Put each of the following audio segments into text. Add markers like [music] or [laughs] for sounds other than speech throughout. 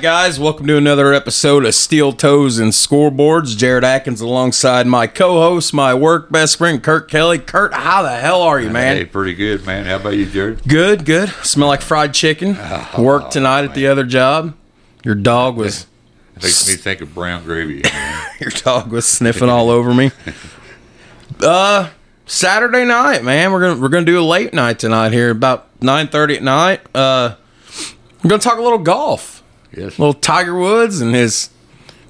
Right, guys, welcome to another episode of Steel Toes and Scoreboards. Jared Atkins alongside my co-host, my work best friend, Kurt Kelly. Kurt, how the hell are you, man? Hey, pretty good, man. How about you, Jared? Good, good. Smell like fried chicken. Oh, Work tonight at the other job. Your dog was Makes me think of brown gravy. [laughs] your dog was sniffing all over me. [laughs] Uh, Saturday night, man. We're gonna we're gonna do a late night tonight here, about nine thirty at night. Uh, we're gonna talk a little golf. Yes. little Tiger Woods and his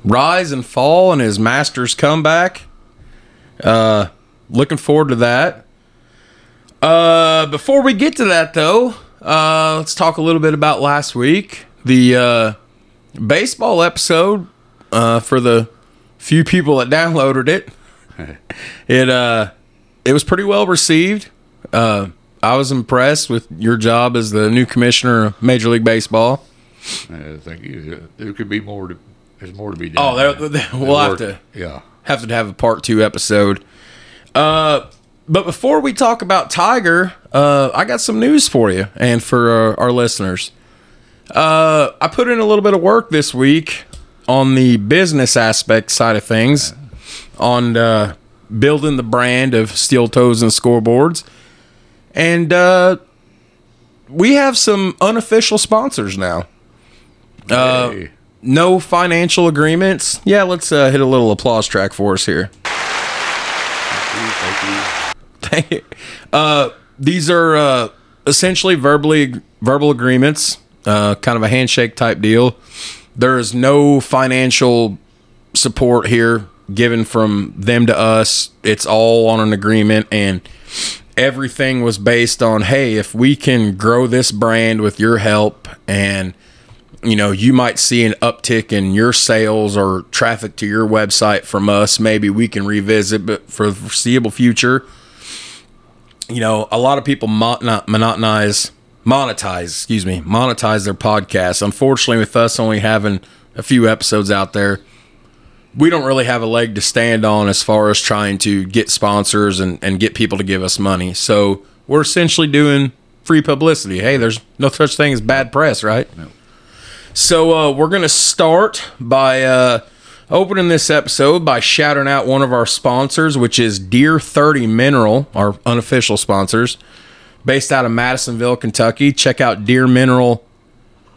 rise and fall and his Masters comeback. Uh, looking forward to that. Uh, before we get to that, though, uh, let's talk a little bit about last week. The uh, baseball episode uh, for the few people that downloaded it. [laughs] it uh, it was pretty well received. Uh, I was impressed with your job as the new commissioner of Major League Baseball. Uh, thank you. There could be more. To, there's more to be done. Oh, there- we'll have to Yeah. have to have a part two episode. Uh, but before we talk about Tiger, uh, I got some news for you and for uh, our listeners. Uh, I put in a little bit of work this week on the business aspect side of things, on uh, building the brand of Steel Toes and Scoreboards, and uh, we have some unofficial sponsors now. Uh, Hey. no financial agreements. Yeah, let's uh, hit a little applause track for us here. Thank you. [laughs] uh, these are uh, essentially verbally verbal agreements, uh, kind of a handshake type deal. There is no financial support here given from them to us. It's all on an agreement, and everything was based on hey, if we can grow this brand with your help and you know, you might see an uptick in your sales or traffic to your website from us. Maybe we can revisit, but for the foreseeable future, you know, a lot of people mon- monetize, monetize, excuse me, monetize their podcasts. Unfortunately, with us only having a few episodes out there, we don't really have a leg to stand on as far as trying to get sponsors and, and get people to give us money. So we're essentially doing free publicity. Hey, there's no such thing as bad press, right? No. So uh, we're gonna start by uh, opening this episode by shouting out one of our sponsors, which is Deer Thirty Mineral, our unofficial sponsors, based out of Madisonville, Kentucky. Check out Deer Mineral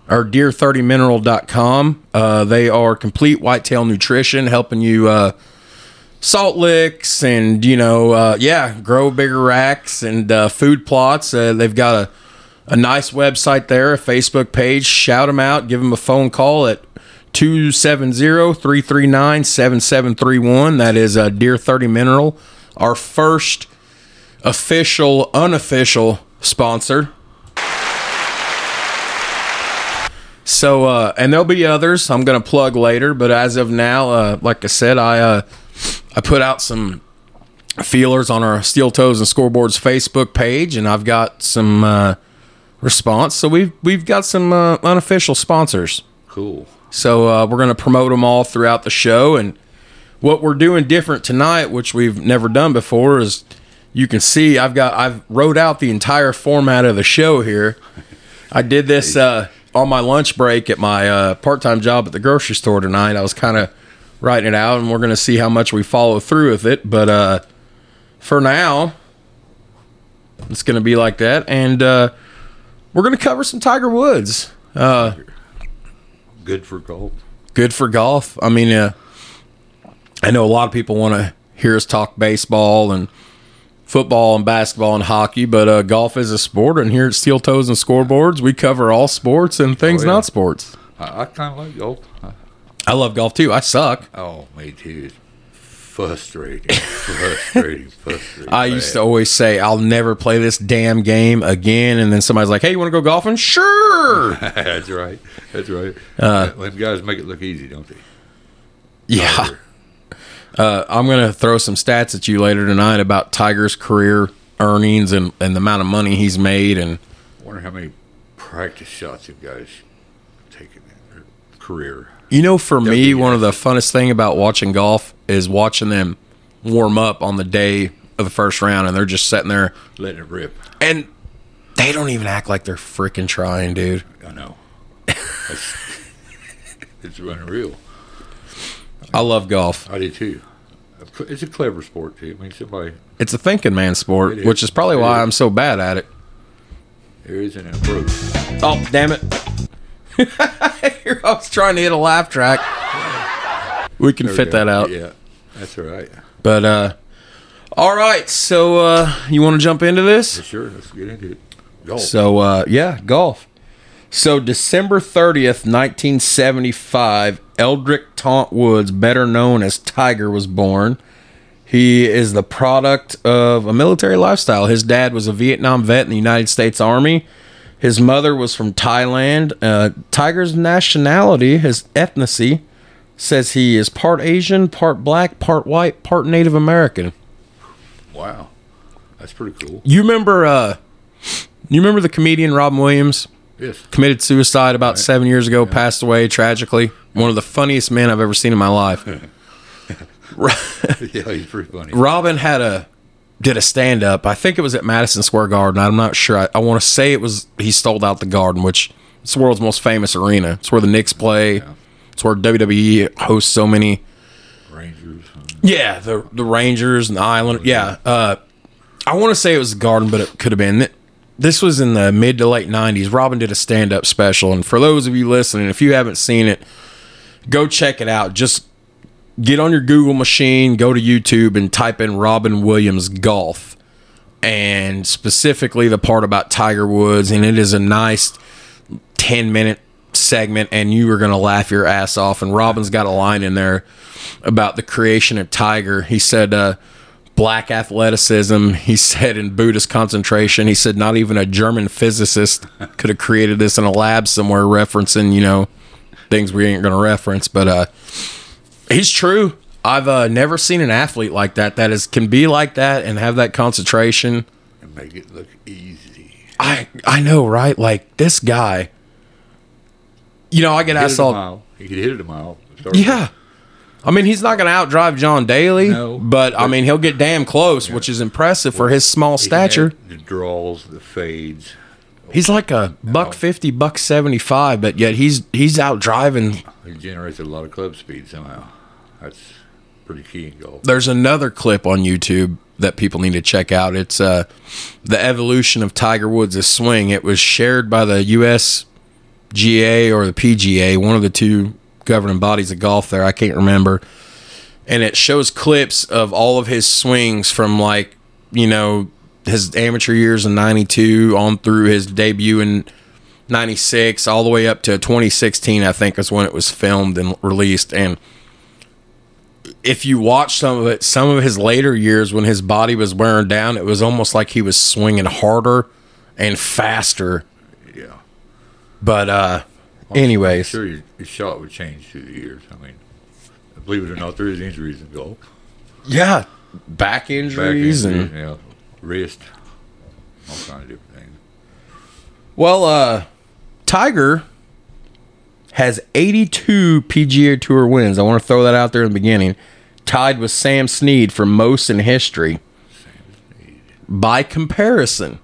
or deer30mineral.com. Uh, they are complete whitetail nutrition, helping you uh, salt licks and you know, uh, yeah, grow bigger racks and uh, food plots. Uh, they've got a a nice website there, a Facebook page. Shout them out. Give them a phone call at 270-339-7731. That is uh, Deer 30 Mineral, our first official, unofficial sponsor. So, uh, and there'll be others I'm going to plug later, but as of now, uh, like I said, I uh, I put out some feelers on our Steel Toes and Scoreboards Facebook page, and I've got some uh, response. So we've we've got some uh, unofficial sponsors. Cool. So uh, we're going to promote them all throughout the show. And what we're doing different tonight, which we've never done before, is you can see I've got I've wrote out the entire format of the show here. I did this uh, on my lunch break at my uh, part-time job at the grocery store tonight. I was kind of writing it out, and we're going to see how much we follow through with it. But uh, for now, it's going to be like that, and uh, we're going to cover some Tiger Woods. Uh, Good for golf. good for golf. I mean, uh, I know a lot of people want to hear us talk baseball and football and basketball and hockey, but uh, golf is a sport, and here at Steel Toes and Scoreboards, we cover all sports and things Oh, yeah. not sports. I, I kind of like golf. I- I love golf too. I suck. oh, me too. Frustrating. frustrating. [laughs] Frustrating. I used to always say, I'll never play this damn game again. And then somebody's like, hey, you want to go golfing? Sure. [laughs] That's right. That's right. Uh, Them guys make it look easy, don't they? yeah. [laughs] Uh, I'm going to throw some stats at you later tonight about Tiger's career earnings and, and the amount of money he's made. And wonder how many practice shots you guys taken in their career. You know, for me, one of the funnest thing about watching golf is watching them warm up on the day of the first round, and they're just sitting there, Letting it rip. and they don't even act like they're freaking trying, dude. I know. It's unreal. I love golf. I do too. It's a clever sport too. I mean, somebody It's a thinking man sport, is. which is probably It why is. I'm so bad at it. there is an approach. Oh, damn it. [laughs] I was trying to hit a laugh track. We can There fit go. that out. Yeah, that's all right. But uh all right, so uh you want to jump into this? For sure. Let's get into it. Golf. So uh yeah, golf. So December 30th, 1975, Eldrick Tont Woods, better known as Tiger, was born. He is the product of a military lifestyle. His dad was a Vietnam vet in the United States Army. His mother was from Thailand. Uh, Tiger's nationality, his ethnicity, says he is part Asian, part black, part white, part Native American. wow, that's pretty cool. You remember uh you remember the comedian Robin Williams? Yes. committed suicide about seven years ago, passed away tragically. One of the funniest men I've ever seen in my life. [laughs] yeah, he's pretty funny. Robin had a did a stand up. I think it was at Madison Square Garden. I'm not sure. I, I want to say it was he stole out the Garden, which it's the world's most famous arena. It's where the Knicks play. It's where WWE hosts so many. Rangers. um, Yeah, the the Rangers and the Island. Yeah, uh, I want to say it was the Garden, but it could have been. This was in the mid to late '90s. Robin did a stand-up special, and for those of you listening, if you haven't seen it, go check it out. Just get on your Google machine, go to YouTube, and type in Robin Williams golf, and specifically the part about Tiger Woods, and it is a nice ten minute segment, and you are gonna laugh your ass off. And Robin's got a line in there about the creation of Tiger. He said, uh, black athleticism. He [laughs] said in Buddhist concentration, he said not even a German physicist could have created this in a lab somewhere, referencing, you know, things we ain't going to reference. But uh, he's true. I've uh, never seen an athlete like that that is can be like that and have that concentration. and make it look easy. I I know, right? Like this guy. You know, I get asked all mile. He could hit it a mile. Start Yeah. I mean, he's not going to outdrive John Daly, No, but, I mean, he'll get damn close, which is impressive for his small stature. The draws, the fades. He's like a buck fifty, buck seventy five, but yet he's he's out driving. He generates a lot of club speed somehow. That's pretty key in golf. There's another clip on YouTube that people need to check out. It's uh, the evolution of Tiger Woods' swing. It was shared by the USGA or the PGA, one of the two governing bodies of golf there. I can't remember. And it shows clips of all of his swings from like, you know, his amateur years in 92 on through his debut in 96 all the way up to 2016 I think is when it was filmed and released and if you watch some of it some of his later years when his body was wearing down it was almost like he was swinging harder and faster Yeah. but uh anyways Sure, your, your shot would change through the years. I mean, believe it or not, there is injuries in golf. yeah back Back injuries injuries, and yeah, wrist, all kind of different things. Well, uh, Tiger has 82 PGA Tour wins. I want to throw that out there in the beginning. Tied with Sam Snead for most in history. By comparison,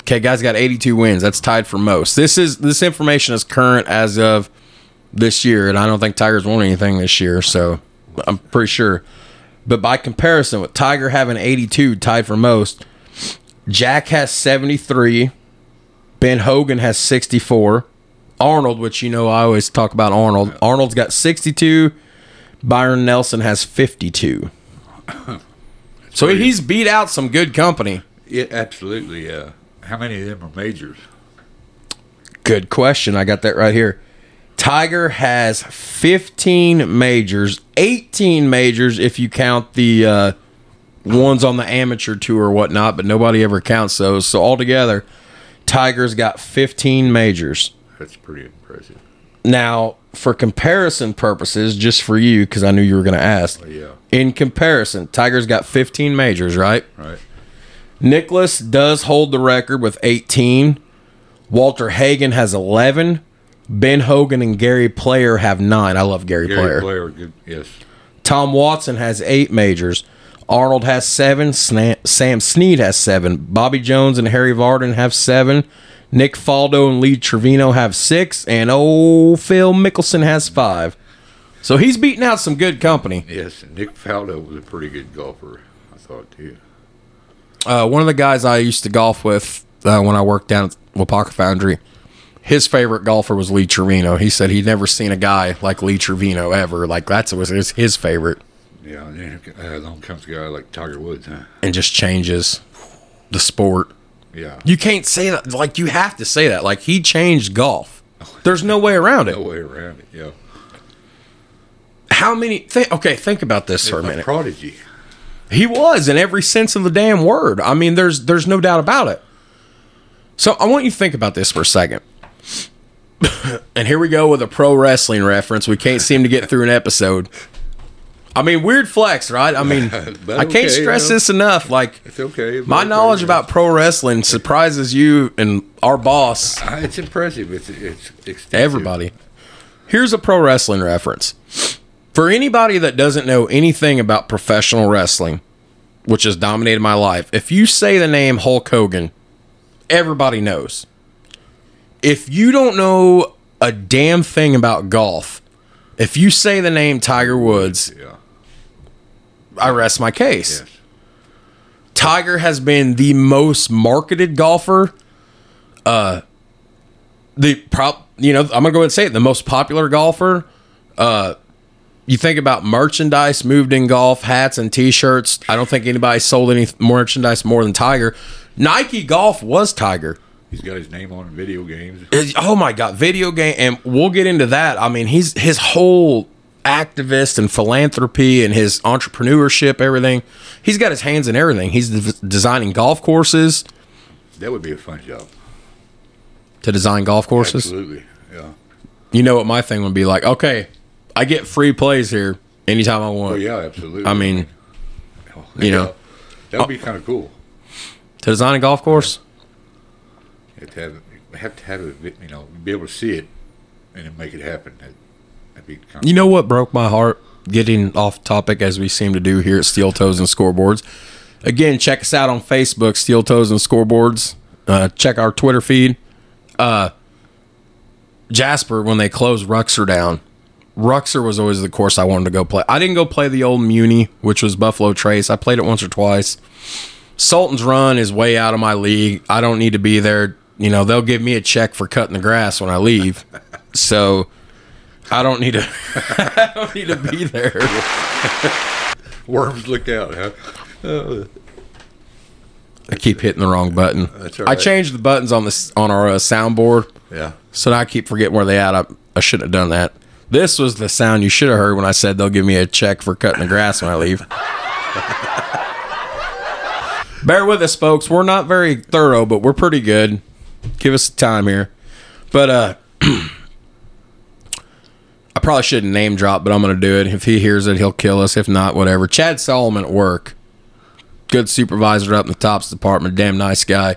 okay, guys got 82 wins. That's tied for most. This is this information is current as of this year, and I don't think Tiger's won anything this year, so I'm pretty sure. But by comparison, with Tiger having 82 tied for most, Jack has 73. Ben Hogan has 64. Arnold, which you know I always talk about Arnold. Arnold's got 62. Byron Nelson has 52. [coughs] so he's beat out some good company. Yeah, absolutely. Yeah. How many of them are majors? Good question. I got that right here. Tiger has 15 majors, 18 majors if you count the uh, ones on the amateur tour or whatnot, but nobody ever counts those. So altogether, Tiger's got 15 majors. That's pretty impressive. Now, for comparison purposes, just for you, because I knew you were going to ask. Yeah. In comparison, Tiger's got 15 majors, right? Right. Nicklaus does hold the record with 18. Walter Hagen has 11. Ben Hogan and Gary Player have nine. I love Gary, Player. Gary Player. Player, good. Yes. Tom Watson has eight majors. Arnold has seven. Sam Snead has seven. Bobby Jones and Harry Vardon have seven. Nick Faldo and Lee Trevino have six, and oh, Phil Mickelson has five. So he's beating out some good company. Yes, Nick Faldo was a pretty good golfer, I thought too. Uh, one of the guys I used to golf with uh, when I worked down at Waupaca Foundry, his favorite golfer was Lee Trevino. He said he'd never seen a guy like Lee Trevino ever. Like that's was his, his favorite, Yeah, and then along comes a guy like Tiger Woods, huh? and just changes the sport. Yeah, You can't say that. Like you have to say that. Like he changed golf. There's no way around it. no way around it. Yeah, How many? Th- okay, think about this for a a minute. prodigy. He was in every sense of the damn word. I mean, there's there's no doubt about it. So I want you to think about this for a second. [laughs] and here we go with a pro wrestling reference. We can't seem to get through an episode. I mean, weird flex, right? I mean, [laughs] I can't okay, stress you know. this enough. Like It's okay. my knowledge about pro wrestling surprises you and our boss uh, it's impressive. It's it's extensive. everybody. Here's a pro wrestling reference. For anybody that doesn't know anything about professional wrestling, which has dominated my life, if you say the name Hulk Hogan, everybody knows. If you don't know a damn thing about golf, if you say the name Tiger Woods, Yeah. I rest my case. Yes. Tiger has been the most marketed golfer. Uh, the prop, you know, I'm gonna go ahead and say it. The most popular golfer. Uh, you think about merchandise moved in golf, hats and T-shirts. I don't think anybody sold any merchandise more than Tiger. Nike Golf was Tiger. He's got his name on video games. Is- oh my god, video game, and we'll get into that. I mean, he's his whole activist and philanthropy and his entrepreneurship, everything. He's got his hands in everything. He's de- designing golf courses That would be a fun job. to design golf courses. Absolutely. Yeah. You know what my thing would be like? Okay, I get free plays here anytime I want. Oh yeah, absolutely. I mean, Oh, you know. that would be kind of cool. to design a golf course. You have to have, have to have it, you know, be able to see it and then make it happen. That, that'd be You know what broke my heart? Getting off topic as we seem to do here at Steel Toes and Scoreboards. Again, check us out on Facebook, Steel Toes and Scoreboards. Uh, check our Twitter feed. Uh, Jasper, when they closed Ruxer down, Ruxer was always the course I wanted to go play. I didn't go play the old Muni, which was Buffalo Trace. I played it once or twice. Sultan's Run is way out of my league. I don't need to be there. You know, they'll give me a check for cutting the grass when I leave. So I don't need to [laughs] I don't need to be there. [laughs] worms look out, huh? Uh, I keep hitting the wrong button. I changed the buttons on this on our uh, soundboard, yeah. so now I keep forgetting where they at. I, I shouldn't have done that. This was the sound you should have heard when I said they'll give me a check for cutting the grass when I leave. [laughs] Bear with us, folks. We're not very thorough, but we're pretty good. Give us time here. But uh [clears throat] I probably shouldn't name drop, but I'm gonna do it. If he hears it, he'll kill us. If not, whatever. Chad Solomon at work. Good supervisor up in the tops department, damn nice guy.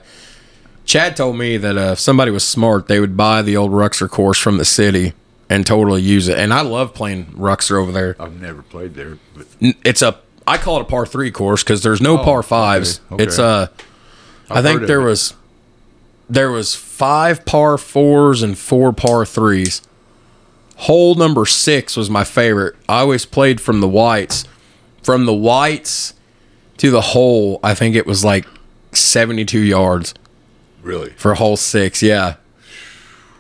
Chad told me that uh, if somebody was smart, they would buy the old Ruxer course from the city and totally use it. And I love playing Ruxer over there. I've never played there, but It's a I call it a par three course because there's no Oh, par fives. okay, okay. It's uh, I think there was there was five par fours and four par threes. Hole number six was my favorite. I always played from the whites. From the whites to the hole, I think it was like 72 yards really, for hole six. Yeah.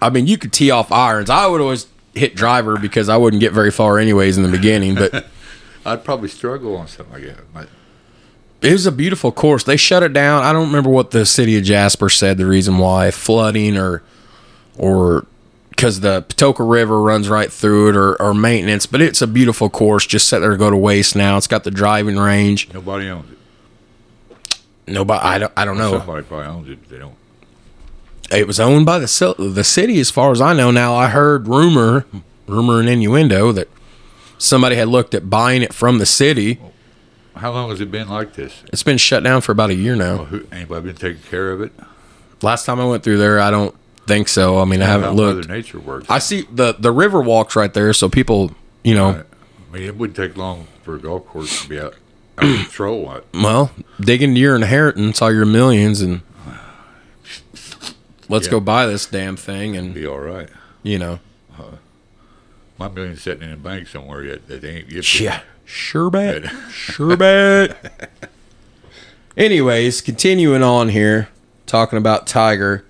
I mean, you could tee off irons. I would always hit driver because I wouldn't get very far anyways in the beginning, but [laughs] I'd probably struggle on something like that. But it was a beautiful course. They shut it down. I don't remember what the city of Jasper said the reason why flooding or or because the Patoka River runs right through it or, or maintenance, but it's a beautiful course. Just set there to go to waste now. It's got the driving range. nobody owns it. Nobody, I don't, I don't know. Somebody probably owns it. but They don't. It was owned by the the city, as far as I know. Now I heard rumor, rumor and innuendo that somebody had looked at buying it from the city. Oh. How long has it been like this? It's been shut down for about a year now. Well, who, anybody been taking care of it? Last time I went through there, I don't think so. I mean, I haven't looked. Mother Nature works. I see the the river walks right there, so people, you know, I mean, it wouldn't take long for a golf course to be out, out of control. What? well, dig into your inheritance, all your millions, and let's Yeah. go buy this damn thing, and Be all right. you know, uh, My million's sitting in a bank somewhere yet that they ain't gifted. yeah, sure bet, sure bet. [laughs] Anyways, continuing on here, talking about Tiger.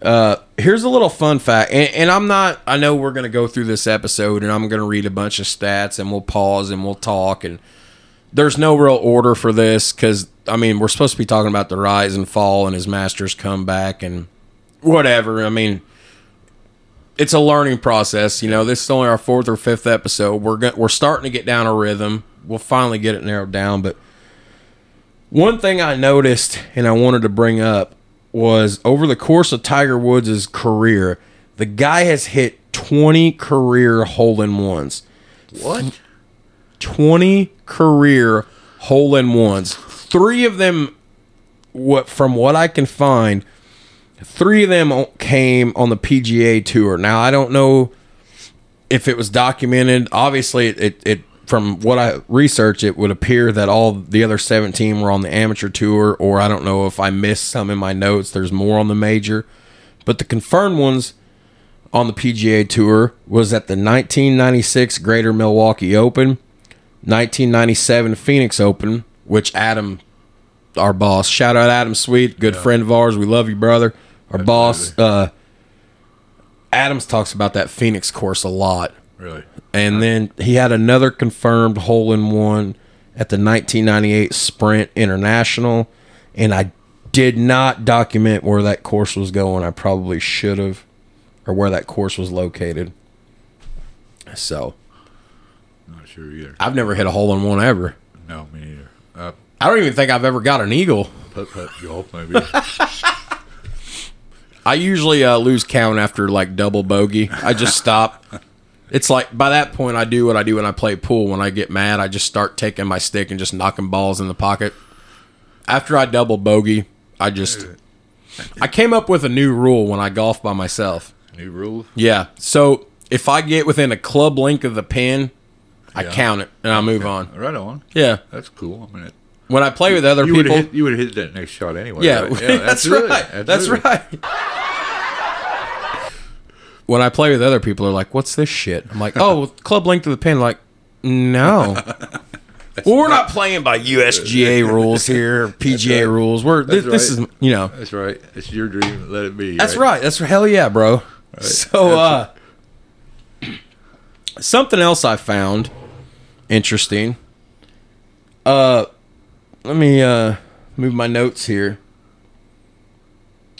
Uh, here's a little fun fact, and, and I'm not. I know we're gonna go through this episode, and I'm gonna read a bunch of stats, and we'll pause and we'll talk, and there's no real order for this because I mean we're supposed to be talking about the rise and fall and his Masters comeback and whatever. I mean, it's a learning process. You know, this is only our fourth or fifth episode. We're go- we're starting to get down a rhythm. We'll finally get it narrowed down. But one thing I noticed and I wanted to bring up was over the course of Tiger Woods' career, the guy has hit 20 career hole in ones. What? 20 career hole in ones. Three of them, what from what I can find, three of them came on the PGA Tour. Now I don't know if it was documented. Obviously, it, it, from what I researched, it would appear that all the other 17 were on the amateur tour, or I don't know if I missed some in my notes. There's more on the major, but the confirmed ones on the PGA Tour was at the 1996 Greater Milwaukee Open, 1997 Phoenix Open, which Adam, our boss, shout out Adam Sweet, good friend of ours. We love you, brother. Our boss, uh, Adams talks about that Phoenix course a lot. Really? And then he had another confirmed hole in one at the 1998 Sprint International. And I did not document where that course was going. I probably should have, or where that course was located. So Not sure either. I've never hit a hole in one ever. No, me neither. I don't even think I've ever got an eagle. putt putt golf maybe. [laughs] I usually uh, lose count after like double bogey. I just stop. It's like by that point, I do what I do when I play pool. When I get mad, I just start taking my stick and just knocking balls in the pocket. After I double bogey, I just. I came up with a new rule when I golf by myself. New rule? Yeah. So if I get within a club link of the pin, I Yeah. count it and I move on. Right on. Yeah. That's cool. I mean, it, When I play with other you people. hit, you would have hit that next shot anyway. Yeah, right? [laughs] that's, absolutely. right. That's right. when I play with other people, they're like, "What's this shit?" I'm like, "Oh, [laughs] club length of the pin." Like, no. [laughs] well, we're not playing by USGA rules here, PGA rules. We're this, That's this right. is you know. That's right. It's your dream. Let it be. That's right. That's hell yeah, bro. So uh something else I found interesting. Uh let me uh move my notes here.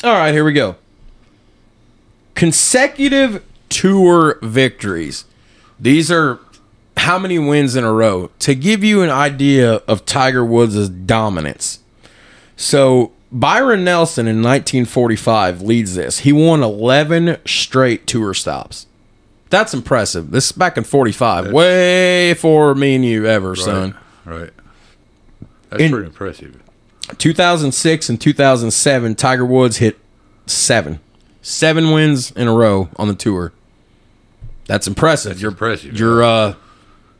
All right, here we go. Consecutive tour victories. These are how many wins in a row to give you an idea of Tiger Woods' dominance. So Byron Nelson in 1945 leads this. He won 11 straight tour stops. That's impressive. This is back in 45, way before me and you ever, son. Right. That's In- pretty impressive. 2006 and 2007, Tiger Woods hit seven, seven wins in a row on the tour. That's impressive. That's you're impressive. You're uh,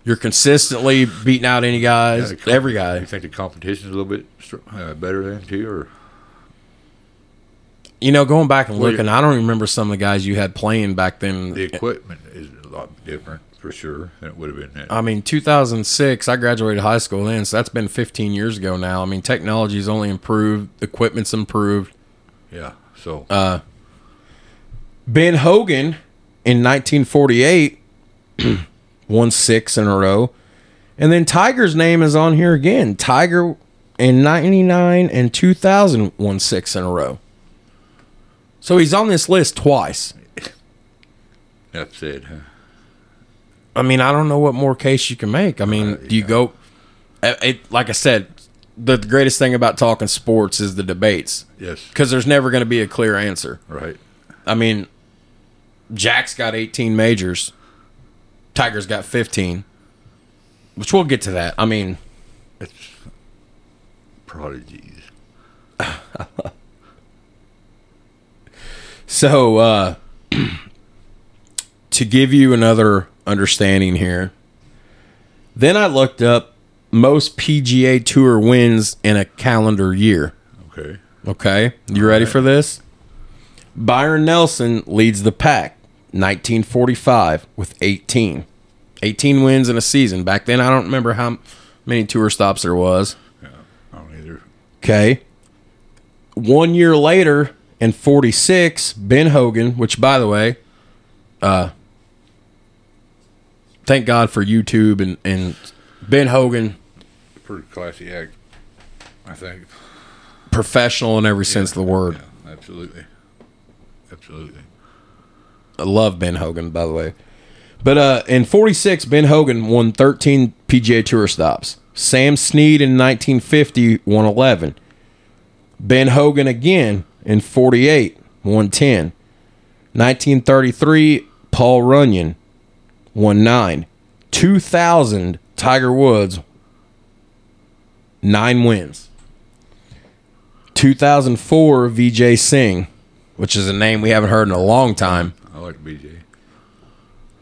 you're consistently beating out any guys, Yeah, every You think the competition's a little bit uh, better than too, or You know, going back and Well, looking, I don't remember some of the guys you had playing back then. the equipment is a lot different for sure than it would have been then. I mean, 2006, I graduated high school then, so that's been 15 years ago now. I mean, technology's only improved, equipment's improved. yeah. So Uh, Ben Hogan in 1948 [clears throat] won six in a row. And then Tiger's name is on here again. Tiger in 99 and 2000 won six in a row. So he's on this list twice. [laughs] that's it. Huh? I mean, I don't know what more case you can make. I mean, do you go? It, it- like I said, the greatest thing about talking sports is the debates Yes. because there's never going to be a clear answer. Right. I mean, Jack's got 18 majors, Tiger's got 15, which we'll get to that. I mean, It's prodigies. [sighs] so uh, [clears throat] to give you another understanding here, then I looked up most PGA Tour wins in a calendar year. Okay. Okay, you ready for this? Byron Nelson leads the pack, 1945 with 18. 18 wins in a season. Back then, I don't remember how many tour stops there was. Yeah, I don't either. Okay. One year later, in 46, Ben Hogan, which by the way, uh, thank God for YouTube and, and Ben Hogan, Pretty classy act, I think. professional in every sense of the word. Yeah, absolutely. Absolutely. I love Ben Hogan, by the way. But uh, in 46, Ben Hogan won 13 PGA Tour stops. Sam Snead in 1950 won 11. Ben Hogan again in 48 won 10. 1933, Paul Runyan won 9. 2000, Tiger Woods, 9 wins. 2004, Vijay Singh, which is a name we haven't heard in a long time I like Vijay.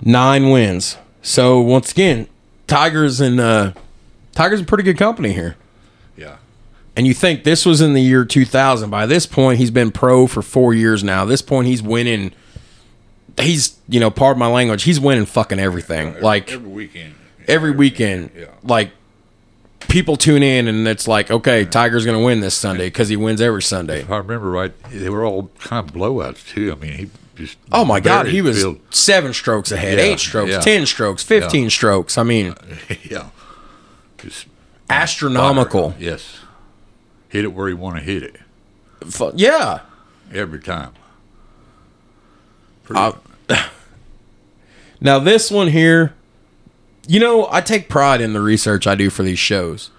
nine wins. So once again, Tigers and uh, Tigers in pretty good company here. Yeah. And you think this was in the year 2000? By this point, he's been pro for four years now. At this point, he's winning. He's you know, part of my language. He's winning fucking everything. Every, like every weekend. every weekend. Yeah. Like people tune in and it's like, okay, Tiger's gonna win this Sunday because he wins every Sunday. If I remember right, they were all kind of blowouts too. I mean, he just. Oh my God, he was Field. seven strokes ahead, Yeah, eight strokes, yeah. ten strokes, fifteen strokes. I mean, [laughs] yeah. Just astronomical. Yes. Hit it where you want to hit it Yeah. every time. I- [laughs] Now this one here, you know, I take pride in the research I do for these shows.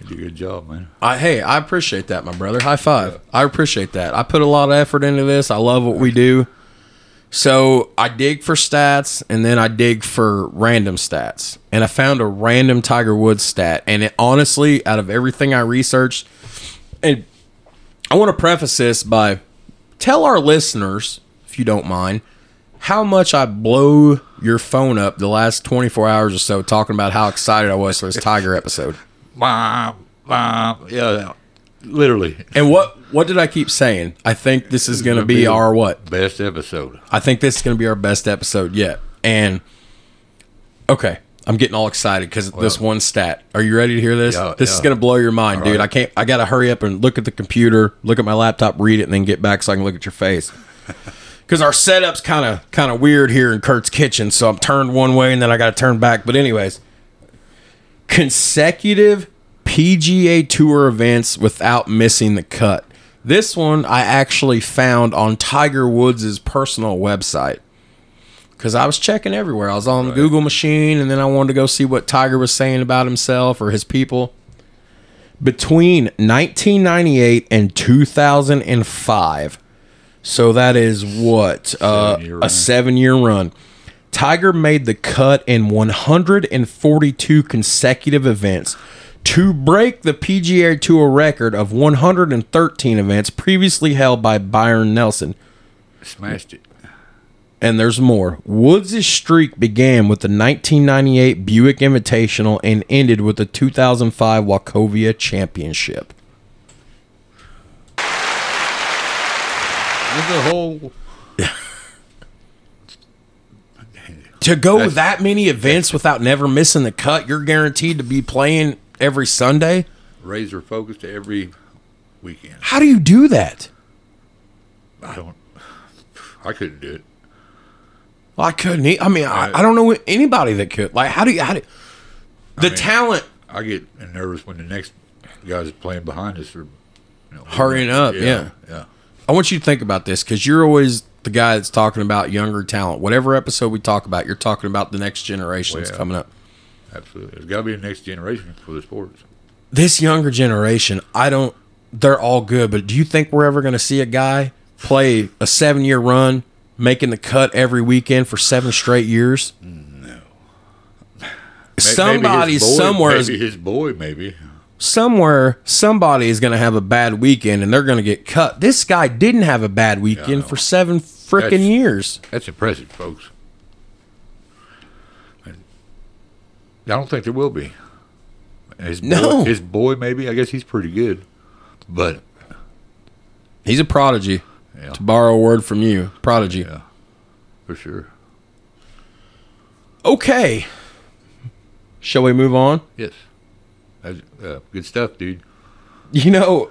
you did a good job, man. I hey, I appreciate that, my brother. High five. I appreciate that. I put a lot of effort into this. I love what we do. So I dig for stats and then I dig for random stats. And I found a random Tiger Woods stat. And it honestly, out of everything I researched, and I want to preface this by tell our listeners, if you don't mind, how much I blow your phone up the last 24 hours or so talking about how excited I was for this Tiger episode. Bah, bah, yeah, yeah. Literally. And what what did I keep saying? I think this is going to be our what? Best episode. I think this is going to be our best episode yet. And okay, I'm getting all excited because this one stat. Are you ready to hear this? Yeah, this is going to blow your mind, All dude. right. I can't. I got to hurry up and look at the computer, look at my laptop, read it, and then get back so I can look at your face. [laughs] Because our setup's kind of kind of weird here in Kurt's kitchen, so I'm turned one way and then I got to turn back. But anyways, consecutive PGA Tour events without missing the cut. This one I actually found on Tiger Woods' personal website because I was checking everywhere. I was on the Google machine, and then I wanted to go see what Tiger was saying about himself or his people. Between 1998 and 2005, so that is what uh, a seven-year run. Tiger made the cut in 142 consecutive events to break the PGA Tour record of 113 events previously held by Byron Nelson. Smashed it. And there's more. Woods' streak began with the 1998 Buick Invitational and ended with the 2005 Wachovia Championship. There's a whole. To go That's- that many events without never missing the cut, you're guaranteed to be playing every Sunday. razor focus to every weekend. How do you do that? I don't. I couldn't do it. Well, I couldn't. e- I mean, I, I don't know anybody that could. Like, how do you? How do the mean- talent? I get nervous when the next guys playing behind us are you know, Hurrying up, yeah. yeah. I want you to think about this because you're always the guy that's talking about younger talent. Whatever episode we talk about, you're talking about the next generation that's Well, coming up. Absolutely. There's got to be a next generation for the sports. This younger generation, I don't. They're all good, but do you think we're ever going to see a guy play a seven year run, making the cut every weekend for seven straight years? Mm, no. Somebody boy, somewhere is maybe his boy, maybe. Somewhere somebody is going to have a bad weekend and they're going to get cut. This guy didn't have a bad weekend know. for seven freaking years. That's impressive, folks. I don't think there will be. His boy, No. his boy, maybe. I guess he's pretty good, but He's a prodigy. Yeah. To borrow a word from you, prodigy. Yeah. For sure. Okay. Shall we move on? Yes. Uh, good stuff, dude. You know,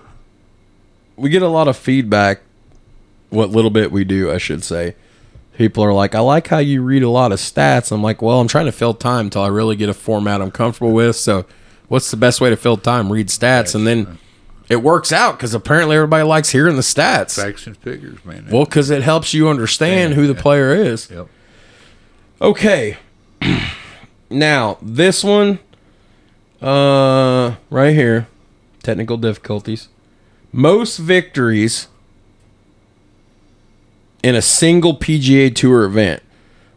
we get a lot of feedback. What little bit we do, I should say. People are like, I like how you read a lot of stats. I'm like, well, I'm trying to fill time until I really get a format I'm comfortable with. So, what's the best way to fill time? Read stats. And then it works out because apparently everybody likes hearing the stats. Facts and figures, man. Well, because it helps you understand who the Yeah. player is. Yep. Okay. [clears throat] now, this one, uh, right here, technical difficulties. Most victories in a single PGA Tour event,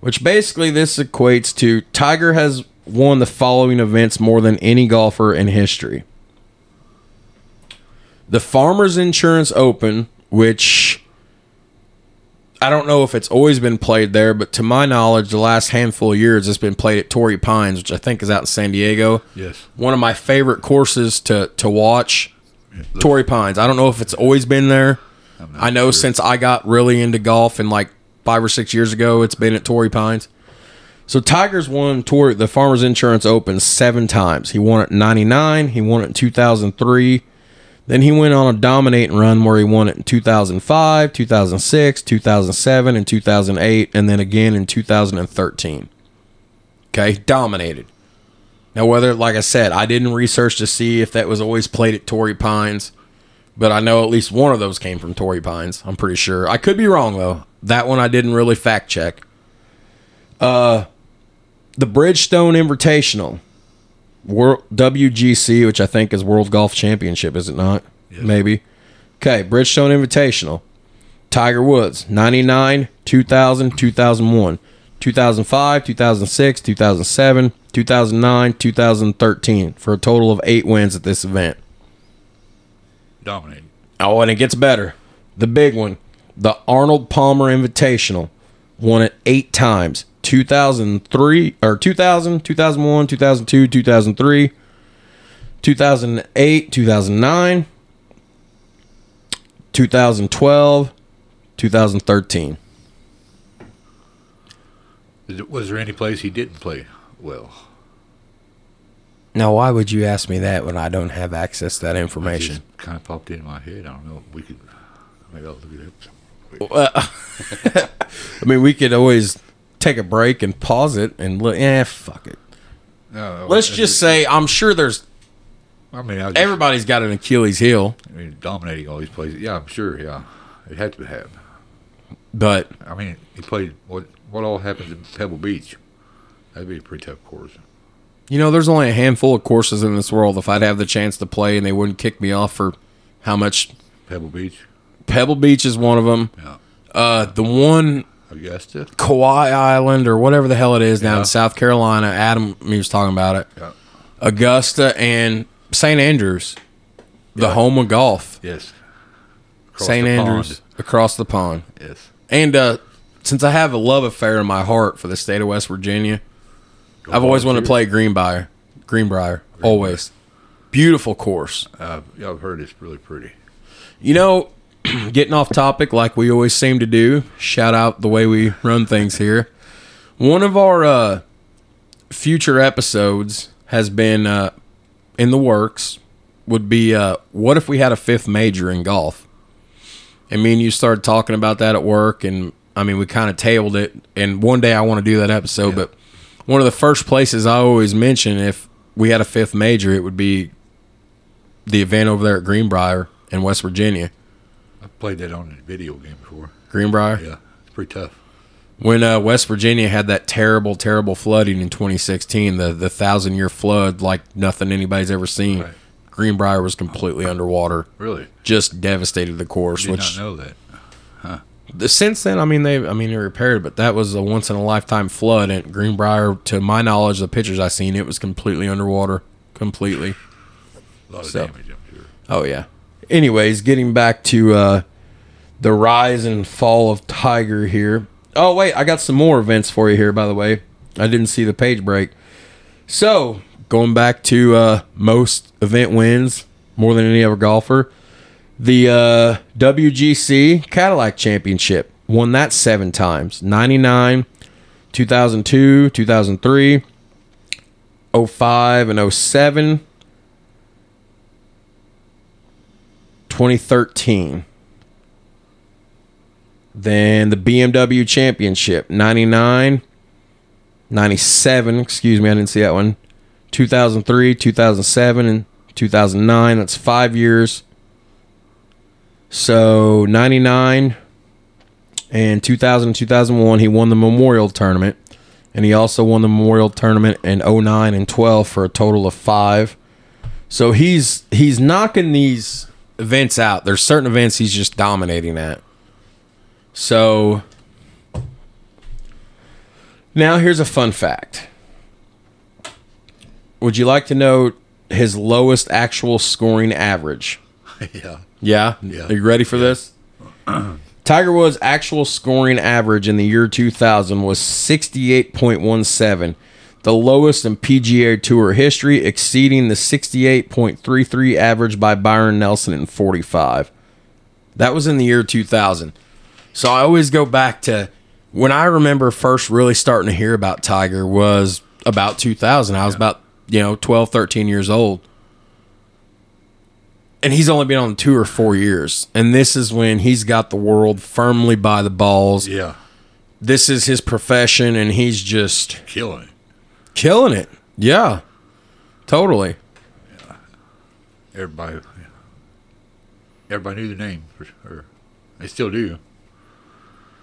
which basically this equates to Tiger has won the following events more than any golfer in history. The Farmers Insurance Open, which I don't know if it's always been played there, but to my knowledge, the last handful of years it's been played at Torrey Pines, which I think is out in San Diego. Yes. One of my favorite courses to to watch. Torrey Pines. I don't know if it's always been there. I know sure. since I got really into golf and like five or six years ago, it's been at Torrey Pines. So Tigers won tour the Farmers Insurance Open seven times. He won it in '99. He won it in 2003. Then he went on a dominating run where he won it in 2005, 2006, 2007, and 2008, and then again in 2013. Okay, dominated. Now, whether, like I said, I didn't research to see if that was always played at Torrey Pines, but I know at least one of those came from Torrey Pines. I'm pretty sure. I could be wrong though. That one I didn't really fact check. Uh, the Bridgestone Invitational, World WGC, which I think is World Golf Championship, is it not? Yes. Maybe. Okay, Bridgestone Invitational. Tiger Woods, 99, 2000, 2001, 2005, 2006, 2007, 2009, 2013 for a total of 8 wins at this event. Dominating. Oh, and it gets better. The big one, the Arnold Palmer Invitational, won it 8 times. 2003 or 2000, 2001, 2002, 2003, 2008, 2009, 2012, 2013. Was there any place he didn't play well? Now, why would you ask me that when I don't have access to that information? Kind of popped in my head. I don't know. We could. Maybe I'll look it up. Well, [laughs] I mean, we could always take a break and pause it and look. Eh, fuck it. No, Let's just say I'm sure there's I mean, I just, everybody's got an Achilles heel, I mean, dominating all these places. Yeah, I'm sure. Yeah, it had to have. but I mean, he played what? What all happens in Pebble Beach? That'd be a pretty tough course. you know, there's only a handful of courses in this world. If I'd have the chance to play and they wouldn't kick me off for how much, Pebble Beach, Pebble Beach is one of them. yeah. Uh, the one Augusta, Kiawah Island or whatever the hell it is down Yeah. in South Carolina. Adam, he was talking about it. yeah. Augusta and St. Andrews, the home of golf. yes. Across St. the Andrews across the pond. yes. And uh, since I have a love affair in my heart for the state of West Virginia, I've always wanted to play Greenbrier. Greenbrier, always. Beautiful course. Uh, yeah, I've heard it's really pretty. You know, [clears throat] getting off topic like we always seem to do. Shout out the way we run things here. One of our uh, future episodes has been uh, in the works. Would be uh, what if we had a fifth major in golf? And me and you started talking about that at work, and I mean we kind of tabled it. And one day I want to do that episode, Yeah. but one of the first places I always mention if we had a fifth major, it would be the event over there at Greenbrier in West Virginia. I've played that on a video game before. Greenbrier. Yeah, it's pretty tough. When uh, West Virginia had that terrible, terrible flooding in 2016, the the thousand year flood like nothing anybody's ever seen. Right. Greenbrier was completely underwater, Really, just devastated the course. did which not know that. the- since then, I mean they, I mean they repaired, but that was a once in a lifetime flood. And Greenbrier, to my knowledge, the pictures I seen, it was completely underwater, completely. A lot of So- damage, I'm sure. Oh yeah. Anyways, getting back to uh, the rise and fall of Tiger here. Oh wait, I got some more events for you here. By the way, I didn't see the page break. So going back to uh, most event wins more than any other golfer. The uh, WGC Cadillac Championship won that seven times 99, 2002, 2003, 05, and 07. 2013. Then the BMW Championship 99, 97, excuse me, I didn't see that one. 2003, 2007, and 2009. That's five years. So 99 and 2000 and 2001, he won the Memorial Tournament. And he also won the Memorial Tournament in 09 and 12 for a total of five. So he's he's knocking these events out. There's certain events he's just dominating at. So now here's a fun fact. Would you like to know his lowest actual scoring average? [laughs] yeah. Yeah? Yeah. Are you ready for this? [clears throat] Tiger Woods' actual scoring average in the year 2000 was 68.17, the lowest in PGA Tour history, exceeding the 68.33 average by Byron Nelson in 45. That was in the year 2000. So I always go back to when I remember first really starting to hear about Tiger was about 2000. I was about, you know, 12, 13 years old and he's only been on the tour four years. And this is when he's got the world firmly by the balls. Yeah. This is his profession, and he's just Killing. Killing it. Yeah, totally. Everybody. Everybody knew the name, for sure. They still do.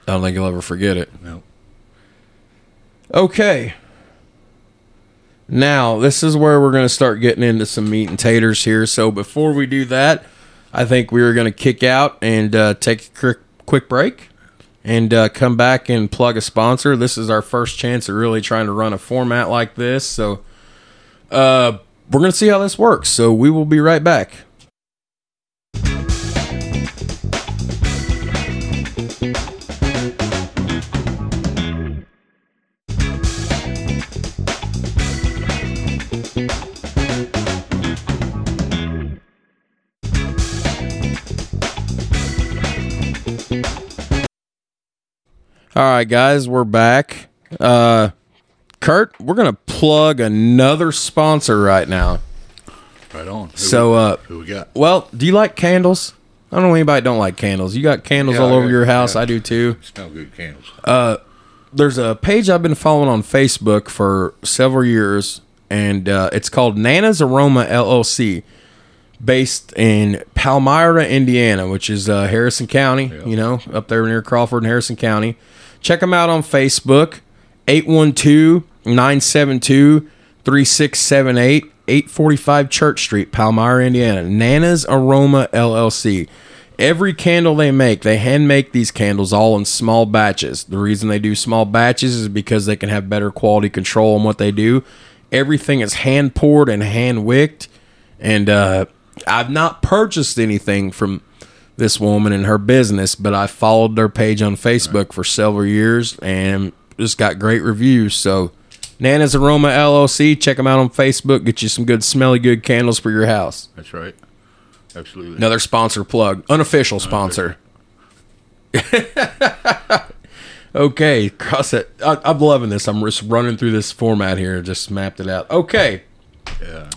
I don't think you'll ever forget it. No. Okay. Now, this is where we're going to start getting into some meat and taters here. So, before we do that, I think we are going to kick out and uh, take a quick, quick break and uh, come back and plug a sponsor. This is our first chance at really trying to run a format like this. So, uh, we're going to see how this works. So, we will be right back. All right, guys, we're back. Uh, Kurt, we're going to plug another sponsor right now. Right on. Who So, we, uh, who we got? Well, do you like candles? I don't know anybody don't like candles. You got candles Yeah, all over your house. yeah. I do too. Smell good candles. There's a page I've been following on Facebook for several years, and uh, it's called Nana's Aroma LLC, based in Palmyra, Indiana, which is uh, Harrison County. Yeah. You know, up there near Crawford and Harrison County. Check them out on Facebook. 812-972-3678 845 Church Street, Palmyra, Indiana. Nana's Aroma LLC. Every candle they make, they hand make these candles all in small batches. The reason they do small batches is because they can have better quality control on what they do. Everything is hand poured and hand wicked. And uh, I've not purchased anything from this woman and her business, but I followed their page on Facebook for several years and just got great reviews. So, Nana's Aroma LLC, check them out on Facebook. Get you some good, smelly, good candles for your house. That's right. Absolutely. Another sponsor plug, unofficial sponsor. [laughs] okay, cross it. I, I'm loving this. I'm just running through this format here. Just mapped it out. Okay. Yeah.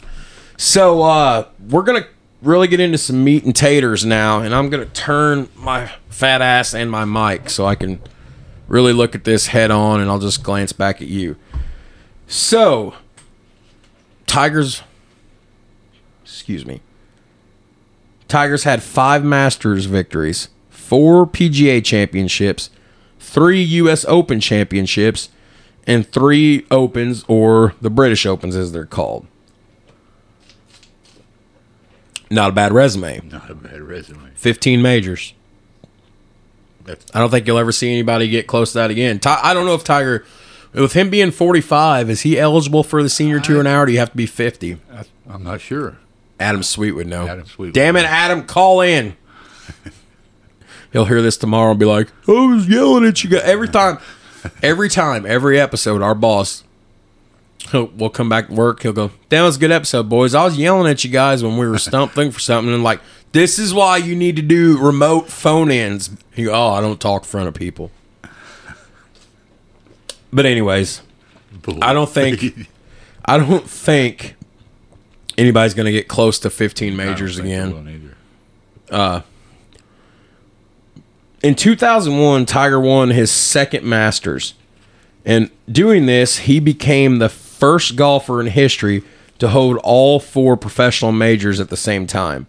So uh, we're gonna really get into some meat and taters now, and I'm gonna turn my fat ass and my mic so I can really look at this head on, and I'll just glance back at you. So, Tigers. Excuse me. Tigers had five Masters victories, four PGA championships, three U.S. Open championships, and three Opens, or the British Opens as they're called. Not a bad resume. Not a bad resume. 15 majors. That's I don't think you'll ever see anybody get close to that again. I don't know if Tiger, with him being 45, is he eligible for the senior tour now, or do you have to be 50? I, I'm not sure. Adam Sweet would know. Adam Sweet Damn it, know. Adam, call in. [laughs] He'll hear this tomorrow and be like, I was yelling at you guys. Every time, every time, every episode, our boss, we'll come back to work. He'll go, That was a good episode, boys. I was yelling at you guys when we were stumping for something. And like This is why you need to do remote phone ins. You, oh, I don't talk in front of people. But anyways, I don't think [laughs] I don't think anybody's going to get close to 15 majors again. Uh, in 2001, Tiger won his second Masters. And doing this, he became the first golfer in history to hold all four professional majors at the same time.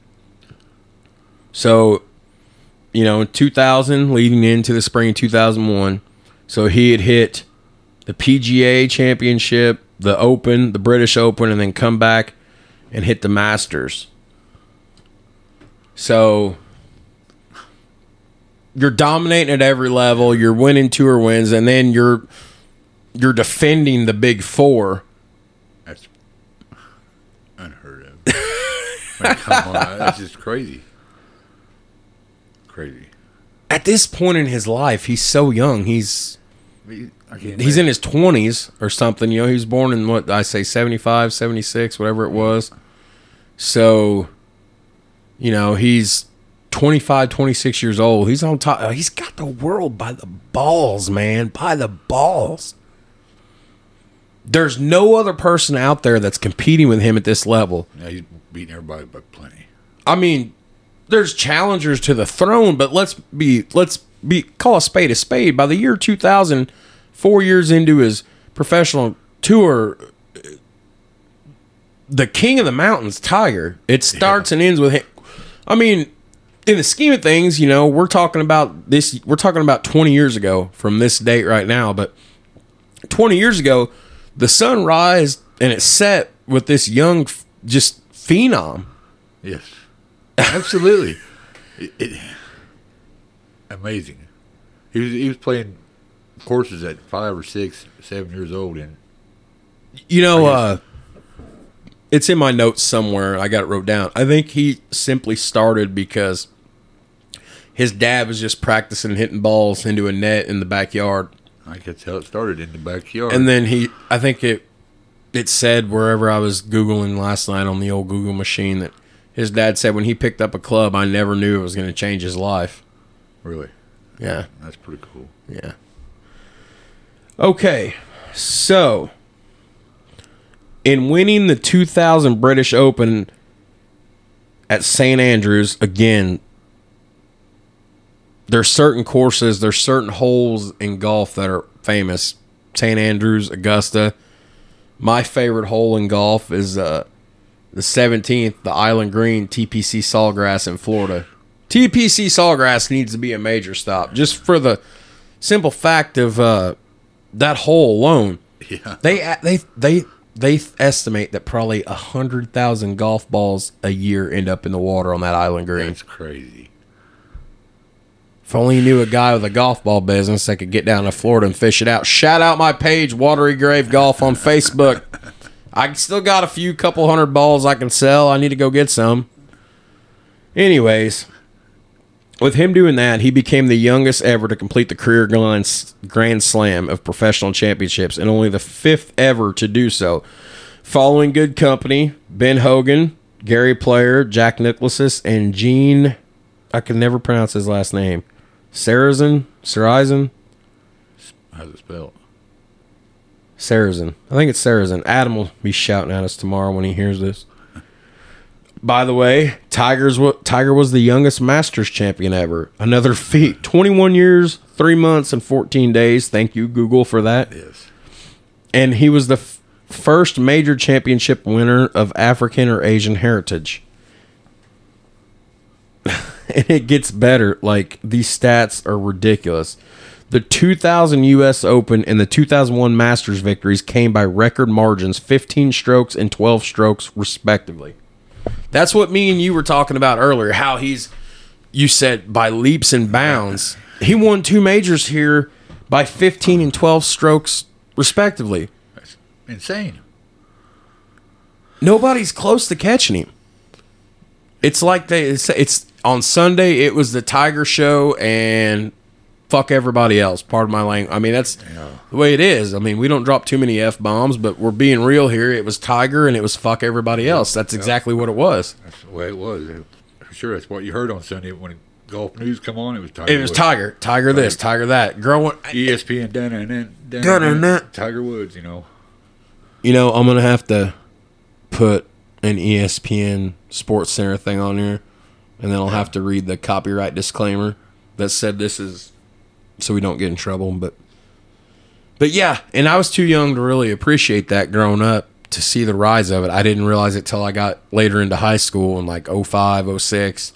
So, you know, in 2000, leading into the spring of 2001, so he had hit the PGA Championship, the Open, the British Open, and then come back and hit the Masters. So you're dominating at every level. You're winning tour wins, and then you're you're defending the big four. That's unheard of. I mean, come on, that's just crazy. Crazy. At this point in his life, he's so young. He's he's in his 20s or something. You know, he was born in what I say 75, 76, whatever it was. So, you know, he's 25, 26 years old. He's on top. He's got the world by the balls, man, by the balls. There's no other person out there that's competing with him at this level. Yeah, he's beating everybody by plenty. I mean, there's challengers to the throne, but let's be let's be call a spade a spade. By the year 2000, four years into his professional tour, the king of the mountains, Tiger. It starts and ends with him. I mean, in the scheme of things, you know, we're talking about this. We're talking about 20 years ago from this date right now, but 20 years ago, the sun rised and it set with this young, just phenom. Yes, absolutely. it, it, amazing. He was he was playing courses at five or six, seven years old, and You know, uh, it's in my notes somewhere. I got it wrote down. I think he simply started because his dad was just practicing hitting balls into a net in the backyard, I that's how it started in the backyard. and then he. I think it it said wherever I was googling last night on the old Google machine that his dad said when he picked up a club, I never knew it was going to change his life. really, Yeah. that's pretty cool. Yeah. Okay, so in winning the 2000 British Open at St Andrews again, there's certain courses, there's certain holes in golf that are famous. St Andrews, Augusta. My favorite hole in golf is uh, the 17th, the Island Green TPC Sawgrass in Florida. TPC Sawgrass needs to be a major stop just for the simple fact of uh, that hole alone. Yeah, They they they they estimate that probably a hundred thousand golf balls a year end up in the water on that island green. that's crazy. If only you knew a guy with a golf ball business that could get down to Florida and fish it out. Shout out my page, Watery Grave Golf on Facebook. I still got a few couple hundred balls I can sell. I need to go get some. Anyways, with him doing that, he became the youngest ever to complete the career grand slam of professional championships and only the fifth ever to do so. Following good company, Ben Hogan, Gary Player, Jack Nicklaus, and Gene, I can never pronounce his last name. Sarazen? Sarazen? How's it spelled? Sarazen. I think it's Sarazen. Adam will be shouting at us tomorrow when he hears this. By the way, Tiger's Tiger was the youngest Masters champion ever. Another feat. 21 years, 3 months and 14 days. Thank you Google for that. Yes. And he was the f- first major championship winner of African or Asian heritage. [laughs] and it gets better. Like these stats are ridiculous. The 2000 U.S. Open and the 2001 Masters victories came by record margins, 15 strokes and 12 strokes respectively. That's what me and you were talking about earlier. How he's, you said by leaps and bounds. He won two majors here by 15 and 12 strokes respectively. That's insane. nobody's close to catching him. It's like they it's, it's on Sunday. It was the Tiger Show and fuck everybody else. Part of my language. I mean that's the way it is. I mean we don't drop too many f bombs, but we're being real here. It was Tiger and it was fuck everybody else. That's exactly what it was. That's the way it was. There's sure that's what you heard on Sunday when golf news come on. It was Tiger. It was Woods. Tiger, Tiger this, Tiger that. Growing, ESPN and then Dun done. Tiger Woods. You know. you know, I'm gonna have to put an ESPN Sports Center thing on here, and then I'll have to read the copyright disclaimer that said this is so we don't get in trouble. But, but yeah, and I was too young to really appreciate that growing up to see the rise of it. I didn't realize it till I got later into high school in like 05, 06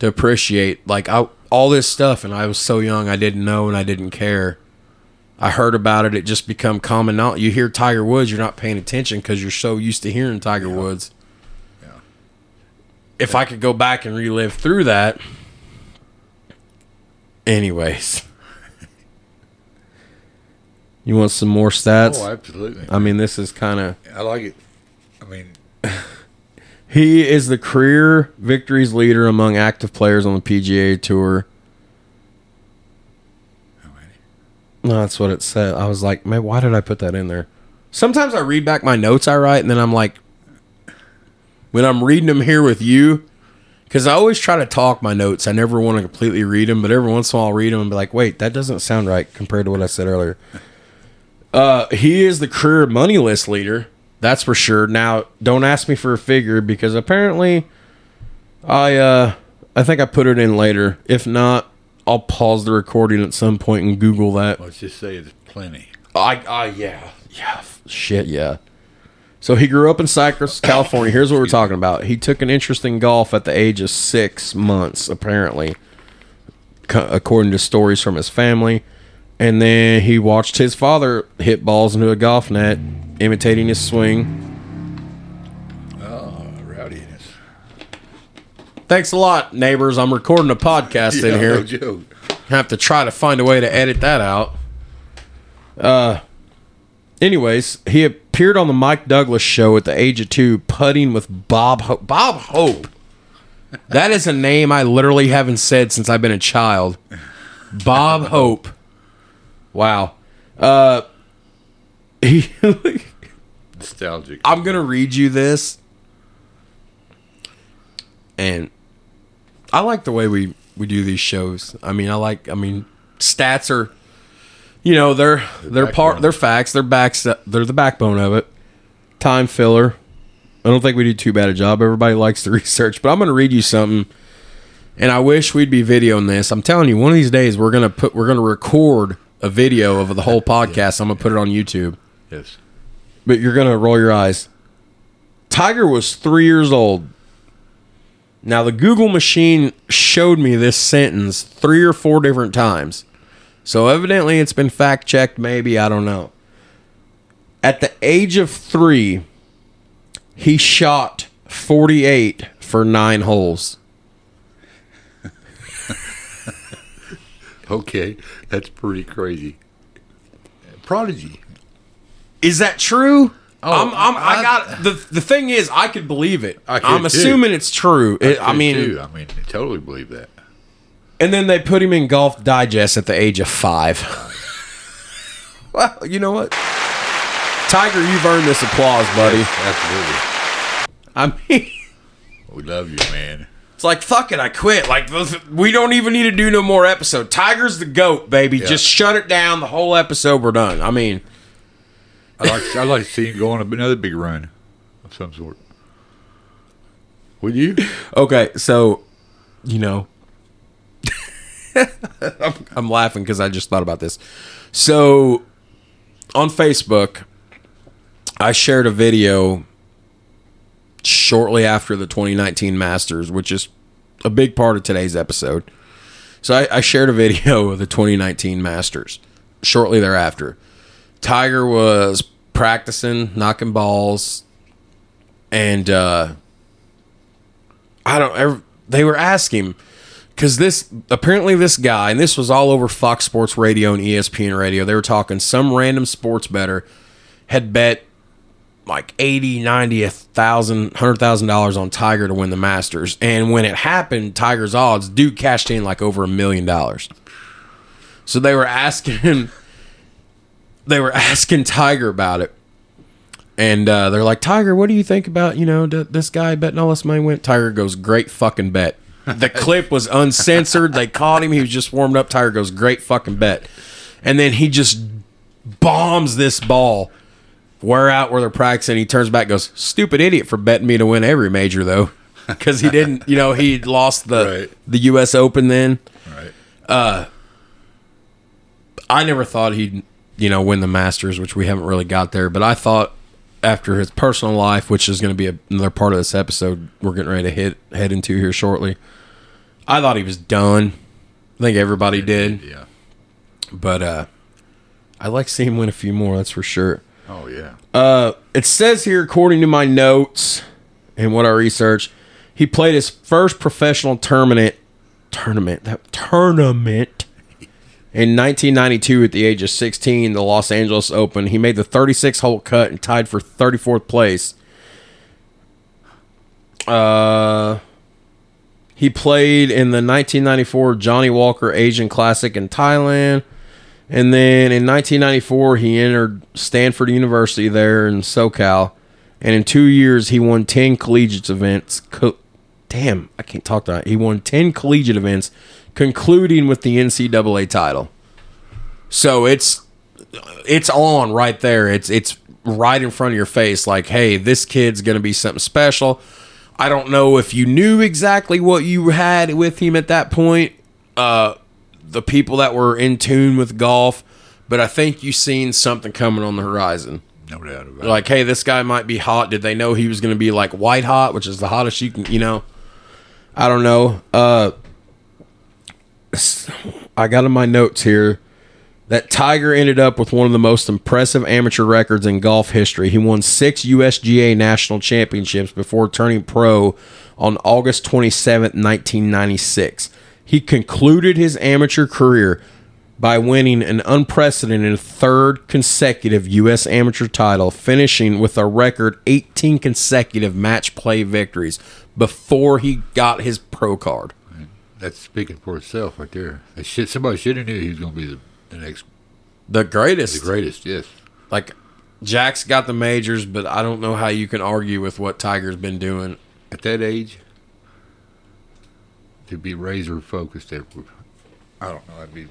to appreciate like I, all this stuff. And I was so young, I didn't know and I didn't care. I heard about it. It just become common knowledge. You hear Tiger Woods, you're not paying attention because you're so used to hearing Tiger Woods. Yeah. If I could go back and relive through that, anyways. [laughs] You want some more stats? Oh, absolutely. I mean, this is kind of. I like it. I mean, [laughs] He is the career victories leader among active players on the PGA Tour. No, that's what it said. I was like, man, why did I put that in there? Sometimes I read back my notes I write, and then I'm like, when I'm reading them here with you, because I always try to talk my notes. I never want to completely read them, but every once in a while I'll read them and be like, wait, that doesn't sound right compared to what I said earlier. [laughs] Uh, he is the career money list leader. That's for sure. Now, don't ask me for a figure because apparently, I uh, I think I put it in later. If not, I'll pause the recording at some point and Google that. Let's just say it's plenty. I, I, yeah, yeah, shit, yeah. So he grew up in Cypress, California. Here's what we're talking about. He took an interest in golf at the age of six months, apparently, co- according to stories from his family. And then he watched his father hit balls into a golf net, imitating his swing. Oh, rowdiness. Thanks a lot, neighbors. I'm recording a podcast in here. no joke. have to try to find a way to edit that out. Uh, anyways, he appeared on the Mike Douglas show at the age of two, putting with Bob Hope. Bob Hope. That is a name I literally haven't said since I've been a child. Bob Hope. Wow. Uh, [laughs] he. Nostalgic. I'm gonna read you this, and I like the way we we do these shows. I mean, I like. I mean, stats are, you know, they're they're part. They're facts. They're backs. They're the backbone of it. Time filler. I don't think we do too bad a job. Everybody likes to [laughs] research, but I'm gonna read you something. And I wish we'd be videoing this. I'm telling you, one of these days we're gonna put we're gonna record a video of the whole [laughs] podcast. I'm gonna put it on YouTube yes. but you're gonna roll your eyes. Tiger was three years old. Now the Google machine showed me this sentence three or four different times. So evidently it's been fact checked, maybe, I don't know. At the age of three, he shot 48 for nine holes. [laughs] Okay, that's pretty crazy. Prodigy. Is that true? Oh, I'm, I'm, I, I- got the the thing is I could believe it. I too. assuming it's true. It- I Could mean, too. I mean, I totally believe that. And then they put him in Golf Digest at the age of five. [laughs] well, you know what? Tiger, you've earned this applause, buddy. Absolutely. I mean, [laughs] We love you, man. it's like, fuck it, I quit. Like, we don't even need to do no more episode. Tiger's the GOAT, baby. Yeah. Just shut it down. The whole episode, we're done. I mean, I like I like to see him go on another big run of some sort. Would you? [laughs] okay, so, you know, I'm, I'm laughing because I just thought about this. So, on Facebook, I shared a video shortly after the 2019 Masters, which is a big part of today's episode. So, I, I shared a video of the 2019 Masters shortly thereafter. Tiger was practicing, knocking balls, and uh, I don't. They were asking because this apparently this guy, and this was all over Fox Sports Radio and ESPN Radio. They were talking some random sports better had bet like 80, 90, a thousand, hundred thousand dollars on Tiger to win the Masters. And when it happened, Tiger's odds, dude cashed in like over a million dollars. So they were asking him, [laughs] they were asking Tiger about it. And uh, they're like, Tiger, what do you think about you know this guy betting all this money went Tiger goes, great fucking bet. The clip was uncensored. They caught him. He was just warmed up. Tiger goes, great fucking bet. And then he just bombs this ball. We're out where they're practicing. He turns back, and goes, stupid idiot for betting me to win every major though, [laughs] because he didn't. You know, he lost the Right. the U.S. Open then. Right. Uh, I never thought he'd, you know, win the Masters, which we haven't really got there. But I thought after his personal life, which is going to be another part of this episode, we're getting ready to hit head into here shortly. I thought he was done. I think everybody did, Yeah. but uh, I like seeing him win a few more. That's for sure. Oh yeah. Uh, it says here, according to my notes and what I researched, he played his first professional tournament tournament that tournament in 1992 at the age of 16, the Los Angeles Open. He made the 36 hole cut and tied for 34th place. Uh, he played in the 1994 Johnnie Walker Asian Classic in Thailand. And then in 1994, he entered Stanford University there in SoCal. And in two years, he won 10 collegiate events. Co- Damn, I can't talk that. He won 10 collegiate events, concluding with the NCAA title. So it's it's on right there. It's it's right in front of your face. Like, hey, this kid's gonna be something special. I don't know if you knew exactly what you had with him at that point. Uh, the people that were in tune with golf, but I think you seen something coming on the horizon. No doubt about it. Like, hey, this guy might be hot. Did they know he was going to be like white hot, which is the hottest you can, you know? I don't know. Uh, I got in my notes here that Tiger ended up with one of the most impressive amateur records in golf history. He won six USGA national championships before turning pro on August 27th, 1996. He concluded his amateur career by winning an unprecedented third consecutive U.S. amateur title, finishing with a record 18 consecutive match play victories before he got his pro card. That's speaking for itself right there. Somebody should have knew he was going to be the, the next, The greatest. the greatest. Yes. like Jack's got the majors, but I don't know how you can argue with what Tiger's been doing. At that age, to be razor focused, I don't know. I'd be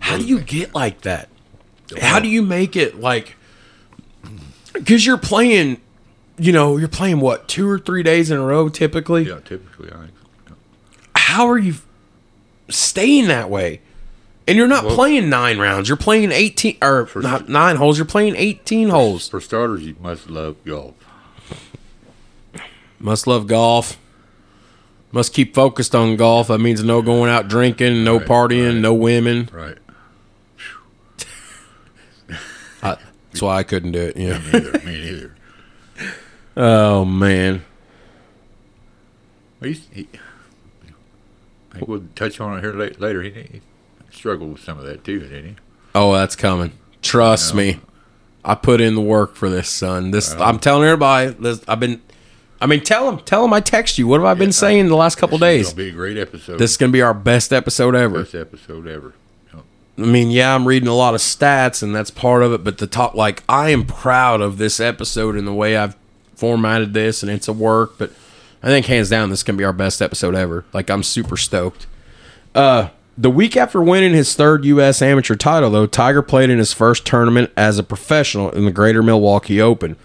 How do you get like that? How do you make it like? Because you're playing, you know, you're playing what two or three days in a row typically. yeah. Typically, I think. How are you staying that way? And you're not Well- playing nine rounds. You're playing eighteen or not nine holes. You're playing eighteen holes. For starters, you must love golf. Must love golf. Must keep focused on golf. That means no going out drinking, no Right, partying, right. no women. Right. [laughs] I, that's why I couldn't do it. Yeah. Neither. me neither. [laughs] Oh man. Well, he's, he, I think we'll touch on it here later. He, he struggled with some of that too, didn't he? Oh, that's coming. Trust me. I put in the work for this, son. This I'm telling everybody. This, I've been. I mean, tell them. Tell them I text you. What have I been Yeah, saying the last couple This is days? gonna be a great episode. This is gonna be our best episode ever. best episode ever. Yep. I mean, yeah, I'm reading a lot of stats, and that's part of it. But the top, like, I am proud of this episode and the way I've formatted this, and it's a work. But I think hands down, this is gonna be our best episode ever. Like, I'm super stoked. Uh, the week after winning his third U.S. amateur title, though, Tiger played in his first tournament as a professional in the Greater Milwaukee Open.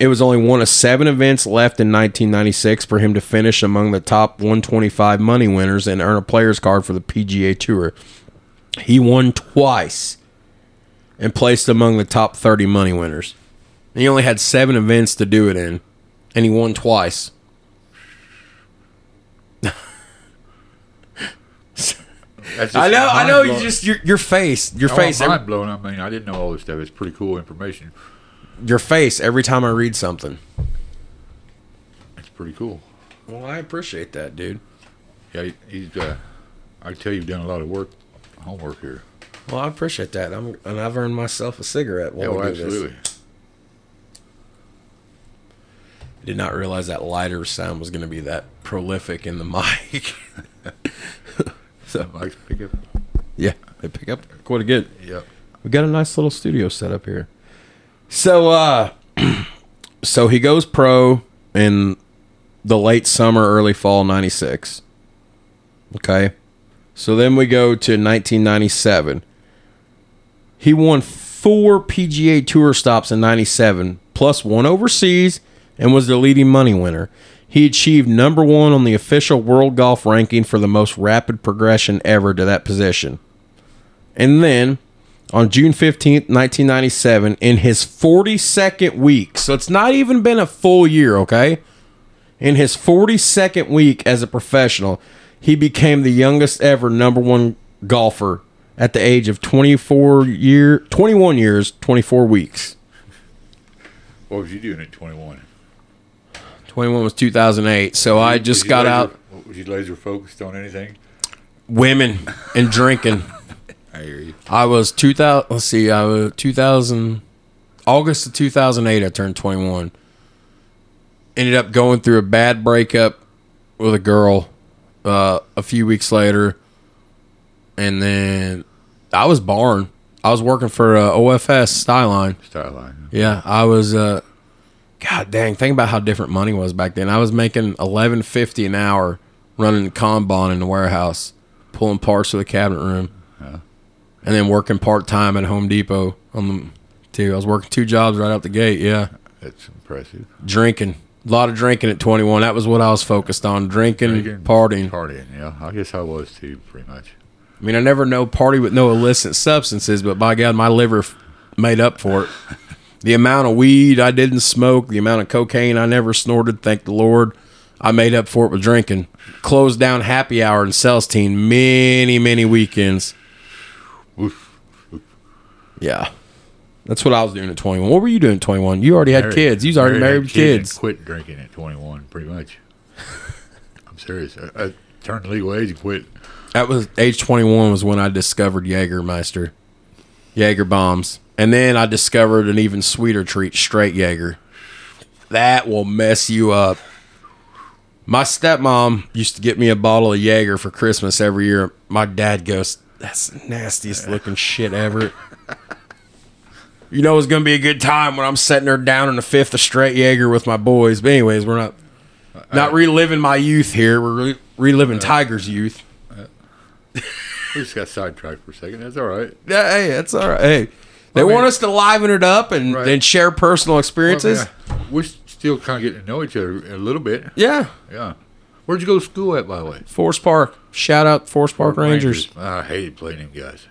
It was only one of seven events left in 1996 for him to finish among the top 125 money winners and earn a player's card for the PGA Tour. He won twice and placed among the top 30 money winners. He only had seven events to do it in, and he won twice. That's just I know, I know. You just your your face, your face, every, mind blown. I mean, I didn't know all this stuff. It's pretty cool information. your face. Every time I read something. It's pretty cool. Well, I appreciate that, dude. Yeah, he's. Uh, I tell you, you've done a lot of work, homework here. Well, I appreciate that. I'm and I've earned myself a cigarette while Yeah, we well, do this. absolutely. I did not realize that lighter sound was going to be that prolific in the [laughs] mic. [laughs] so Mike's pick up. yeah, they pick up quite a good. Yep. We got a nice little studio set up here. So, uh, [clears throat] so he goes pro in the late summer, early fall '96. Okay, so then we go to 1997. He won four PGA Tour stops in '97, plus one overseas, and was the leading money winner. He achieved number one on the official world golf ranking for the most rapid progression ever to that position. And then on June 15th, 1997, in his 42nd week, so it's not even been a full year, okay? In his 42nd week as a professional, he became the youngest ever number one golfer at the age of 24 year 21 years 24 weeks What was you doing at 21? 21 was 2008 so i just got laser- out Was you laser focused on anything? women and drinking [laughs] I hear you. I was 2000. Let's see. I was 2000. August of 2008. I turned 21. Ended up going through a bad breakup with a girl uh, a few weeks later, and then I was barn. I was working for uh, OFS Styline. Style line. Yeah, I was. Uh, God dang! Think about how different money was back then. I was making eleven fifty an hour running Kanban in the warehouse, pulling parts to the cabinet room, Yeah. and then working part time at Home Depot on the too. I was working two jobs right out the gate. Yeah, That's impressive. drinking. A lot of drinking at 21. That was what I was focused on. Drinking, Drinking, partying. Partying, yeah. I guess I was too, pretty much. I mean, I never know party with no illicit substances, but by God, my liver f- made up for it. [laughs] The amount of weed I didn't smoke, the amount of cocaine I never snorted, thank the Lord, I made up for it with drinking. Closed down happy hour in Celestine many, many weekends. Yeah. That's what I was doing at 21. What were you doing at 21? You already had Married- kids. You was already married had with kids. Quit drinking at 21, pretty much. [laughs] I'm serious. I, I turned legal age and quit. That was age 21 was when I discovered Jägermeister, Jaeger bombs. And then I discovered an even sweeter treat, straight Jaeger. That will mess you up. My stepmom used to get me a bottle of Jaeger for Christmas every year. My dad goes, That's the nastiest looking shit ever. You know it's gonna be a good time when I'm setting her down in the fifth of straight Jaeger with my boys. But anyways, we're not not uh, reliving my youth here. We're re- reliving uh, Tiger's youth. Uh, we just got sidetracked for a second. That's all right. Yeah, hey, that's all right. Hey, they I mean- want us to liven it up and, Right. and share personal experiences. Well, yeah, we're still kind of getting to know each other a little bit. yeah. Yeah. Where'd you go to school at, by the way? Forest Park. Shout out Forest Park Rangers. I hated playing them guys.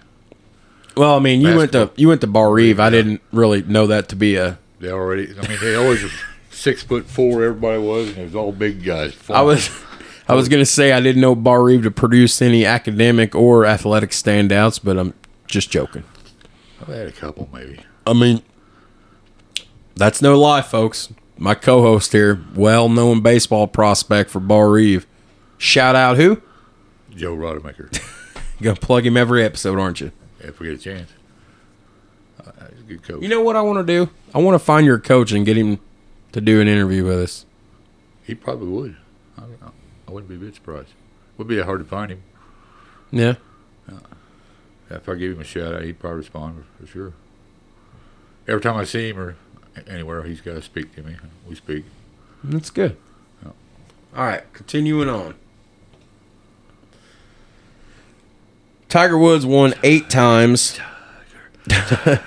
Well, I mean, you went to you went to Barr-Reeve. I didn't really know that to be a. They already, I mean, they always was six foot four, everybody was, and it was all big guys. I was [laughs] I was gonna say I didn't know Barr-Reeve to produce any academic or athletic standouts, but I'm just joking. I had a couple, maybe. I mean, that's no lie, folks. My co-host here, well-known baseball prospect for Bar. Shout out who? Joe Rodemaker. [laughs] You gonna plug him every episode, aren't you? if we get a chance. Uh, he's a good coach. You know what I want to do? I want to find your coach and get him to do an interview with us. he probably would. I. I wouldn't be a bit surprised. Would be hard to find him. Yeah. If I give him a shout out, he'd probably respond for sure. Every time I see him or anywhere, he's got to speak to me. We speak. That's good. All right, continuing on. Tiger Woods won eight times. [laughs] I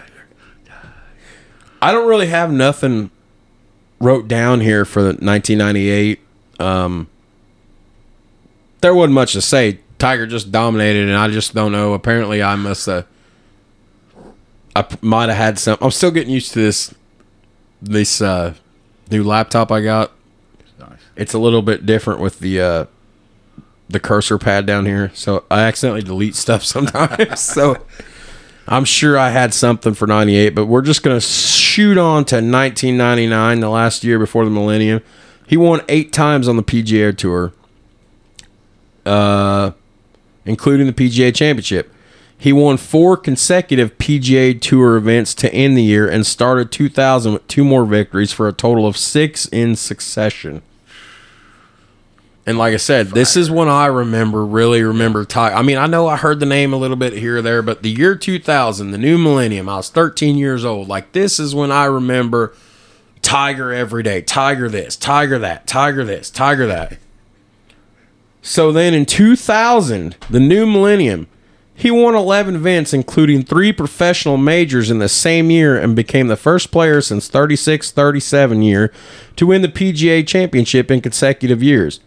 don't really have nothing wrote down here for the 1998. Um, there wasn't much to say. Tiger just dominated, and I just don't know. Apparently, I must have. I might have had some. I'm still getting used to this. This uh, new laptop I got It's nice. it's a little bit different with the uh the cursor pad down here so i accidentally delete stuff [laughs] sometimes so i'm sure i had something for 98 but we're just gonna shoot on to 1999 the last year before the millennium he won eight times on the pga tour uh including the pga championship he won four consecutive PGA Tour events to end the year and started 2000 with two more victories for a total of six in succession. And like I said, this is when I remember, really remember Tiger. I mean, I know I heard the name a little bit here or there, but the year 2000, the new millennium, I was 13 years old. Like, this is when I remember Tiger every day, Tiger this, Tiger that, Tiger this, Tiger that. So then in 2000, the new millennium, he won 11 events, including three professional majors in the same year, and became the first player since 36 37 year to win the PGA championship in consecutive years.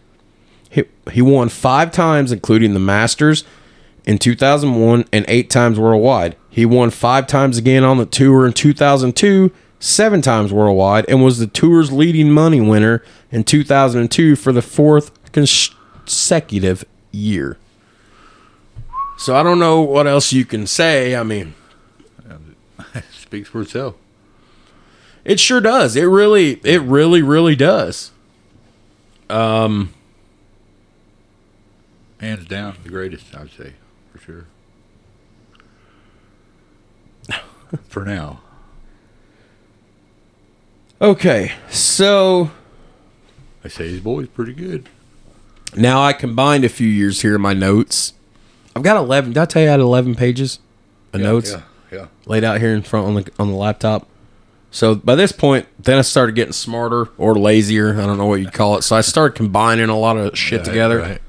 He, he won five times, including the Masters in 2001 and eight times worldwide. He won five times again on the tour in 2002, seven times worldwide, and was the tour's leading money winner in 2002 for the fourth consecutive year. So I don't know what else you can say. I mean, it [laughs] Speaks for itself. it sure does. It really, it really, really does. Um, Hands down, the greatest, I'd say, for sure. [laughs] for now. okay, so I say his boy's pretty good. Now I combined a few years here in my notes. I've got eleven. Did I tell you I had eleven pages of notes Yeah, yeah. laid out here in front on the on the laptop? So by this point, then I started getting smarter or lazier. I don't know what you'd call it. So I started combining a lot of shit Right, together. right.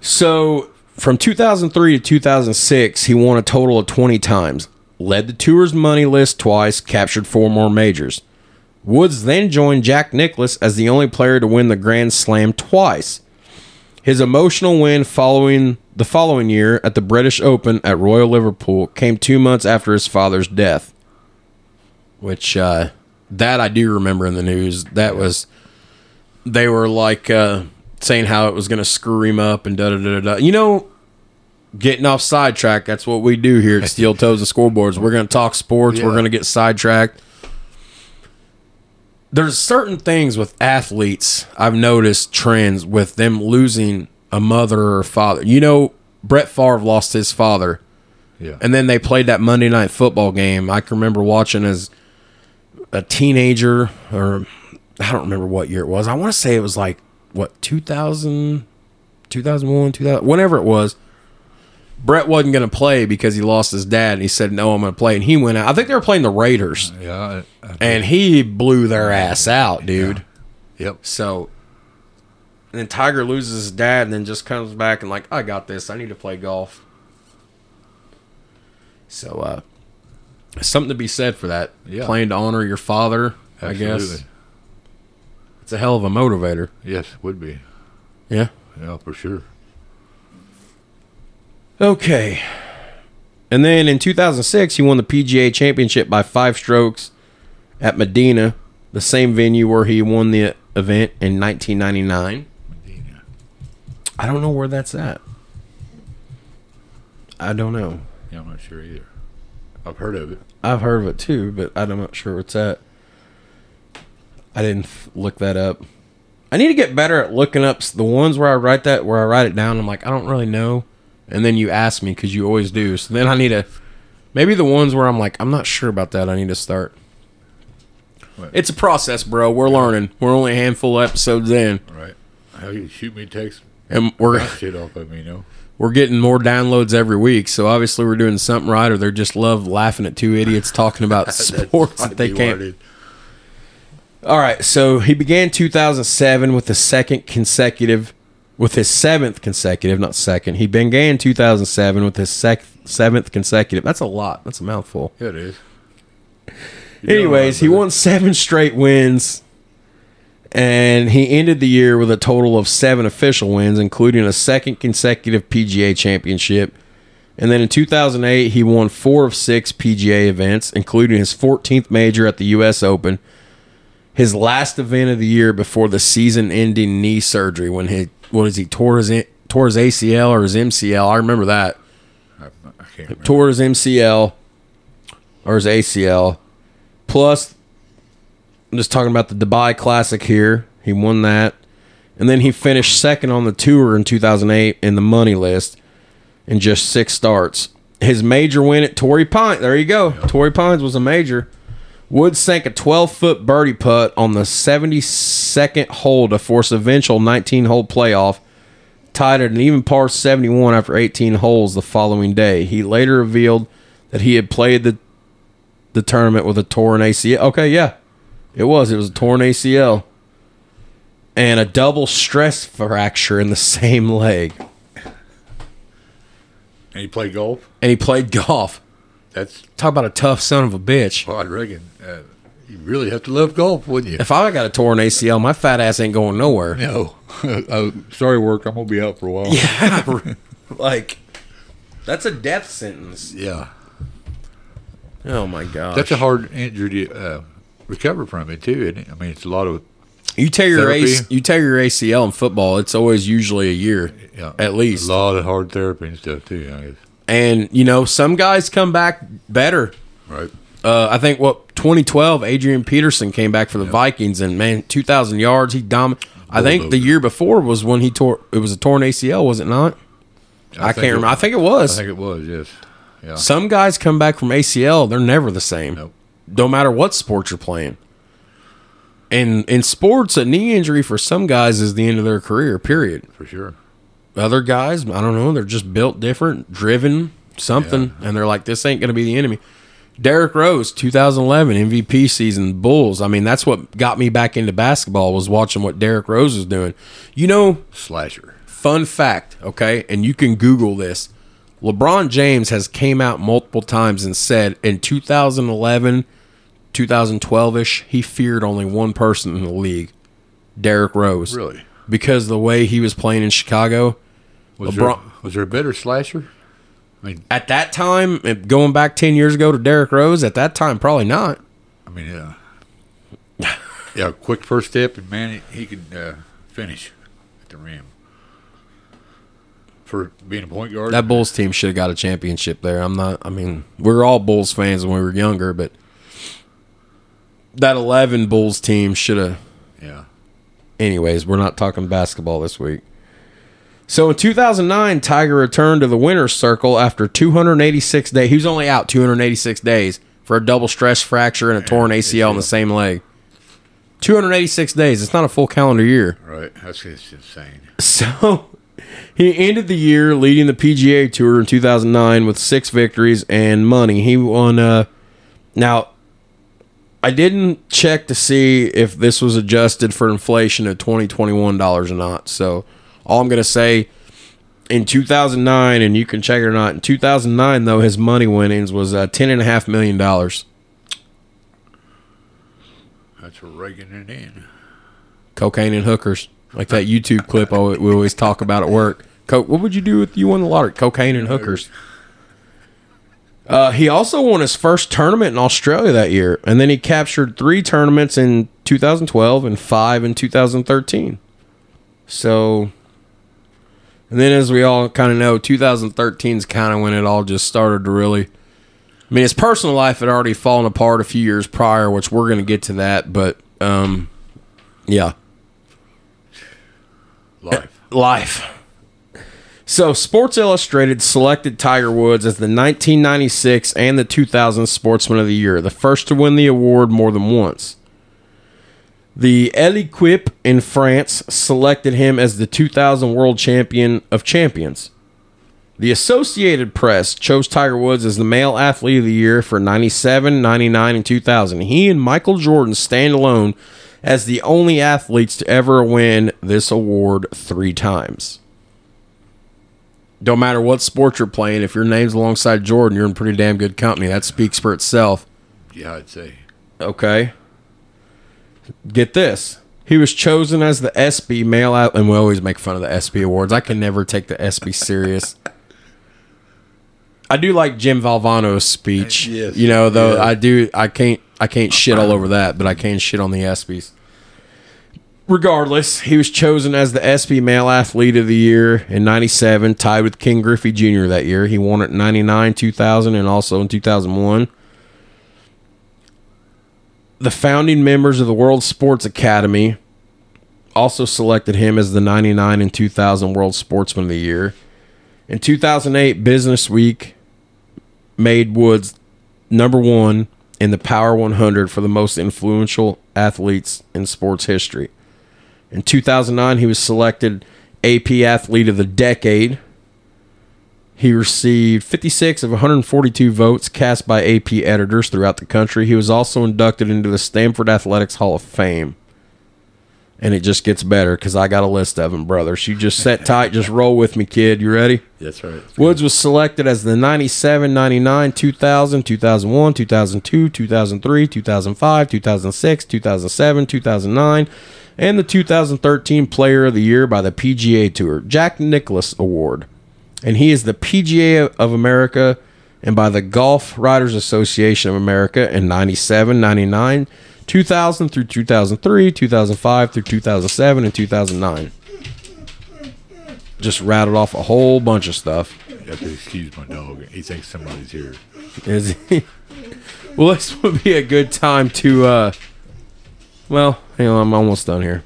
So from 2003 to 2006, he won a total of 20 times, led the tour's money list twice, captured four more majors. Woods then joined Jack Nicklaus as the only player to win the Grand Slam twice. His emotional win following the following year at the British Open at Royal Liverpool came two months after his father's death. Which uh, that I do remember in the news. That was they were like uh, saying how it was going to screw him up and da da da da. You know, getting off sidetrack. That's what we do here at Steel Toes and Scoreboards. We're going to talk sports. We're going to get sidetracked. There's certain things with athletes I've noticed trends with them losing a mother or father. You know, Brett Favre lost his father, Yeah. and then they played that Monday night football game. I can remember watching as a teenager, or I don't remember what year it was. I want to say it was like what 2000, 2001, 2000, whenever it was. Brett wasn't going to play because he lost his dad, and he said, "No, I'm going to play." And he went out. I think they were playing the Raiders, yeah. I, I, and he blew their ass out, dude. yep. So, and then Tiger loses his dad, and then just comes back and like, I got this. I need to play golf. So, uh, something to be said for that. Yeah. Playing to honor your father, I guess. It's a hell of a motivator. Yes, would be. Yeah. Yeah, for sure. Okay. And then in 2006, he won the PGA Championship by five strokes at Medinah, the same venue where he won the event in 1999. Medinah. I don't know where that's at. I don't know. Yeah, I'm not sure either. I've heard of it. I've heard of it too, but I'm not sure where it's at. I didn't look that up. I need to get better at looking up the ones where I write that where I write it down. I'm like, I don't really know, and then you ask me because you always do. So then I need to maybe the ones where I'm like, I'm not sure about that. I need to start. Right. It's a process, bro. We're learning. We're only a handful of episodes in, Right. How you shoot me text and we're shit off of me, you know? we're getting more downloads every week. So obviously we're doing something right, or they're just love laughing at two idiots talking about [laughs] sports that they can't. what it is. All right, so he began 2007 with the second consecutive, with his seventh consecutive, not second. He began 2007 with his sec- seventh consecutive. That's a lot. That's a mouthful. Yeah, it is. You Anyways, he won seven straight wins, and he ended the year with a total of seven official wins, including a second consecutive PGA championship. And then in 2008, he won four of six PGA events, including his 14th major at the U.S. Open, his last event of the year before the season-ending knee surgery when he what is he tore his tore his ACL or his MCL. I remember that I, I can't remember. tore his MCL or his ACL. Plus, I'm just talking about the Dubai Classic here. He won that. And then he finished second on the tour in 2008 in the money list in just six starts. His major win at Torrey Pines. There you go. Torrey Pines was a major. Woods sank a 12 foot birdie putt on the 72nd hole to force a eventual 19 hole playoff tied at an even par 71 after 18 holes the following day. He later revealed that he had played the the tournament with a torn ACL. Okay, yeah. It was. It was a torn ACL and a double stress fracture in the [laughs] same leg. And he played golf. And he played golf. That's Talk about a tough son of a bitch. well, I reckon uh, you really have to love golf, wouldn't you? If I got a torn ACL, my fat ass ain't going nowhere. No. oh, [laughs] sorry, work. I'm gonna be out for a while. Yeah, [laughs] like that's a death sentence. Yeah. Oh my god! That's a hard injury to uh, recover from it too, isn't it? I mean, it's a lot of you tear your. AC, you tear your ACL in football. It's always usually a year yeah, at least. a lot of hard therapy and stuff too. I guess. And you know, some guys come back better. Right. Uh, I think what 2012, Adrian Peterson came back for the Vikings, and man, 2,000 yards. He dom. I think the year before was when he tore. It was a torn ACL, was it not? I, think can't remember. I think it was. I think it was. Yes. Yeah. Some guys come back from ACL, they're never the same. Nope. No matter what sport you're playing. And in sports, a knee injury for some guys is the end of their career, period. For sure. Other guys, I don't know, they're just built different, driven, something, and they're like, this ain't going to be the enemy. Derrick Rose, 2011 MVP season, Bulls. I mean, that's what got me back into basketball was watching what Derrick Rose was doing. You know, Slasher. fun fact, okay, and you can Google this. LeBron James has came out multiple times and said in 2011, 2012ish, he feared only one person in the league, Derrick Rose, Really? because the way he was playing in Chicago. Was LeBron- there was there a better slasher? I mean, At that time, going back 10 years ago to Derrick Rose, at that time, probably not. I mean, yeah. [laughs] yeah, quick first step, and man, he, he could uh, finish at the rim. For being a point guard, That Bulls team should have got a championship there. I'm not, I mean, we were all Bulls fans when we were younger, but that 11 Bulls team should have. yeah, Anyways, we're not talking basketball this week. So in 2009, Tiger returned to the winner's circle after 286 days. He was only out 286 days for a double stress fracture and a torn ACL in the same leg. 286 days. It's not a full calendar year. right. That's just insane. So [laughs] he ended the year leading the PGA Tour in 2009 with six victories and money. He won. Uh, now, I didn't check to see if this was adjusted for inflation at 2021 dollars or not. So all I'm gonna say in 2009, and you can check it or not. In 2009, though, his money winnings was uh, ten and a half million dollars. That's raking it in. Cocaine and hookers, like that YouTube clip I- we always talk about at work. Co- what would you do if you won the lottery? Cocaine and hookers. Uh, he also won his first tournament in Australia that year, and then he captured three tournaments in 2012 and five in 2013. So, and then as we all kind of know, 2013 is kind of when it all just started to really. I mean, his personal life had already fallen apart a few years prior, which we're going to get to that, but um, yeah, Life. [laughs] life. So, Sports Illustrated selected Tiger Woods as the 1996 and the 2000 Sportsman of the Year, the first to win the award more than once. The L'Equipe in France selected him as the 2000 World Champion of Champions. The Associated Press chose Tiger Woods as the male athlete of the year for 97, 99, and 2000. He and Michael Jordan stand alone as the only athletes to ever win this award three times. Don't matter what sport you're playing, if your name's alongside Jordan, you're in pretty damn good company. That speaks for itself. Yeah, I'd say. Okay. Get this. He was chosen as the ESPY male out, and we always make fun of the ESPY awards. I can never take the ESPY serious. I do like Jim Valvano's speech. Yes. You know, though Yeah. I do I can't I can't shit all over that, but I can shit on the ESPYs. Regardless, he was chosen as the ESPY Male Athlete of the Year in 97, tied with Ken Griffey Jr. that year. He won it in 99, 2000, and also in 2001 the founding members of the World Sports Academy also selected him as the 99 and 2000 World Sportsman of the Year. In 2008, Business Week made Woods number one in the Power 100 for the most influential athletes in sports history. In 2009, he was selected AP Athlete of the Decade. He received 56 of 142 votes cast by AP editors throughout the country. He was also inducted into the Stanford Athletics Hall of Fame. And it just gets better because I got a list of them, brothers. You just set [laughs] tight, just roll with me, kid. You ready? That's right. Woods was selected as the 97, 99, 2000, 2001, 2002, 2003, 2005, 2006, 2007, 2009, and the 2013 Player of the Year by the PGA Tour, Jack Nicklaus Award. And he is the PGA of America and by the Golf Writers Association of America in 97, 99, 2000 through 2003, 2005 through 2007, and 2009. Just rattled off a whole bunch of stuff. You have to excuse my dog. He thinks somebody's here. Is he? [laughs] well, this would be a good time to. uh Well, hang on, I'm almost done here.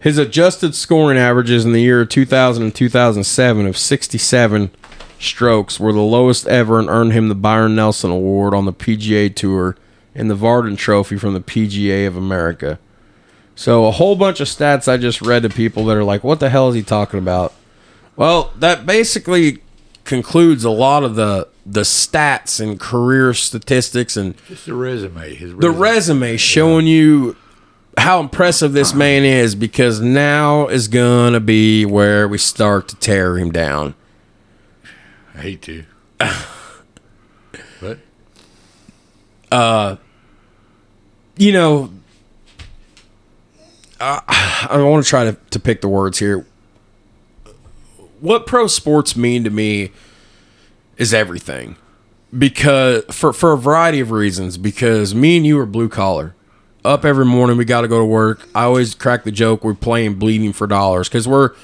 His adjusted scoring averages in the year 2000 and 2007 of 67 strokes were the lowest ever and earned him the Byron Nelson Award on the PGA Tour and the Vardon Trophy from the PGA of America. So a whole bunch of stats I just read to people that are like, "What the hell is he talking about?" Well, that basically concludes a lot of the the stats and career statistics and Just the resume. His the resume showing you how impressive this man is because now is gonna be where we start to tear him down. I hate to. but uh You know, uh, I want to try to, to pick the words here. What pro sports mean to me is everything because for for a variety of reasons because me and you are blue collar up every morning we got to go to work. I always crack the joke we're playing bleeding for dollars because we're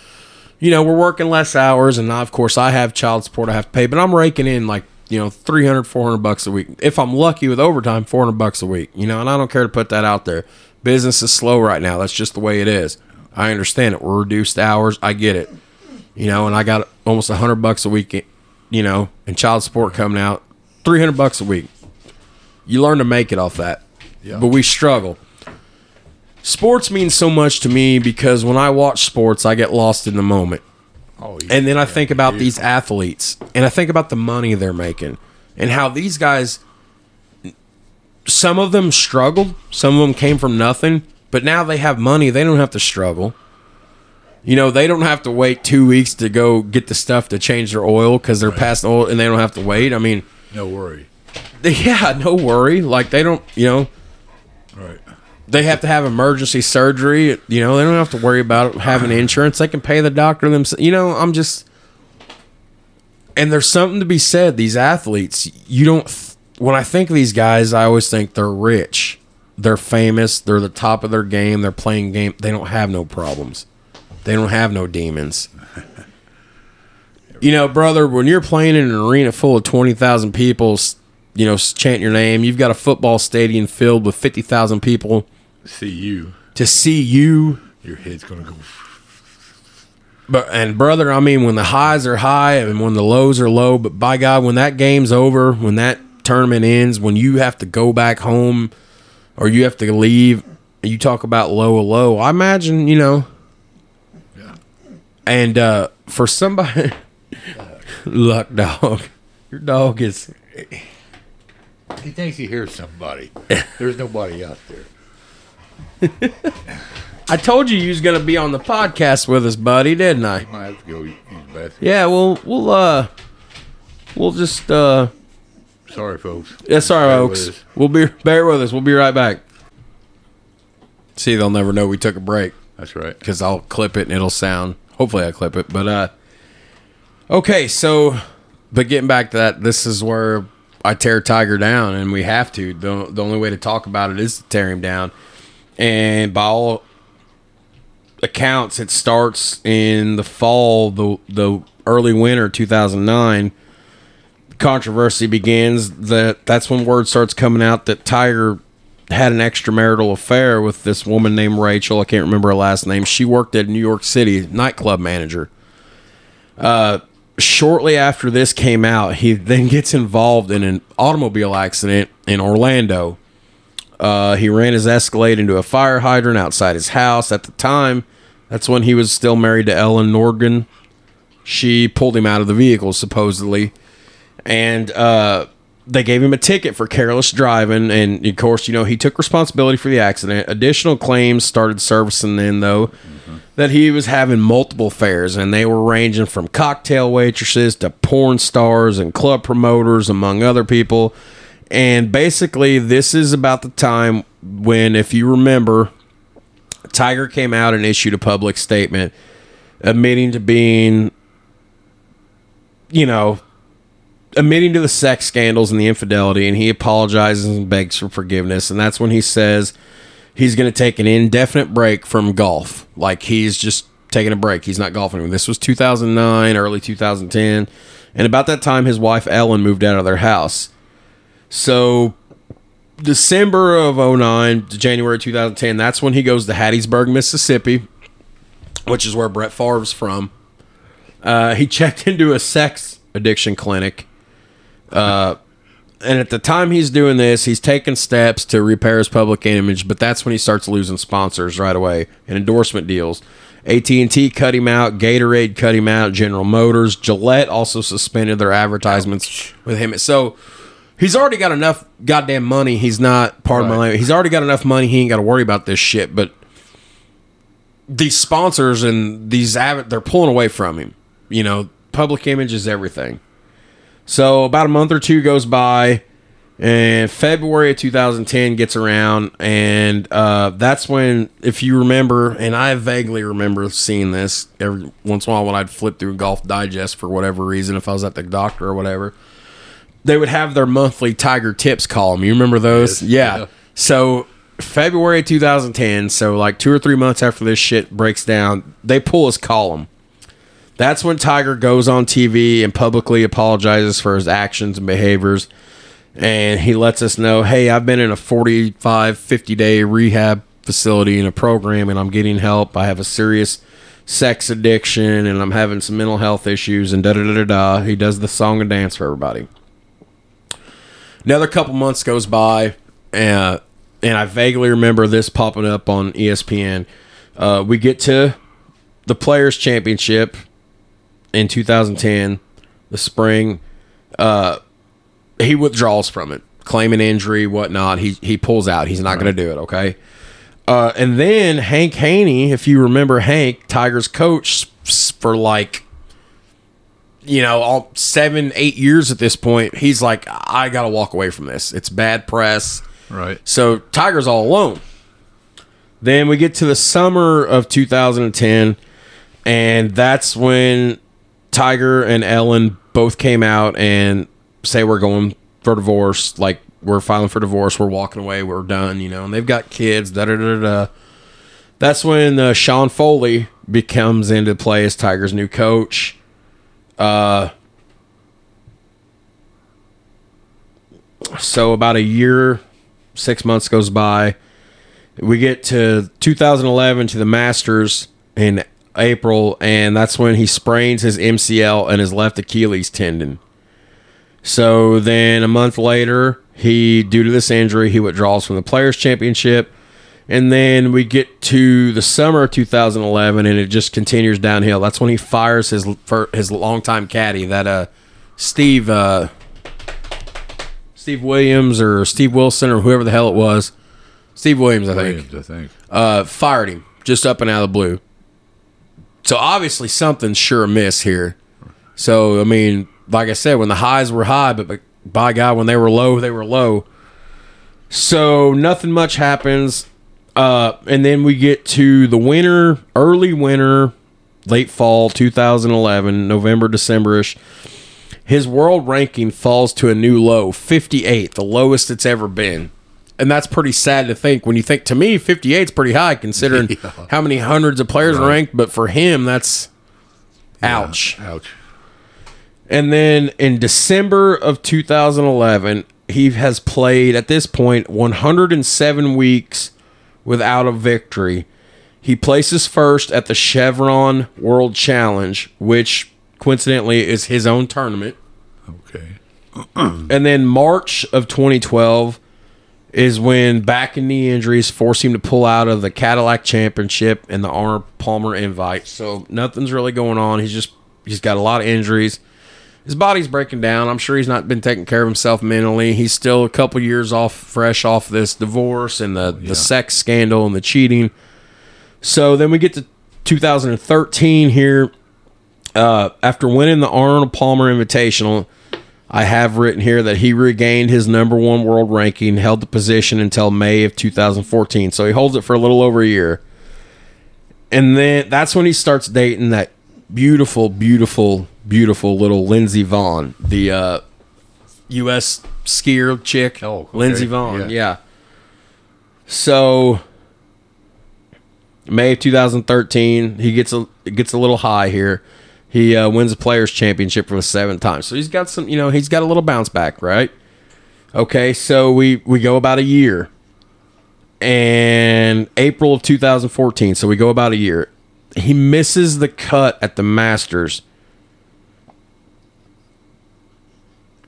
you know we're working less hours and of course i have child support i have to pay but i'm raking in like you know 300 400 bucks a week. If i'm lucky with overtime 400 bucks a week you know and i don't care to put that out there. Business is slow right now that's just the way it is. I understand it we're reduced hours i get it you know and i got almost 100 bucks a week you know and child support coming out 300 bucks a week. You learn to make it off that Yeah. but we struggle sports means so much to me because when i watch sports i get lost in the moment oh, he- and then I yeah, think about he- these athletes, and I think about the money they're making, and how these guys, some of them struggled, some of them came from nothing, but now they have money. They don't have to struggle. You know, they don't have to wait two weeks to go get the stuff to change their oil because they're past oil and they don't have to wait. I mean, No worry. [laughs] yeah, no worry. Like, they don't, you know, Right. They have to have emergency surgery. You know, they don't have to worry about having [sighs] insurance. They can pay the doctor themselves. You know, I'm just. And there's something to be said. These athletes, you don't. th- When I think of these guys, I always think they're rich, they're famous, they're the top of their game, they're playing game. They don't have no problems. They don't have no demons. You know, brother, when you're playing in an arena full of 20,000 people, you know, chanting your name, you've got a football stadium filled with 50,000 people See you. to see you. Your head's gonna go. But and brother, I mean, when the highs are high and when the lows are low, but by God, when that game's over, when that tournament ends, when you have to go back home or you have to leave, you talk about low or low. I imagine, you know, Yeah. and uh, for somebody, [laughs] luck dog, your dog is. He thinks he hears somebody. There's nobody out there. [laughs] I told you you was gonna be on the podcast with us, buddy, didn't I? Have to go use the bathroom. Yeah, well, we'll uh, we'll just uh. Sorry, folks. Yeah, sorry, Bear folks. We'll be bear with us. We'll be right back. See, they'll never know we took a break That's right. because I'll clip it and it'll sound. Hopefully, I clip it. But uh, okay. So, but getting back to that, this is where I tear Tiger down, and we have to. the The only way to talk about it is to tear him down, and by all accounts, it starts in the fall, the the early winter, two thousand nine controversy begins that that's when word starts coming out that Tiger had an extramarital affair with this woman named Rachel. I can't remember her last name. She worked at New York City nightclub manager. Uh, shortly after this came out, he then gets involved in an automobile accident in Orlando. Uh, he ran his Escalade into a fire hydrant outside his house. At the time, that's when he was still married to Elin Nordegren. she pulled him out of the vehicle supposedly, and uh, they gave him a ticket for careless driving. And of course, you know he took responsibility for the accident. Additional claims started surfacing then though that he was having multiple affairs, and they were ranging from cocktail waitresses to porn stars and club promoters, among other people. And basically, this is about the time when, if you remember, Tiger came out and issued a public statement admitting to being, you know, admitting to the sex scandals and the infidelity, and he apologizes and begs for forgiveness. And that's when he says he's going to take an indefinite break from golf. Like he's just taking a break. He's not golfing. This was 2009, early 2010. And about that time, his wife Elin moved out of their house. So December of 09 to January 2010, that's when he goes to Hattiesburg, Mississippi, which is where Brett Favre's from. Uh, he [laughs] checked into a sex addiction clinic. Uh, and at the time he's doing this, he's taking steps to repair his public image, but that's when he starts losing sponsors right away and endorsement deals. AT&T cut him out, Gatorade cut him out, General Motors, Gillette also suspended their advertisements with him. So he's already got enough goddamn money. He's not part of my Right. language. He's already got enough money. He ain't got to worry about this shit. But these sponsors and these they're pulling away from him. You know, public image is everything. So about a month or two goes by, and February of 2010 gets around, and uh, that's when, if you remember, and I vaguely remember seeing this every once in a while when I'd flip through Golf Digest for whatever reason, if I was at the doctor or whatever, they would have their monthly Tiger Tips column. You remember those? Yes, yeah. yeah. So February 2010, so like two or three months after this shit breaks down, they pull his column. That's when Tiger goes on TV and publicly apologizes for his actions and behaviors. And he lets us know, hey, I've been in a 45, 50 day rehab facility in a program and I'm getting help. I have a serious sex addiction and I'm having some mental health issues and da da da da da. He does the song and dance for everybody. Another couple months goes by, and and I vaguely remember this popping up on ESPN. Uh, we get to the Players Championship in 2010, the spring. Uh, he withdraws from it, claiming injury, whatnot. He he pulls out. He's not going to do it. Okay. Uh, and then Hank Haney, if you remember Hank, Tiger's coach for like you know, all seven, eight years at this point, he's like, I got to walk away from this. It's bad press. Right. So Tiger's all alone. Then we get to the summer of 2010, and that's when Tiger and Elin both came out and say we're going for divorce. Like we're filing for divorce. We're walking away. We're done. You know, and they've got kids. Da da da da. That's when uh, Sean Foley becomes into play as Tiger's new coach. Uh, so about a year, six months goes by. We get to 2011 to the Masters in April, and that's when he sprains his MCL and his left Achilles tendon. So then a month later, he due to this injury, he withdraws from the Players Championship. And then we get to the summer of 2011, and it just continues downhill. That's when he fires his his longtime caddy, that uh Steve uh Steve Williams or Steve Wilson or whoever the hell it was. Steve Williams, I think Williams, I think. uh, fired him just up and out of the blue. So obviously something's sure amiss here. So I mean, like I said, when the highs were high, but, but by God, when they were low, they were low. So nothing much happens, uh, and then we get to the winter, early winter, late fall, 2011, November, Decemberish. His world ranking falls to a new low, 58, the lowest it's ever been. And that's pretty sad to think. When you think, to me, 58 is pretty high considering [laughs] Yeah. how many hundreds of players are ranked. But for him, that's ouch. Ouch. And then in December of 2011, he has played at this point 107 weeks without a victory. He places first at the Chevron World Challenge, which coincidentally is his own tournament. Okay. [clears throat] And then March of 2012 is when back and knee injuries force him to pull out of the Cadillac Championship and the Arnold Palmer Invite. So nothing's really going on. He's just He's got a lot of injuries. His body's breaking down. I'm sure he's not been taking care of himself mentally. He's still a couple years off, fresh off this divorce and the, Yeah. the sex scandal and the cheating. So then we get to 2013 here. Uh, after winning the Arnold Palmer Invitational, I have written here that he regained his number one world ranking, held the position until May of 2014. So he holds it for a little over a year. And then that's when he starts dating that beautiful, beautiful, beautiful little Lindsey Vonn, the uh, U.S. skier chick. Oh, okay. Lindsey Vonn, Yeah. yeah. So May of 2013, he gets a gets a little high here. He uh, wins the Players Championship for the seventh time. So he's got some, you know, he's got a little bounce back, right? Okay, so we we go about a year, and April of 2014. So we go about a year. He misses the cut at the Masters.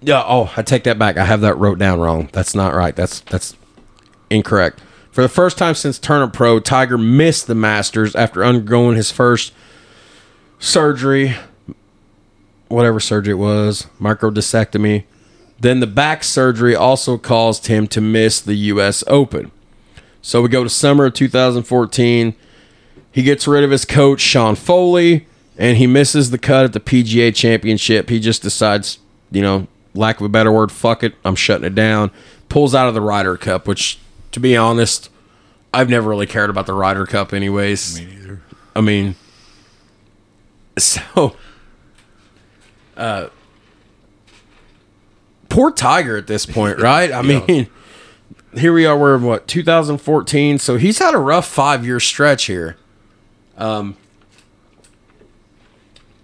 Yeah. Oh, I take that back. I have that wrote down wrong. That's not right. That's that's incorrect. For the first time since Turner Pro, Tiger missed the Masters after undergoing his first surgery, whatever surgery it was, microdiscectomy. Then the back surgery also caused him to miss the U.S. Open. So we go to summer of 2014. He gets rid of his coach, Sean Foley, and he misses the cut at the PGA Championship. He just decides, you know, lack of a better word, fuck it, I'm shutting it down. Pulls out of the Ryder Cup, which, to be honest, I've never really cared about the Ryder Cup, anyways. Me neither. I mean, so, uh, poor Tiger at this point, [laughs] right? I Yeah. mean, here we are. We're in what 2014, so he's had a rough five year stretch here. Um,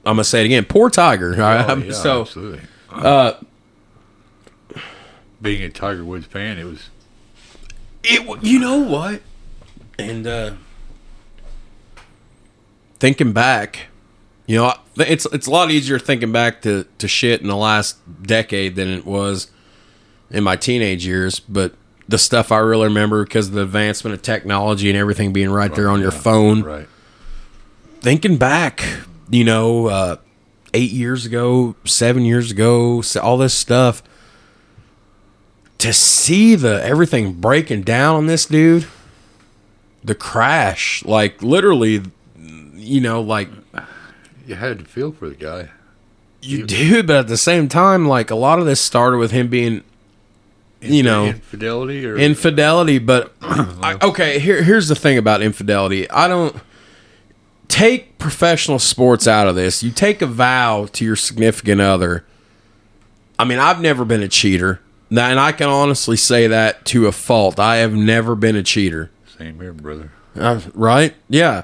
I'm gonna say it again. Poor Tiger. All right? Oh, [laughs] yeah, so, absolutely. uh, Being a Tiger Woods fan, it was it. You know what? And uh, thinking back, you know, it's it's a lot easier thinking back to to shit in the last decade than it was in my teenage years. But the stuff I really remember because of the advancement of technology and everything being right there on your phone. right. Thinking back, you know, uh, eight years ago, seven years ago, all this stuff. To see the everything breaking down on this dude, the crash, like literally, you know, like You had to feel for the guy. you do, but at the same time, like a lot of this started with him being, you know, infidelity or infidelity. But [clears throat] I, okay, here here's the thing about infidelity. I don't take professional sports out of this. You take a vow to your significant other. I mean, I've never been a cheater, Now, and I can honestly say that to a fault. I have never been a cheater. same here, brother. Uh, right? Yeah.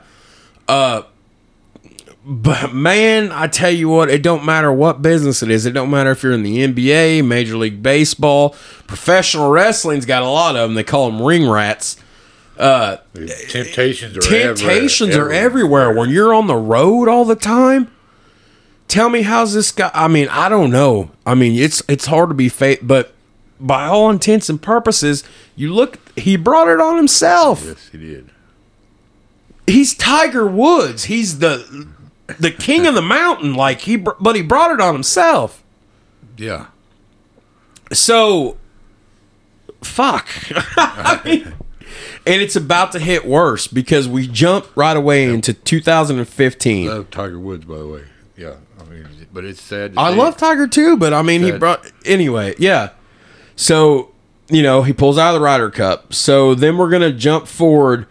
Uh, but man, I tell you what, it don't matter what business it is. It don't matter if you're in the NBA, Major League Baseball, professional wrestling's got a lot of them. They call them ring rats. Temptations are Temptations everywhere, are everywhere. When you're on the road all the time, tell me how's this guy? I mean, I don't know. I mean, it's it's hard to be fake, but by all intents and purposes, you look. He brought it on himself. Yes, he did. he's Tiger Woods. He's the the king of the mountain. Like he, but he brought it on himself. Yeah. So, fuck. [laughs] I mean, and it's about to hit worse because we jump right away into 2015. Love Tiger Woods, by the way. Yeah. I mean, but it's sad. I see. love Tiger too, but I mean, he brought anyway. Yeah. So you know, he pulls out of the Ryder Cup. So then we're gonna jump forward.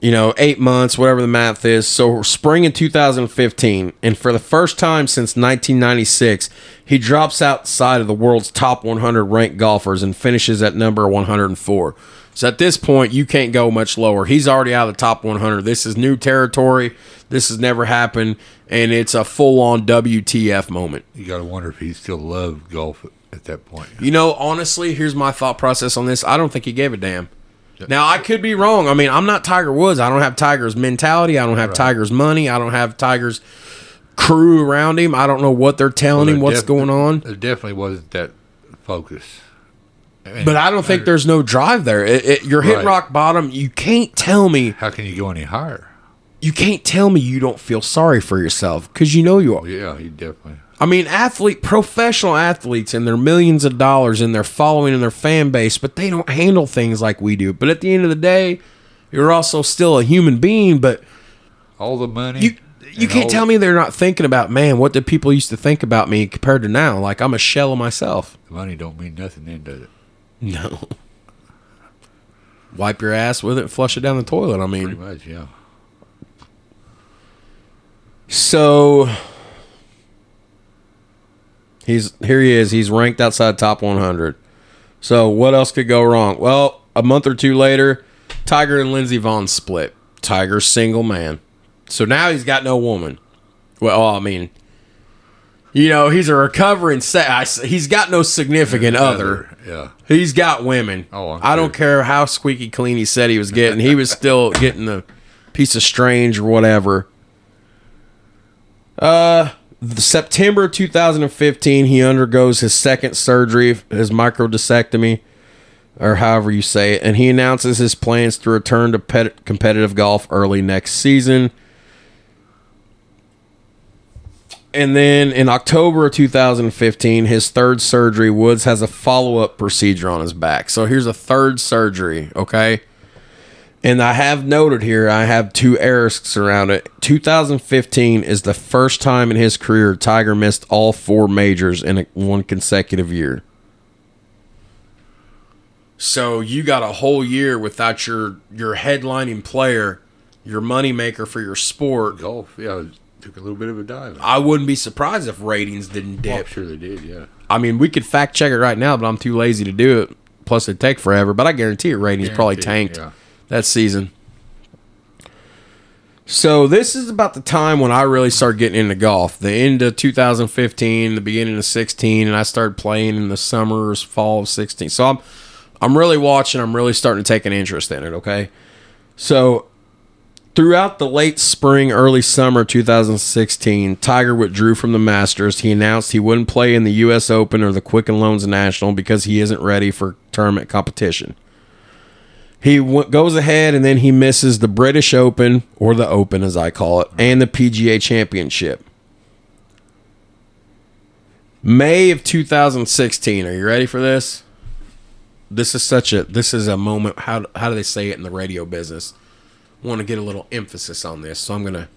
You know, eight months, whatever the math is. So spring in 2015, and for the first time since 1996, he drops outside of the world's top 100 ranked golfers and finishes at number 104. So at this point, you can't go much lower. He's already out of the top 100. This is new territory. This has never happened, and it's a full-on WTF moment. You got to wonder if he still loved golf at, at that point. You know, honestly, here's my thought process on this. I don't think he gave a damn. Now I could be wrong. I mean, I'm not Tiger Woods. I don't have Tiger's mentality. I don't have Tiger's money. I don't have Tiger's crew around him. I don't know what they're telling him, what's def- going on. There definitely wasn't that focus. And But I don't think there's no drive there. It, it, you're hitting Right. rock bottom. You can't tell me. How can you go any higher? you can't tell me you don't feel sorry for yourself because you know you are. Yeah, he definitely. I mean, athlete, professional athletes, and they're millions of dollars in their following and their fan base, but they don't handle things like we do. But at the end of the day, you're also still a human being. But All the money. you you can't tell me they're not thinking about, man, what did people used to think about me compared to now? Like I'm a shell of myself. the money don't mean nothing then, does it? No. Wipe your ass with it, and flush it down the toilet. I mean, Pretty much, yeah. So he's here. He is. He's ranked outside top 100. So what else could go wrong? Well, a month or two later, Tiger and Lindsey Vonn split. Tiger's single man. So now he's got no woman. Well, I mean, you know, he's a recovering. Se- I s- he's got no significant other. Yeah. He's got women. Oh, I'm I don't sure. care how squeaky clean he said he was getting. He was still getting the piece of strange or whatever. Uh, September 2015, he undergoes his second surgery, his microdiscectomy, or however you say it, and he announces his plans to return to pet- competitive golf early next season. And then in October of 2015, his third surgery, Woods has a follow up procedure on his back. So here's a third surgery, okay? And I have noted here, I have two asterisks around it. 2015 is the first time in his career Tiger missed all four majors in a, one consecutive year. So you got a whole year without your your headlining player, your moneymaker for your sport. Golf, yeah, took a little bit of a dive. I wouldn't be surprised if ratings didn't Oh, I'm dip. sure they did, yeah. I mean, we could fact check it right now, but I'm too lazy to do it. Plus, it'd take forever. But I guarantee you, ratings probably tanked yeah. That season. So this is about the time when I really started getting into golf. The end of 2015, the beginning of 16, and I started playing in the summers, fall of 16. So I'm I'm really watching. I'm really starting to take an interest in it. Okay, so throughout the late spring, early summer 2016, Tiger withdrew from the Masters. He announced he wouldn't play in the U.S. Open or the Quicken Loans National because he isn't ready for tournament competition. He w- goes ahead and then he misses the British Open, or the Open as I call it, and the PGA Championship. May of 2016. Are you ready for this? This is such a this is a moment. How how do they say it in the radio business? Want to get a little emphasis on this, so I'm gonna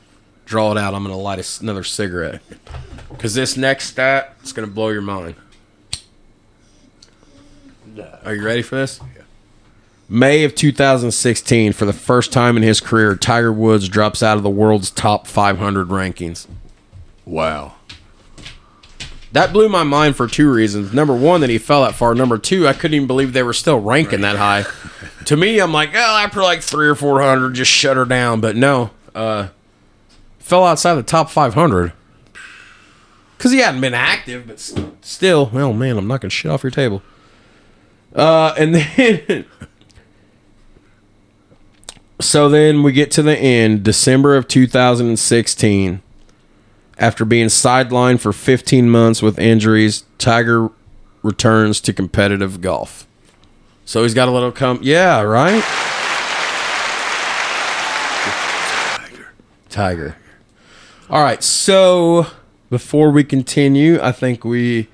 draw it out. I'm gonna light another cigarette because this next stat is gonna blow your mind. Are you ready for this? May of 2016, for the first time in his career, Tiger Woods drops out of the world's top 500 rankings. Wow. That blew my mind for two reasons. Number one, that he fell that far. Number two, I couldn't even believe they were still ranking that high. [laughs] to me, I'm like, oh, after like three or four hundred, just shut her down. But no, uh, fell outside the top 500 because he hadn't been active. But still, oh man, I'm knocking shit off your table. Uh, and [laughs] then. So then we get to the end, December of 2016. After being sidelined for 15 months with injuries, Tiger returns to competitive golf. So he's got a little come. Yeah, right? Tiger. Tiger. All right. So before we continue, I think we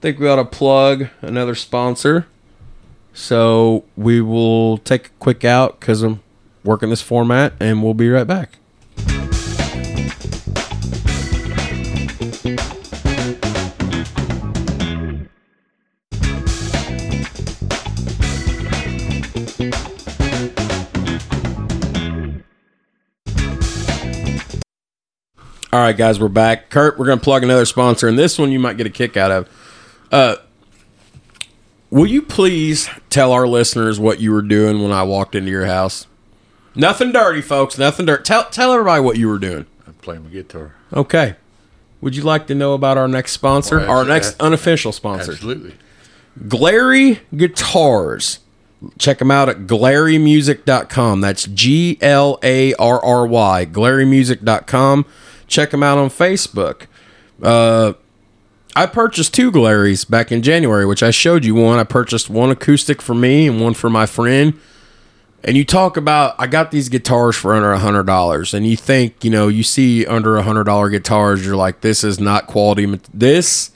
think we ought to plug another sponsor. So we will take a quick out because I'm working this format, and we'll be right back. All right, guys, we're back. Kurt, we're going to plug another sponsor, and this one you might get a kick out of. Uh, will you please tell our listeners what you were doing when I walked into your house? Nothing dirty, folks. Nothing dirty. Tell tell everybody what you were doing. I'm playing my guitar. Okay. Would you like to know about our next sponsor? Well, our next unofficial sponsor, Absolutely. Glarry Guitars. Check them out at glarrymusic.com. That's G L A R R Y, glarrymusic.com. Check them out on Facebook. Uh, I purchased two Glarrys back in January, which I showed you one. I purchased one acoustic for me and one for my friend. And you talk about I got these guitars for under a hundred dollars, and you think you know you see under a hundred dollar guitars, you're like, this is not quality. This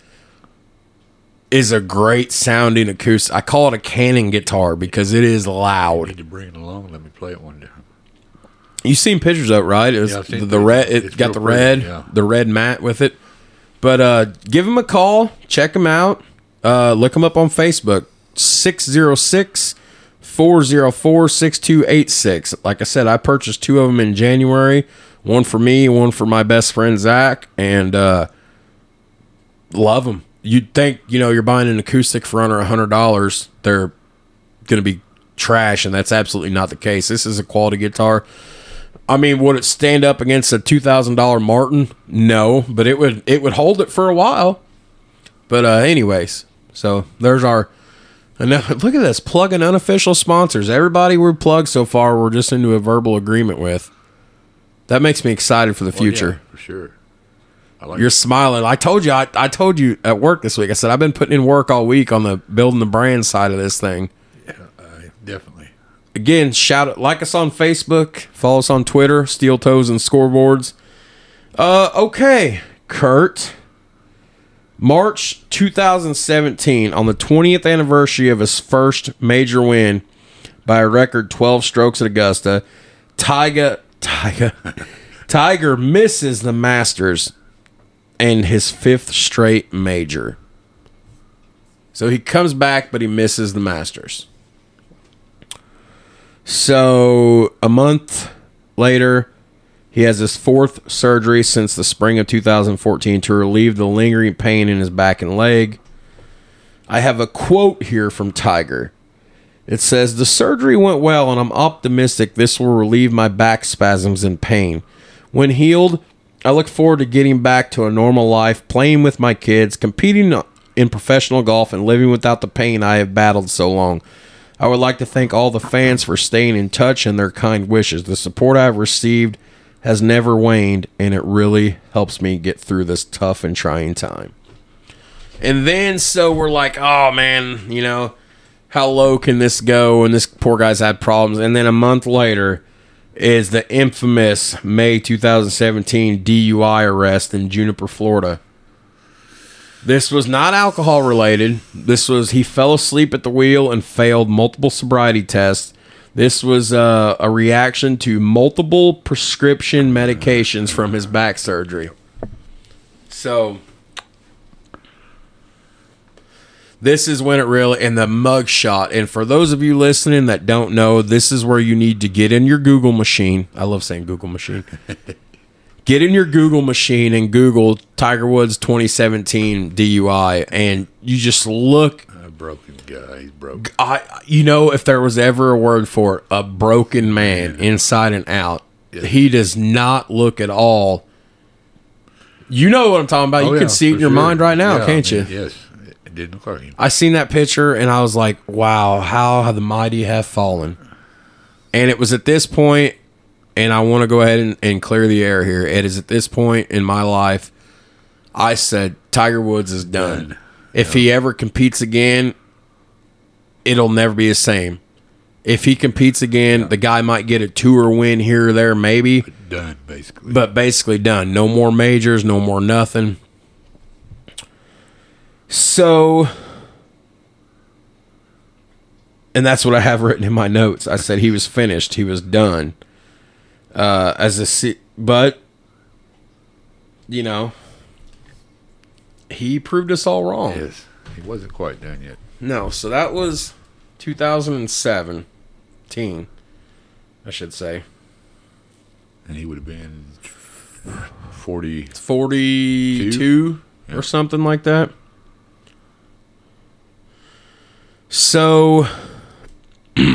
is a great sounding acoustic. I call it a cannon guitar because it is loud. Need to bring it along. Let me play it one day. You seen pictures of it, right? It was Yeah, the, the red. It got the pretty, red, yeah. the red mat with it. But uh, give him a call. Check him out. Uh, look him up on Facebook. 606 404 6286. Like I said, I purchased two of them in January. One for me, one for my best friend Zach, and uh, love them. You'd think you know you're buying an acoustic for under a hundred dollars. They're going to be trash, and that's absolutely not the case. This is a quality guitar. I mean, would it stand up against a two thousand dollar Martin? No, but it would it would hold it for a while. But uh, anyways, so there's our. [laughs] Look at this plugging unofficial sponsors. Everybody we're plugged so far, we're just into a verbal agreement with. That makes me excited for the Well, yeah, future. for sure. I like You're smiling. I told you. I, I told you at work this week. I said I've been putting in work all week on the building the brand side of this thing. I definitely. Again, shout out, like us on Facebook, follow us on Twitter, Steel Toes and Scoreboards. Uh, okay, Kurt. March 2017, on the 20th anniversary of his first major win by a record 12 strokes at Augusta, Tiger, Tiger, [laughs] Tiger misses the Masters and his fifth straight major. So he comes back, but he misses the Masters. So a month later, he has his fourth surgery since the spring of 2014 to relieve the lingering pain in his back and leg. I have a quote here from Tiger. It says, The surgery went well, and I'm optimistic this will relieve my back spasms and pain. When healed, I look forward to getting back to a normal life, playing with my kids, competing in professional golf, and living without the pain I have battled so long. I would like to thank all the fans for staying in touch and their kind wishes. The support I've received has never waned, and it really helps me get through this tough and trying time. And then, so we're like, oh man, you know, how low can this go? And this poor guy's had problems. And then a month later is the infamous May 2017 DUI arrest in Jupiter, Florida. This was not alcohol related. This was he fell asleep at the wheel and failed multiple sobriety tests. This was uh, a reaction to multiple prescription medications from his back surgery. So this is when it really and the mug shot. And for those of you listening that don't know, this is where you need to get in your Google machine. I love saying Google machine. [laughs] get in your Google machine and Google Tiger Woods 2017 DUI, and you just look. A broken guy. He's broke. I, you know, if there was ever a word for it, a broken man inside and out. Yeah. He does not look at all. You know what I'm talking about. you Oh, can see it in your sure. mind right now, Yeah, can't mean, you? Yes. It didn't look like him. I seen that picture and I was like, wow, how have the mighty have fallen. And it was at this point, and I want to go ahead and, and clear the air here. It is at this point in my life, I said Tiger Woods is done. Done. If he ever competes again, it'll never be the same. If he competes again, the guy might get a tour win here or there, maybe Done, basically. but basically done. No more majors, no more nothing. So, and that's what I have written in my notes. I said he was finished. He was done. Uh, as a se- but you know, he proved us all wrong. yes. He wasn't quite done yet. No, so that was 2017, I should say. And he would have been 40. 42 Yeah. or something like that. So, [clears throat]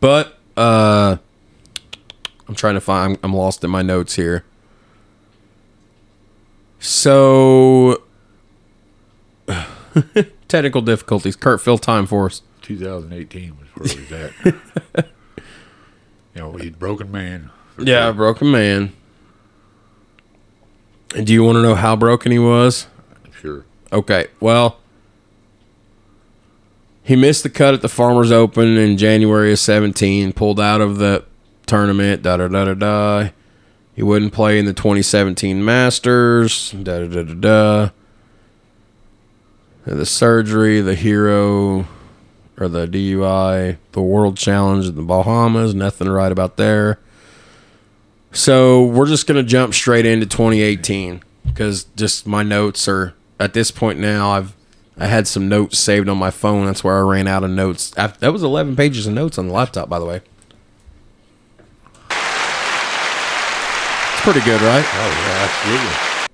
but uh, I'm trying to find. I'm, I'm lost in my notes here. So, [sighs] technical difficulties. Kurt, fill time for us. 2018 was where he was at. [laughs] you know, he's broken man. Yeah, sure. broken man. And do you want to know how broken he was? Sure. Okay, well, He missed the cut at the Farmers Open in January of 17, pulled out of the tournament, da da da da da. He wouldn't play in the 2017 Masters, da da da da da. The surgery, the hero, or the DUI, the World Challenge in the Bahamas, nothing write about there. So we're just to jump straight into 2018 because just my notes are at this point now. I've I had some notes saved on my phone. That's where I ran out of notes. I, that was 11 pages of notes on the laptop, by the way. Pretty good, right? Oh yeah, absolutely.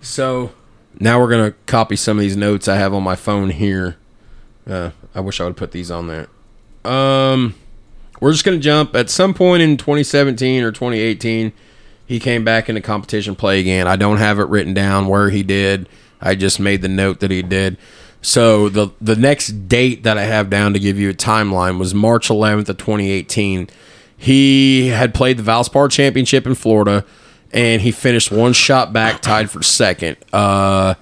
So now we're gonna copy some of these notes I have on my phone here. Uh, I wish I would put these on there. Um, we're just gonna jump at some point in 2017 or 2018. He came back into competition play again. I don't have it written down where he did. I just made the note that he did. So the the next date that I have down to give you a timeline was March 11th of 2018. He had played the Valspar Championship in Florida, and he finished one shot back, tied for second. Uh,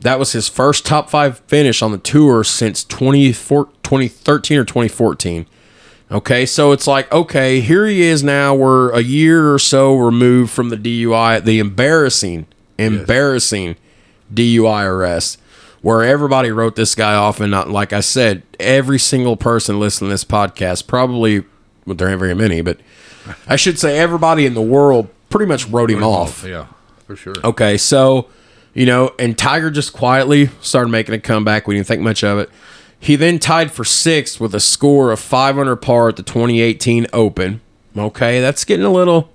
that was his first top five finish on the tour since 24 2013 or 2014. Okay, so it's like, okay, here he is now. We're a year or so removed from the DUI, the embarrassing, embarrassing DUI arrest, where everybody wrote this guy off. And not, like I said, every single person listening to this podcast, probably, well, there ain't very many, but I should say everybody in the world pretty much wrote him off. Yeah, for sure. Okay, so you know, and Tiger just quietly started making a comeback. We didn't think much of it. He then tied for sixth with a score of 500 par at the 2018 Open. Okay, that's getting a little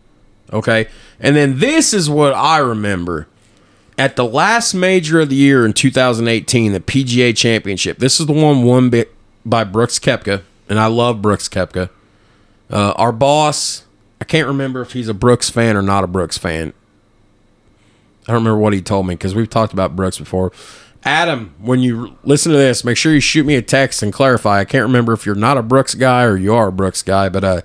okay. And then this is what I remember at the last major of the year in 2018, the PGA Championship. This is the one won by- by Brooks Koepka, and I love Brooks Koepka. Uh, our boss, I can't remember if he's a Brooks fan or not a Brooks fan. I don't remember what he told me because we've talked about Brooks before. Adam, when you listen to this, make sure you shoot me a text and clarify. I can't remember if you're not a Brooks guy or you are a Brooks guy, but uh,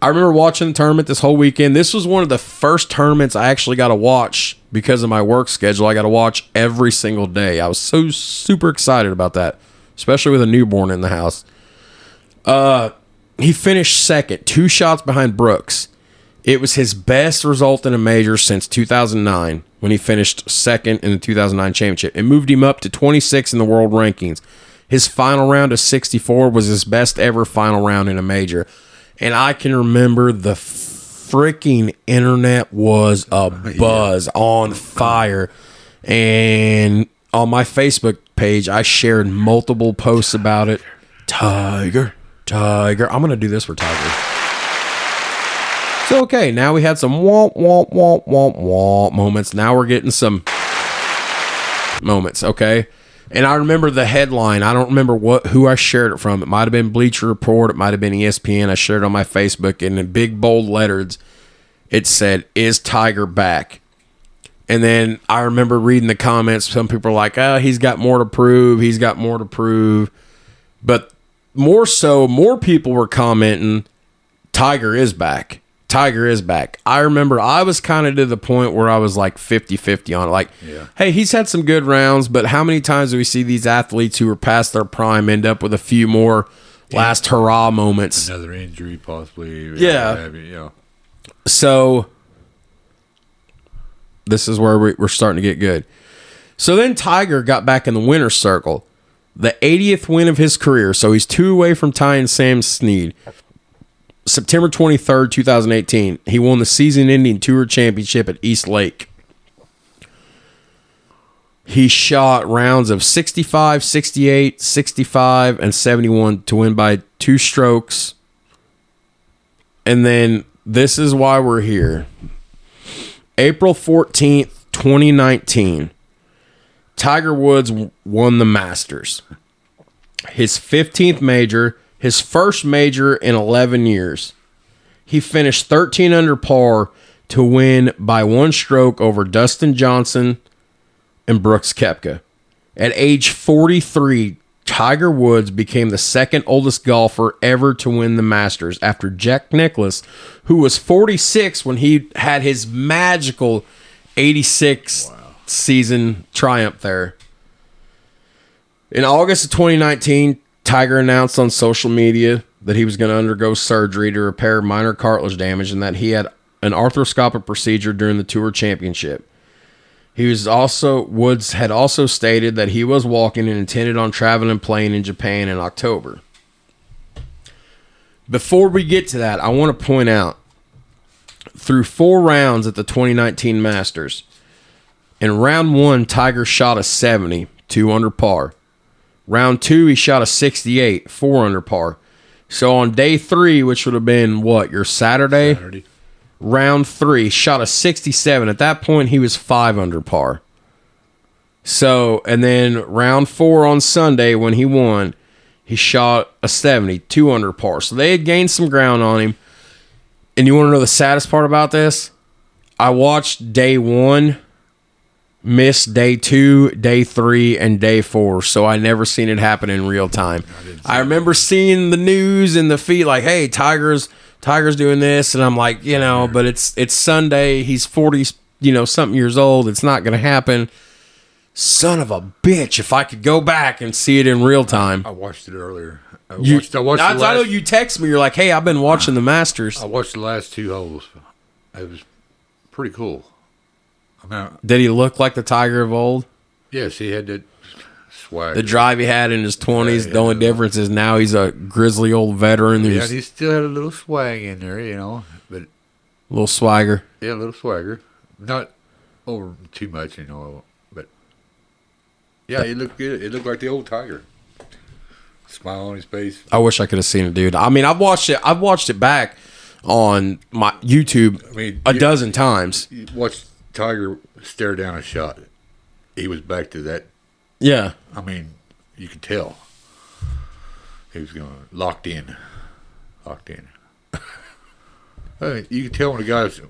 I remember watching the tournament this whole weekend. This was one of the first tournaments I actually got to watch because of my work schedule. I got to watch every single day. I was so super excited about that, especially with a newborn in the house. Uh, he finished second, two shots behind Brooks. It was his best result in a major since 2009 when he finished second in the 2009 championship. It moved him up to 26 in the world rankings. His final round of 64 was his best ever final round in a major. And I can remember the freaking internet was a [laughs] buzz on fire. And on my Facebook page, I shared multiple posts about it. Tiger, Tiger. I'm going to do this for Tiger. So okay, now we had some womp womp womp womp womp moments. Now we're getting some moments, okay? And I remember the headline. I don't remember what who I shared it from. It might have been Bleacher Report, it might have been ESPN. I shared it on my Facebook and in big bold letters it said, Is Tiger back? And then I remember reading the comments. Some people are like, oh, he's got more to prove. He's got more to prove. But more so, more people were commenting, Tiger is back. Tiger is back. I remember I was kind of to the point where I was like 50 50 on it. Like, Yeah. hey, he's had some good rounds, but how many times do we see these athletes who are past their prime end up with a few more last hurrah moments? Another injury, possibly. Yeah. yeah. So this is where we- we're starting to get good. So then Tiger got back in the winner's circle, the 80th win of his career. So he's two away from tying Sam Snead. September 23rd, 2018, he won the season ending tour championship at East Lake. He shot rounds of 65, 68, 65, and 71 to win by two strokes. And then this is why we're here. April 14th, 2019, Tiger Woods won the Masters. His 15th major, his first major in 11 years. He finished 13 under par to win by one stroke over Dustin Johnson and Brooks Koepka. At age 43, Tiger Woods became the second oldest golfer ever to win the Masters after Jack Nicklaus, who was 46 when he had his magical 86 season triumph there. In August of 2019, Tiger announced on social media that he was going to undergo surgery to repair minor cartilage damage and that he had an arthroscopic procedure during the Tour Championship. He was also Woods had also stated that he was walking and intended on traveling playing in Japan in October. Before we get to that, I want to point out through four rounds at the 2019 Masters, in round one, Tiger shot a 70, two under par. Round two, he shot a 68, four under par. So on day three, which would have been what, your Saturday? Saturday. round three, shot a 67. At that point, he was five under par. So, and then round four on Sunday when he won, he shot a 70, two under par. So they had gained some ground on him. And you want to know the saddest part about this? I watched day one, missed day two, day three, and day four. So I never seen it happen in real time. I, remember seeing the news in the feed like, hey, Tigers, Tigers doing this, and I'm like, you know, but it's it's Sunday. He's forty, you know, something years old. It's not gonna happen. Son of a bitch! If I could go back and see it in real time. I watched it earlier. I You, watched, I watched I, the I know you text me. You're like, "Hey, I've been watching the Masters." I watched the last two holes. It was pretty cool. I- Did he look like the Tiger of old? yes, he had that swag. The drive he had in his twenties. The only difference is now he's a grizzly old veteran yeah, and he still had a little swag in there, you know, but a little swagger. yeah, a little swagger, not over too much, you know, but yeah, it looked good. It looked like the old Tiger. Smile on his face. I wish I could have seen it, dude. I mean, I've watched it. I've watched it back on my YouTube I mean, a you- dozen times. You watch Tiger stare down a shot. He was back to that. Yeah, I mean, you could tell he was going locked in, locked in. [laughs] I mean, you can tell when a guy's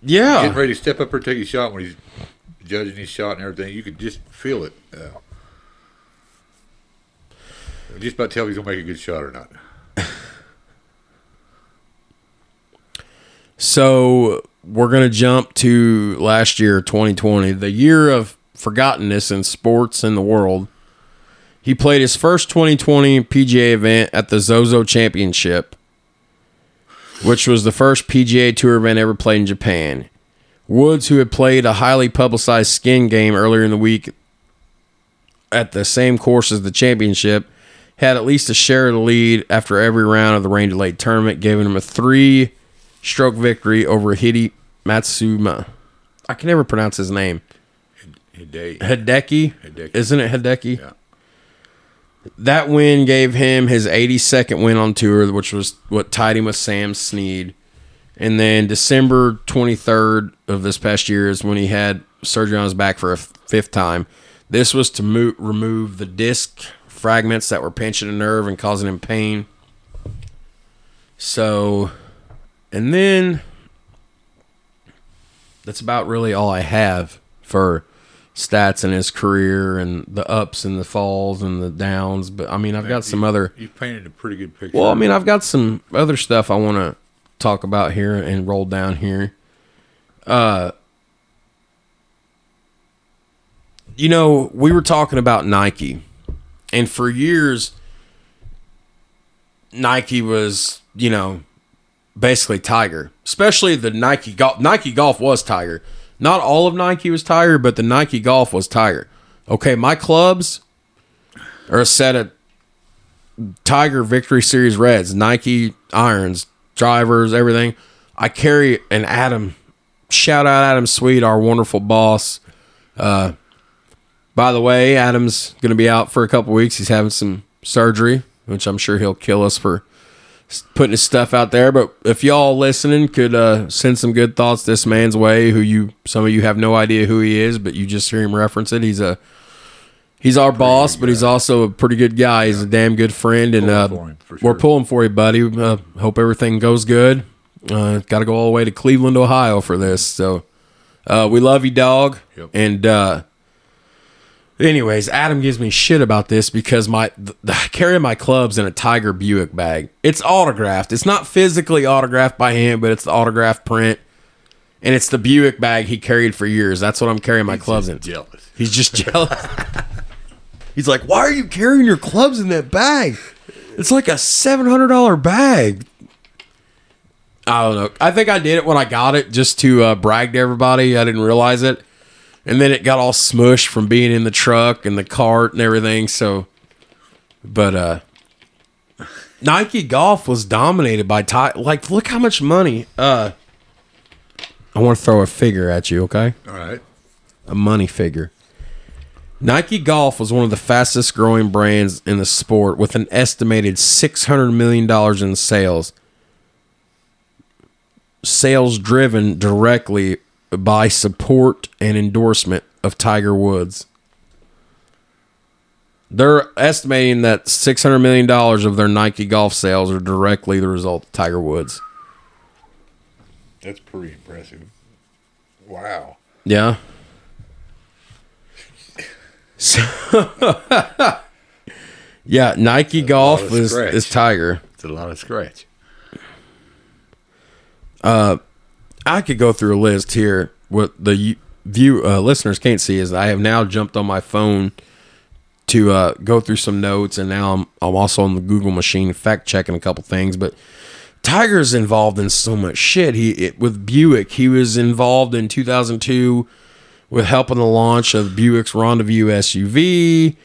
yeah. getting ready to step up or take a shot when he's judging his shot and everything. You could just feel it. Uh, just about tell if he's gonna make a good shot or not. [laughs] So we're gonna jump to last year, 2020, the year of forgottenness in sports in the world. He played his first 2020 PGA event at the Zozo Championship, which was the first PGA Tour event ever played in Japan. Woods, who had played a highly publicized skin game earlier in the week at the same course as the championship, had at least a share of the lead after every round of the rain delayed tournament, giving him a three stroke victory over Hidi Matsuma. I can never pronounce his name. Hideki. Hideki? Hideki. Isn't it Hideki? Yeah. That win gave him his 82nd win on tour, which was what tied him with Sam Snead. And then December 23rd of this past year is when he had surgery on his back for a f- fifth time. This was to mo- remove the disc fragments that were pinching a nerve and causing him pain. So, and then that's about really all I have for stats in his career and the ups and the falls and the downs. But I mean, I've got some other. You painted a pretty good picture. Well, I mean, I've got some other stuff I want to talk about here and roll down here. Uh, you know, we were talking about Nike, and for years, Nike was, you know, basically Tiger, especially the Nike golf. Nike golf was Tiger. Not all of Nike was Tiger, but the Nike golf was Tiger. Okay, my clubs are a set of Tiger Victory Series Reds, Nike irons, drivers, everything. I carry an Adam. Shout out Adam Sweet, our wonderful boss. Uh, by the way, Adam's going to be out for a couple weeks. He's having some surgery, which I'm sure he'll kill us for putting his stuff out there. But if y'all listening could uh, send some good thoughts this man's way, who you some of you have no idea who he is, but you just hear him reference it. He's a he's our boss, but he's also a pretty good guy. He's a damn good friend, and Pulling uh, for him, for we're pulling for you, buddy. Uh, hope everything goes good. Uh, Got to go all the way to Cleveland, Ohio for this. So uh, we love you, dog. Yep. And uh, anyways, Adam gives me shit about this because my th- I carry my clubs in a Tiger Buick bag. It's autographed. It's not physically autographed by him, but it's the autograph print. And it's the Buick bag he carried for years. That's what I'm carrying my clubs in. Jealous. He's just [laughs] jealous. He's like, "Why are you carrying your clubs in that bag? It's like a seven hundred dollar bag." I don't know. I think I did it when I got it just to uh, brag to everybody. I didn't realize it, and then it got all smushed from being in the truck and the cart and everything. So, but uh, Nike Golf was dominated by Ty. Like, look how much money. Uh, I want to throw a figure at you. Okay All right. a money figure. Nike Golf was one of the fastest growing brands in the sport with an estimated $600 million in sales. Sales driven directly by support and endorsement of Tiger Woods. They're estimating that $600 million of their Nike Golf sales are directly the result of Tiger Woods. That's pretty impressive. Wow. Yeah. So, [laughs] yeah, Nike Golf is, is Tiger. It's a lot of scratch. Uh, I could go through a list here. What the view uh, listeners can't see is I have now jumped on my phone to uh, go through some notes, and now I'm I'm also on the Google machine fact checking a couple things. But Tiger's involved in so much shit. He it, with Buick, he was involved in 2002 with helping the launch of Buick's Rendezvous SUV.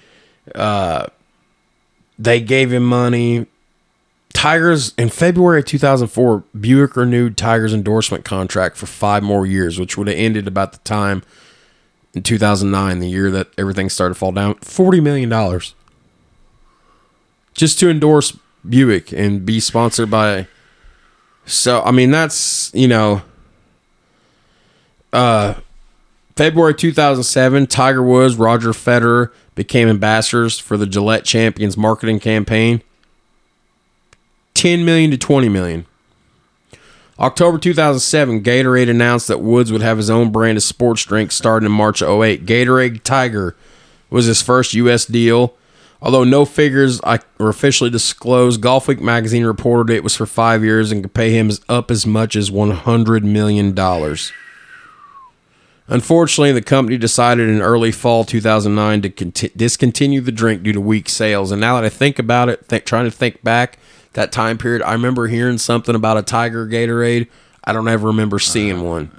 Uh, they gave him money. Tigers in February of 2004, Buick renewed Tiger's endorsement contract for five more years, which would have ended about the time in 2009, the year that everything started to fall down. $40 million just to endorse Buick and be sponsored by. So, I mean, that's, you know, uh, February 2007, Tiger Woods, Roger Federer became ambassadors for the Gillette Champions marketing campaign. 10 million to 20 million. October 2007, Gatorade announced that Woods would have his own brand of sports drink starting in March of 08. Gatorade Tiger was his first U.S. deal. Although no figures were officially disclosed, Golf Week magazine reported it was for five years and could pay him up as much as $100 million. Unfortunately, the company decided in early fall 2009 to conti- discontinue the drink due to weak sales. And now that I think about it, think, trying to think back that time period, I remember hearing something about a Tiger Gatorade. I don't ever remember uh, seeing one.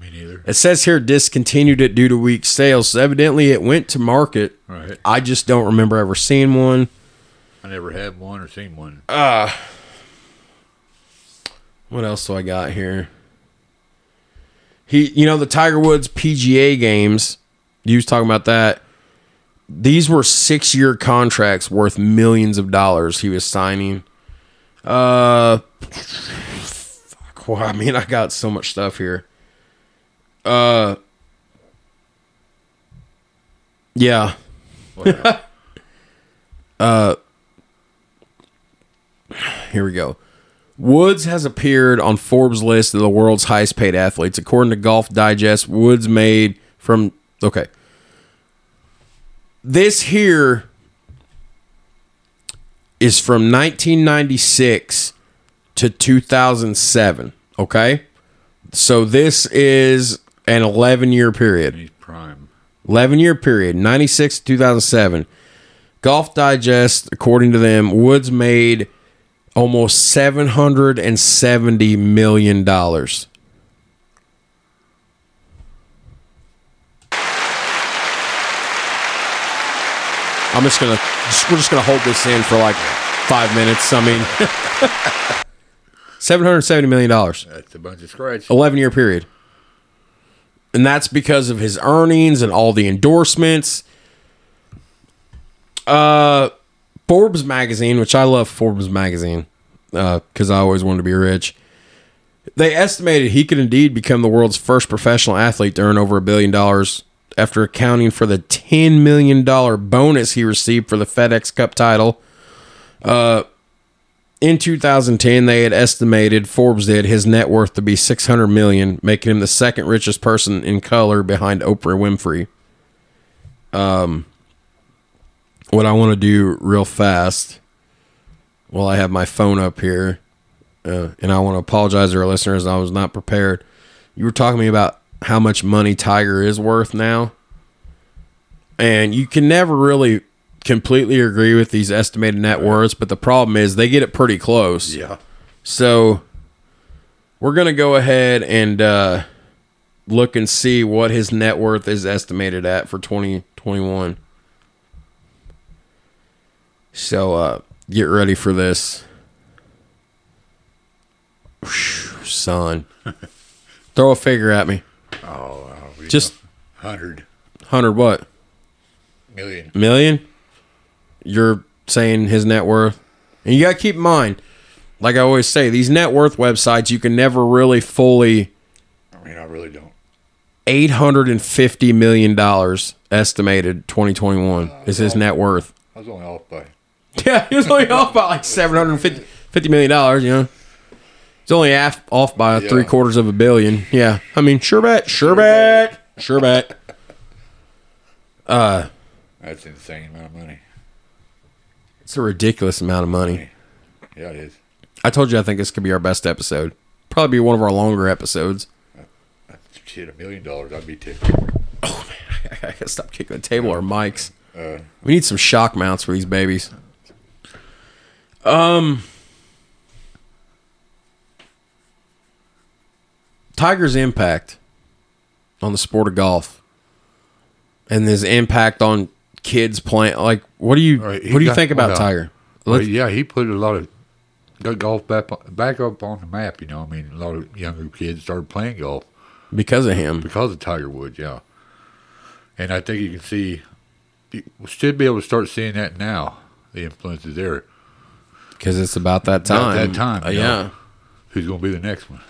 Me neither. It says here discontinued it due to weak sales. So evidently it went to market. Right. I just don't remember ever seeing one. I never had one or seen one. Ah. What else do I got here? He, you know, the Tiger Woods PGA games. You was talking about that. These were six-year contracts worth millions of dollars. He was signing. Uh, fuck, well, I mean, I got so much stuff here. Uh, yeah. [laughs] uh, Here we go. Woods has appeared on Forbes' list of the world's highest paid athletes. According to Golf Digest, Woods made from okay. This here is from 1996 to 2007, okay? So this is an 11 year period. He's prime. 11 year period, 96 to 2007. Golf Digest, according to them, Woods made almost $770 million. I'm just gonna just, we're just gonna hold this in for like five minutes. I mean, seven hundred seventy million dollars. That's a bunch of scratch. 11 year period. And that's because of his earnings and all the endorsements. Uh Forbes magazine, which I love Forbes magazine because I always wanted to be rich. They estimated he could indeed become the world's first professional athlete to earn over a billion dollars after accounting for the $10 million bonus he received for the FedEx Cup title. In 2010, they had estimated Forbes did his net worth to be 600 million, making him the second richest person in color behind Oprah Winfrey. Um, what I want to do real fast, while I have my phone up here, uh, and I want to apologize to our listeners, I was not prepared. You were talking to me about how much money Tiger is worth now, and you can never really completely agree with these estimated net worths, but the problem is they get it pretty close. Yeah. So we're gonna go ahead and uh, look and see what his net worth is estimated at for 2021. So uh, get ready for this, Whew, son. [laughs] Throw a figure at me. Oh. We Just hundred hundred what million. million? You're saying his net worth, and you gotta keep in mind, like I always say, these net worth websites you can never really fully. I mean, I really don't. eight hundred and fifty million dollars estimated 2021 uh, is his net worth. I was only off by. [laughs] Yeah, he was only off by like 750 50 million dollars. You know, it's only half off by Yeah. three quarters of a billion. Yeah, I mean, sure bet, sure bet, sure bet. Uh, That's insane amount of money. it's a ridiculous amount of money. Yeah, it is. I told you I think this could be our best episode. Probably be one of our longer episodes. Shit, a million dollars, I'd be ticked. Oh, man. [laughs] I gotta stop kicking the table or mics. Uh, We need some shock mounts for these babies. Um, Tiger's impact on the sport of golf, and his impact on kids playing. Like, what do you Right, what do you got- think about well, Tiger? well, yeah, he put a lot of got golf back back up on the map. You know, I mean, a lot of younger kids started playing golf because of him, because of Tiger Woods. Yeah, and I think you can see, you should be able to start seeing that now. The influence is there. because it's about that About time. that time, Uh, you know. yeah. Who's going to be the next one?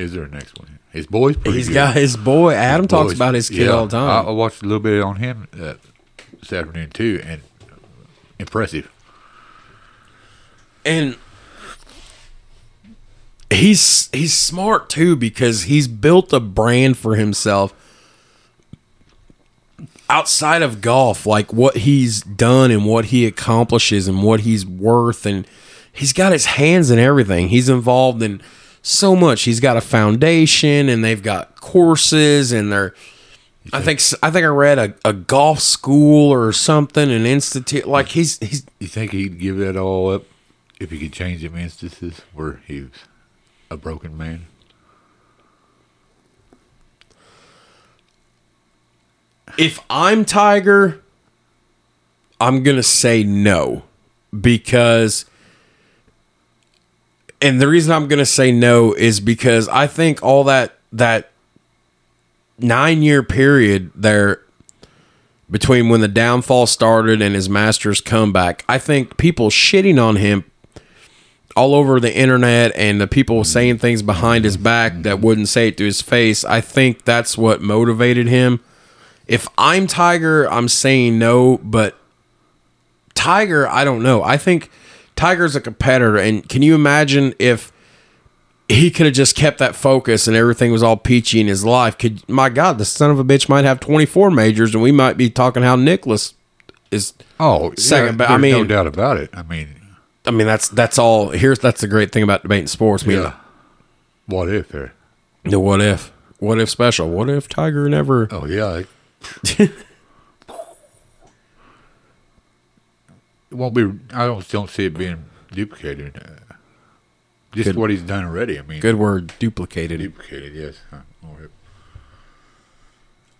Is there a next one? His boy's pretty He's good. got his boy. Adam talks about his kid yeah, all the time. I, I watched a little bit on him uh, this afternoon too, and impressive. and he's he's smart too because he's built a brand for himself outside of golf like what he's done and what he accomplishes and what he's worth and he's got his hands in everything he's involved in so much he's got a foundation and they've got courses and they're I think I think I read a, a golf school or something, an institute. Like he's he's You think he'd give that all up if he could change them instances where he was a broken man? if I'm Tiger, I'm gonna say no because, and the reason I'm gonna say no is because I think all that that nine year period there between when the downfall started and his Masters comeback, I think people shitting on him all over the internet and the people saying things behind his back that wouldn't say it to his face. I think that's what motivated him if I'm Tiger, I'm saying no, but Tiger, I don't know. I think Tiger's a competitor, and can you imagine if he could have just kept that focus and everything was all peachy in his life? Could my God, the son of a bitch might have 24 majors, and we might be talking how Nicklaus is. Oh, Second, but I mean, no doubt about it. I mean, I mean, that's that's all. Here's that's the great thing about debating sports. Yeah. What if there? the what if, what if special? What if Tiger never? Oh yeah. [laughs] It won't be. I don't don't see it being duplicated. Uh, just Good. what he's done already. I mean, Good word, duplicated. duplicated. Yes. Huh.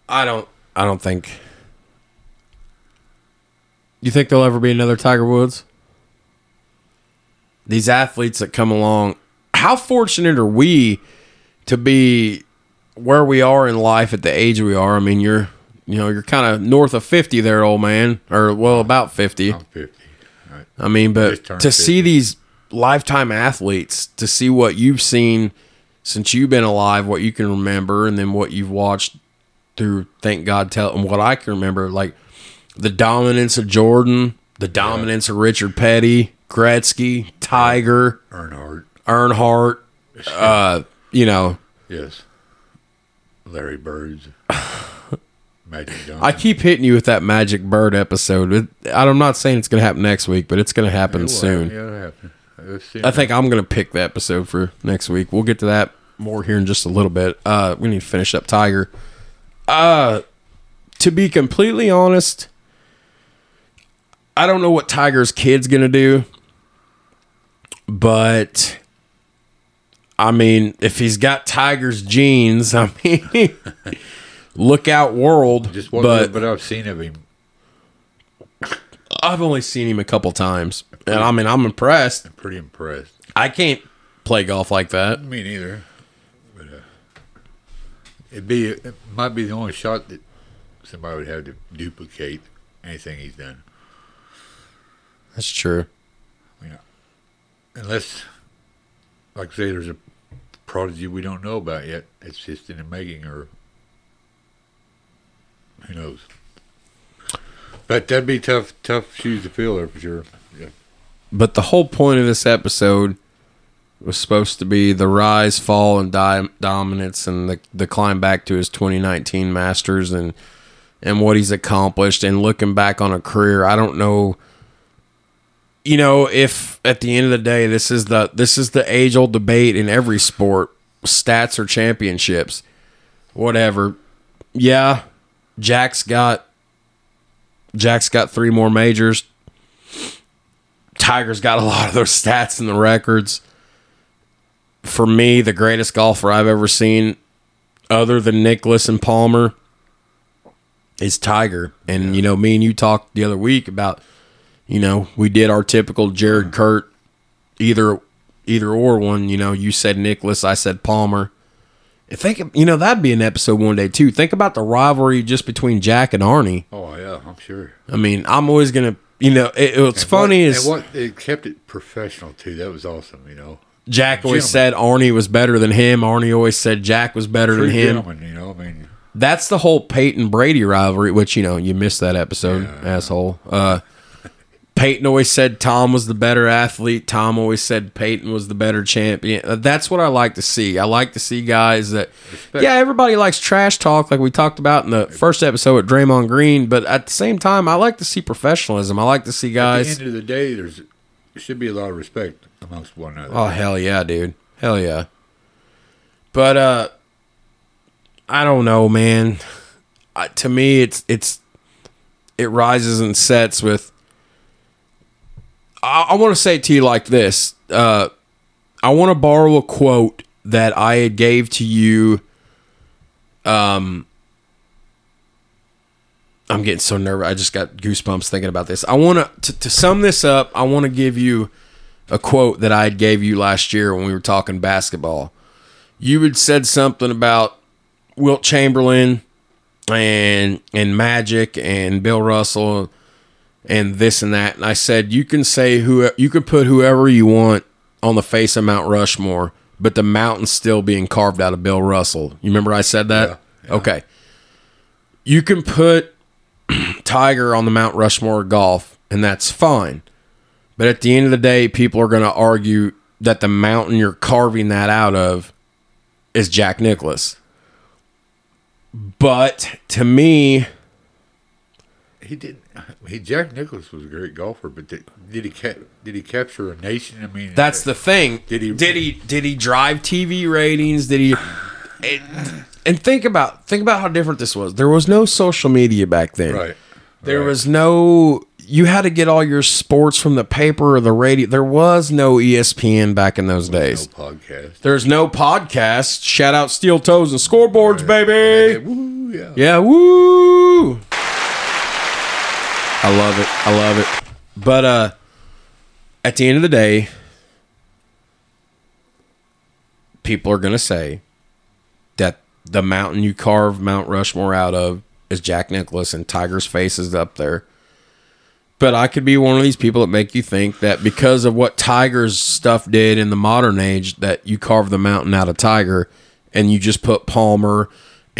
I don't. I don't think. Do you think there'll ever be another Tiger Woods? These athletes that come along, how fortunate are we to be where we are in life at the age we are? I mean, you're, you know, you're kind of north of fifty there, old man, or well, about fifty. I'm fifty. I mean, but to see these lifetime athletes, to see what you've seen since you've been alive, what you can remember, and then what you've watched through, thank God, tell and what I can remember, like the dominance of Jordan, the dominance of Richard Petty, Gretzky, Tiger, Earnhardt. Earnhardt, [laughs] uh, you know, Yes. Larry Birds. Magic Johnson. I keep hitting you with that Magic Bird episode. It, I'm not saying it's going to happen next week, but it's going to happen soon. It'll happen. I think I'm gonna pick the episode for next week. We'll get to that more here in just a little bit. Uh, we need to finish up Tiger. Uh, to be completely honest, I don't know what Tiger's kid's gonna do, but I mean, if he's got Tiger's genes, I mean, [laughs] [laughs] look out, world. Just what but but I've seen of him. I've only seen him a couple times, and I mean, I'm impressed. I'm pretty impressed. I can't play golf like that. Me neither. But uh, it'd be it might be the only shot that somebody would have to duplicate anything he's done. That's true. Unless, like I say, there's a prodigy we don't know about yet. It's just in the making, or who knows. But that'd be tough, tough shoes to fill there for sure. Yeah. But the whole point of this episode was supposed to be the rise, fall, and di- dominance, and the the climb back to his 2019 Masters, and and what he's accomplished, and looking back on a career. I don't know, you know, if at the end of the day, this is the this is the age old debate in every sport: stats or championships, whatever. Yeah, Jack's got Jack's got three more majors. Tiger's got a lot of those stats and the records. For me, the greatest golfer I've ever seen, other than Nicklaus and Palmer, is Tiger. And you know, me and you talked the other week about, you know, we did our typical Jared Kurt, either either or one. You know, you said Nicklaus, I said Palmer. Think you know that'd be an episode one day too. Think about the rivalry just between Jack and Arnie. Oh yeah, I'm sure. I mean, I'm always gonna, you know, it, what's And funny what, is what they kept it professional too. That was awesome. You know, Jack always said Arnie was better than him. Arnie always said Jack was better than him. You know, I mean, That's the whole Peyton Brady rivalry, which you know you missed that episode, Yeah. asshole. Uh, Peyton always said Tom was the better athlete. Tom always said Peyton was the better champion. Uh, That's what I like to see. I like to see guys that, Respect. yeah, everybody likes trash talk, like we talked about in the first episode with Draymond Green. But at the same time, I like to see professionalism. I like to see guys. at the end of the day, there's there should be a lot of respect amongst one another. Oh hell yeah, dude. Hell yeah. But uh I don't know, man. I, to me it's it's it rises and sets with I, I want to say it to you like this. Uh I want to borrow a quote that I had gave to you um I'm getting so nervous. I just got goosebumps thinking about this. I want to to sum this up. I want to give you a quote that I had gave you last year when we were talking basketball. You had said something about Wilt Chamberlain and and Magic and Bill Russell and this and that. And I said you can say who you could put whoever you want on the face of Mount Rushmore, but the mountain's still being carved out of Bill Russell. You remember I said that? Yeah, yeah. Okay. You can put [clears throat] Tiger on the Mount Rushmore golf, and that's fine. But at the end of the day, people are going to argue that the mountain you're carving that out of is Jack Nicklaus. But to me, He did. [laughs] He Jack Nicklaus was a great golfer, but did, did he ca- did he capture a nation? I mean, that's uh, the thing. Did he- Did he? Did he drive TV ratings? Did he? it- and think about think about how different this was. There was no social media back then. right. There right. was no. You had to get all your sports from the paper or the radio. There was no ESPN back in those days. no podcast. There's no podcast. Shout out Steel Toes and Scoreboards, Hey, baby. woo, yeah. Yeah, woo! I love it. I love it. But uh at the end of the day, people are gonna say that the mountain you carve Mount Rushmore out of is Jack Nicklaus and Tiger's face is up there. But I could be one of these people that make you think that because of what Tiger's stuff did in the modern age, that you carve the mountain out of Tiger and you just put Palmer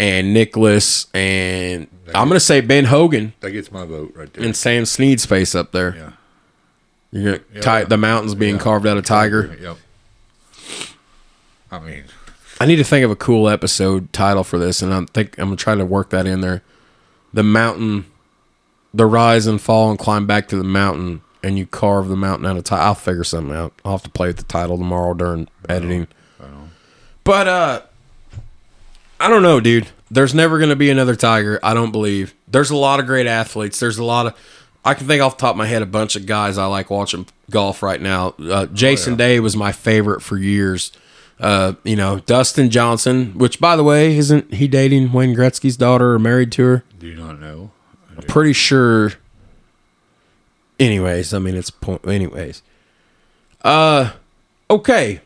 and Nicklaus and I'm gonna say Ben Hogan That gets my vote right there. and Sam Snead's face up there. yeah. You're gonna Yeah. ti- the mountains being Yeah. carved out of Tiger. Yep. I mean, I need to think of a cool episode title for this, and I think I'm gonna try to work that in there. The mountain, the rise and fall and climb back to the mountain, and you carve the mountain out of Tiger. I'll figure something out. I'll have to play with the title tomorrow during editing. But uh, I don't know, dude. There's never gonna be another Tiger. I don't believe. There's a lot of great athletes. There's a lot of I can think off the top of my head a bunch of guys I like watching golf right now. Uh, Jason Day was my favorite for years. Uh, you know, Dustin Johnson, which by the way, isn't he dating Wayne Gretzky's daughter or married to her? Do you not know? I'm pretty sure. Anyways, I mean it's point. Anyways, uh, okay.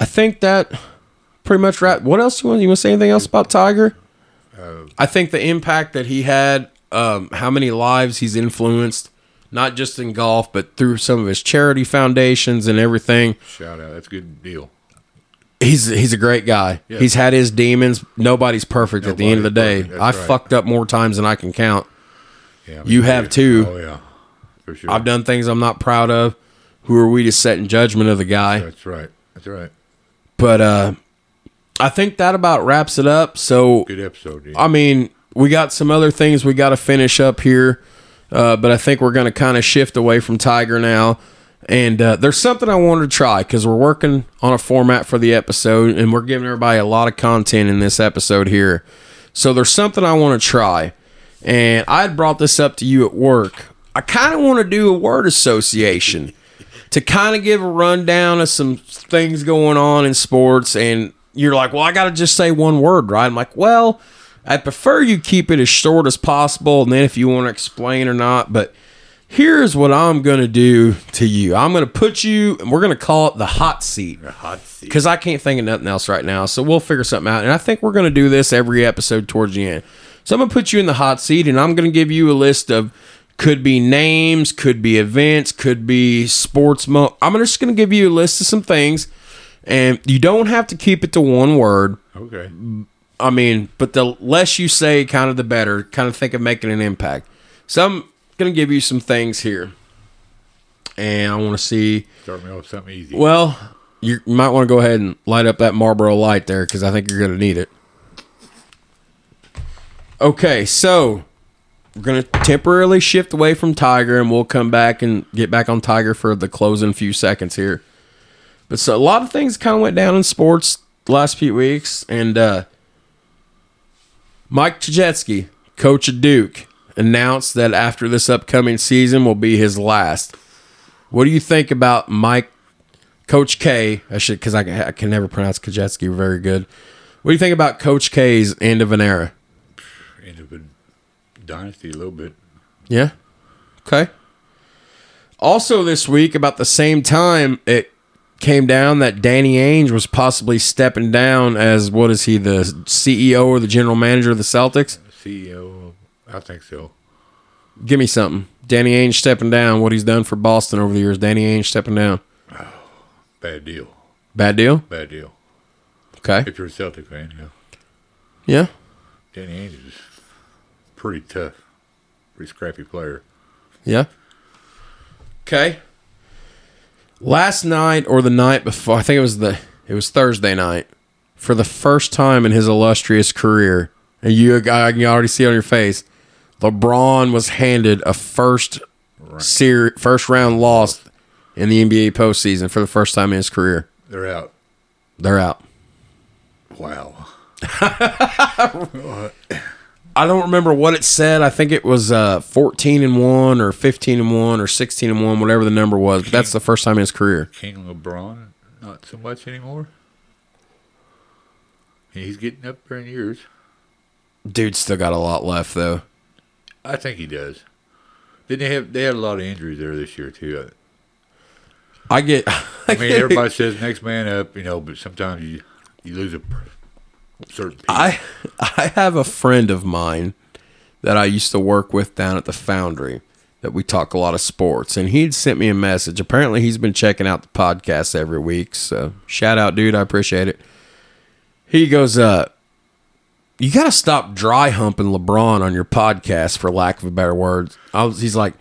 I think that pretty much wrap. What else you want? You want to say anything else about Tiger? I think the impact that he had, um, how many lives he's influenced, not just in golf, but through some of his charity foundations and everything. Shout out. That's a good deal. He's he's a great guy. Yeah. He's had his demons. Nobody's perfect at the end of the day. I That's right. fucked up more times than I can count. Yeah, You have too. Oh yeah, for sure. I've done things I'm not proud of. Who are we to set in judgment of the guy? That's right. That's right. But uh I think that about wraps it up. So Good episode. Dude. I mean, we got some other things we got to finish up here, uh, but I think we're going to kind of shift away from Tiger now. And uh, there's something I wanted to try because we're working on a format for the episode, and we're giving everybody a lot of content in this episode here. So there's something I want to try, and I had brought this up to you at work. I kind of want to do a word association to kind of give a rundown of some things going on in sports and you're like well i gotta just say one word right i'm like well i prefer you keep it as short as possible and then if you want to explain or not but here's what i'm gonna do to you i'm gonna put you and we're gonna call it the hot seat hot seat. because I can't think of nothing else right now. So we'll figure something out. And I think we're going to do this every episode towards the end. So I'm going to put you in the hot seat and I'm going to give you a list of could be names, could be events, could be sports. Mo- I'm just going to give you a list of some things. And you don't have to keep it to one word. Okay. I mean, but the less you say, kind of the better. Kind of think of making an impact. So I'm going to give you some things here. And I want to see. Start me off with something easy. Well, you might want to go ahead and light up that Marlboro light there because I think you're going to need it. Okay, so we're going to temporarily shift away from Tiger and we'll come back and get back on Tiger for the closing few seconds here. But so a lot of things kind of went down in sports the last few weeks. And uh, Mike Krzyzewski, coach of Duke, announced that after this upcoming season will be his last. What do you think about Mike Coach K, I should because I, can- I can never pronounce Kajetski very good. What do you think about Coach K's end of an era? End of a dynasty a little bit. Yeah. Okay. Also, this week, about the same time, it came down that Danny Ainge was possibly stepping down as what is he, the CEO or the general manager of the Celtics? CEO, I think so. Give me something. Danny Ainge stepping down. What he's done for Boston over the years. Danny Ainge stepping down. Oh, bad deal. Bad deal. Bad deal. Okay. If you're a Celtic fan, yeah. Yeah. Danny Ainge is pretty tough, pretty scrappy player. Yeah. Okay. Last night or the night before, I think it was the it was Thursday night. For the first time in his illustrious career, and you I can already see on your face, LeBron was handed a first ser- first round loss in the NBA postseason for the first time in his career. They're out. They're out. Wow. [laughs] I don't remember what it said. I think it was uh, 14 and 1 or 15 and 1 or 16 and 1, whatever the number was. But that's the first time in his career. King LeBron, not so much anymore. He's getting up there in years. Dude's still got a lot left, though. I think he does. Didn't they have? They had a lot of injuries there this year too. I get. [laughs] I mean, everybody says next man up, you know, but sometimes you you lose a certain piece. I I have a friend of mine that I used to work with down at the foundry that we talk a lot of sports, and he'd sent me a message. Apparently, he's been checking out the podcast every week. So shout out, dude. I appreciate it. He goes, uh, you got to stop dry humping LeBron on your podcast, for lack of a better word. Was, he's like,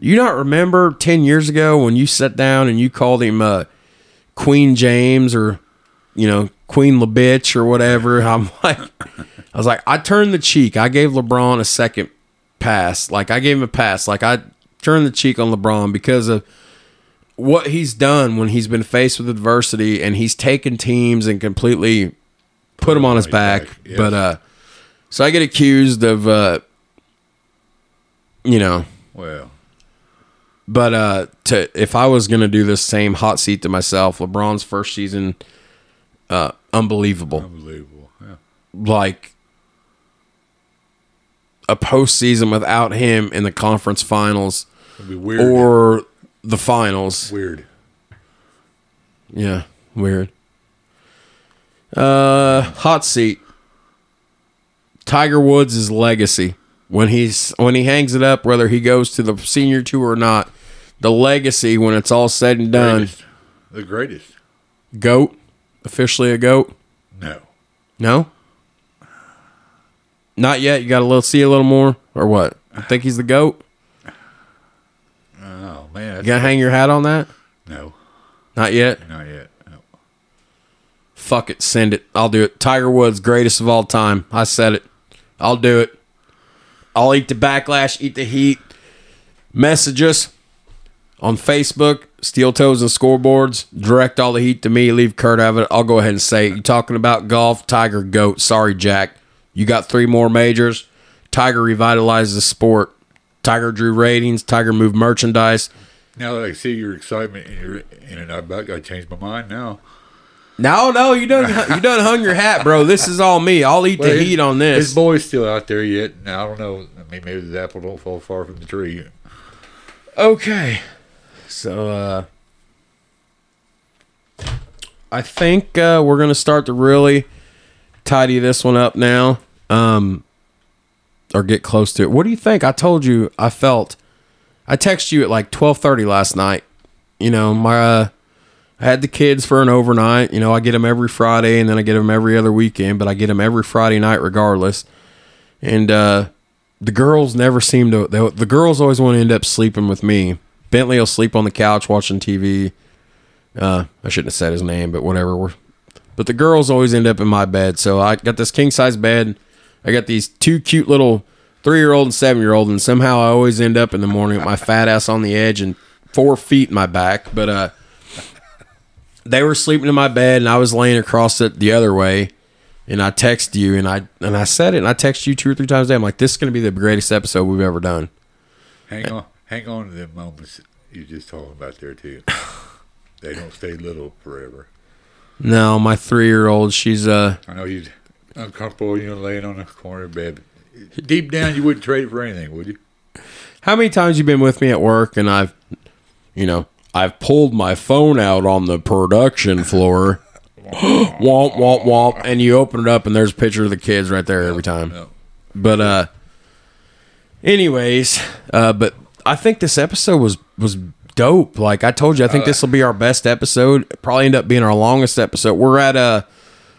you not remember ten years ago when you sat down and you called him uh, Queen James or you know, Queen LaBitch or whatever. [laughs] I'm like, I was like, I turned the cheek. I gave LeBron a second pass. Like, I gave him a pass. Like, I turned the cheek on LeBron because of what he's done when he's been faced with adversity and he's taken teams and completely put them on his back. back, yes. But, uh, so I get accused of, uh, you know. Well, But uh, to if I was gonna do this same hot seat to myself, LeBron's first season, uh, unbelievable. unbelievable. Yeah. Like a postseason without him in the conference finals be weird. or the finals. weird. Yeah, weird. Uh, hot seat. Tiger Woods' legacy when he's when he hangs it up, whether he goes to the senior tour or not. The legacy when it's all said and done. Greatest. The greatest. Goat, officially a goat. No. No, not yet. You got to little see a little more, or what? You think he's the goat? Oh man. You That's, gotta hang your hat on that? no. Not yet. Not yet. No. Fuck it, send it. I'll do it. Tiger Woods, greatest of all time. I said it. I'll do it. I'll eat the backlash, eat the heat. Message us on Facebook, Steel Toes and Scoreboards. Direct all the heat to me. Leave Kurt out of it. I'll go ahead and say it. You talking about golf? Tiger goat. Sorry, Jack. You got three more majors. Tiger revitalized the sport. Tiger drew ratings. Tiger moved merchandise. Now that I see your excitement and you're in it, I about got to change my mind now. No, no, you done [laughs] you done hung your hat, bro. This is all me. I'll eat Well, the his- heat on His this. boy's still out there yet. Now I don't know. I mean, maybe the apple don't fall far from the tree. Okay. So uh I think uh we're to start to really tidy this one up now. Um or get close to it. What do you think? I told you I felt I texted you at like 12:30 last night. You know, my uh I had the kids for an overnight. You know, I get them every Friday and then I get them every other weekend, but I get them every Friday night regardless. And uh the girls never seem to they, the girls always want to end up sleeping with me bentley will sleep on the couch watching tv uh i shouldn't have said his name but whatever. We're but the girls always end up in my bed. So i got this king size bed. I got these two cute little three year old and seven year old and somehow i always end up in the morning with my fat ass on the edge and four feet in my back. But uh they were sleeping in my bed and i was laying across it the other way. And I text you and I and I said it and I text you two or three times a day. I'm like, this is gonna be the greatest episode we've ever done. Hang on, hang on to them moments you just talking about there too. [laughs] they don't stay little forever. No, my three year old, she's uh I know you're uncomfortable, you know, laying on the corner bed. Deep down, you wouldn't trade it for anything, would you? how many times you been with me at work and I've you know, I've pulled my phone out on the production floor. [gasps] womp womp womp and you open it up and there's a picture of the kids right there every time. But uh anyways, uh but I think this episode was was dope. Like I told you, I think this will be our best episode. Probably end up being our longest episode. We're at uh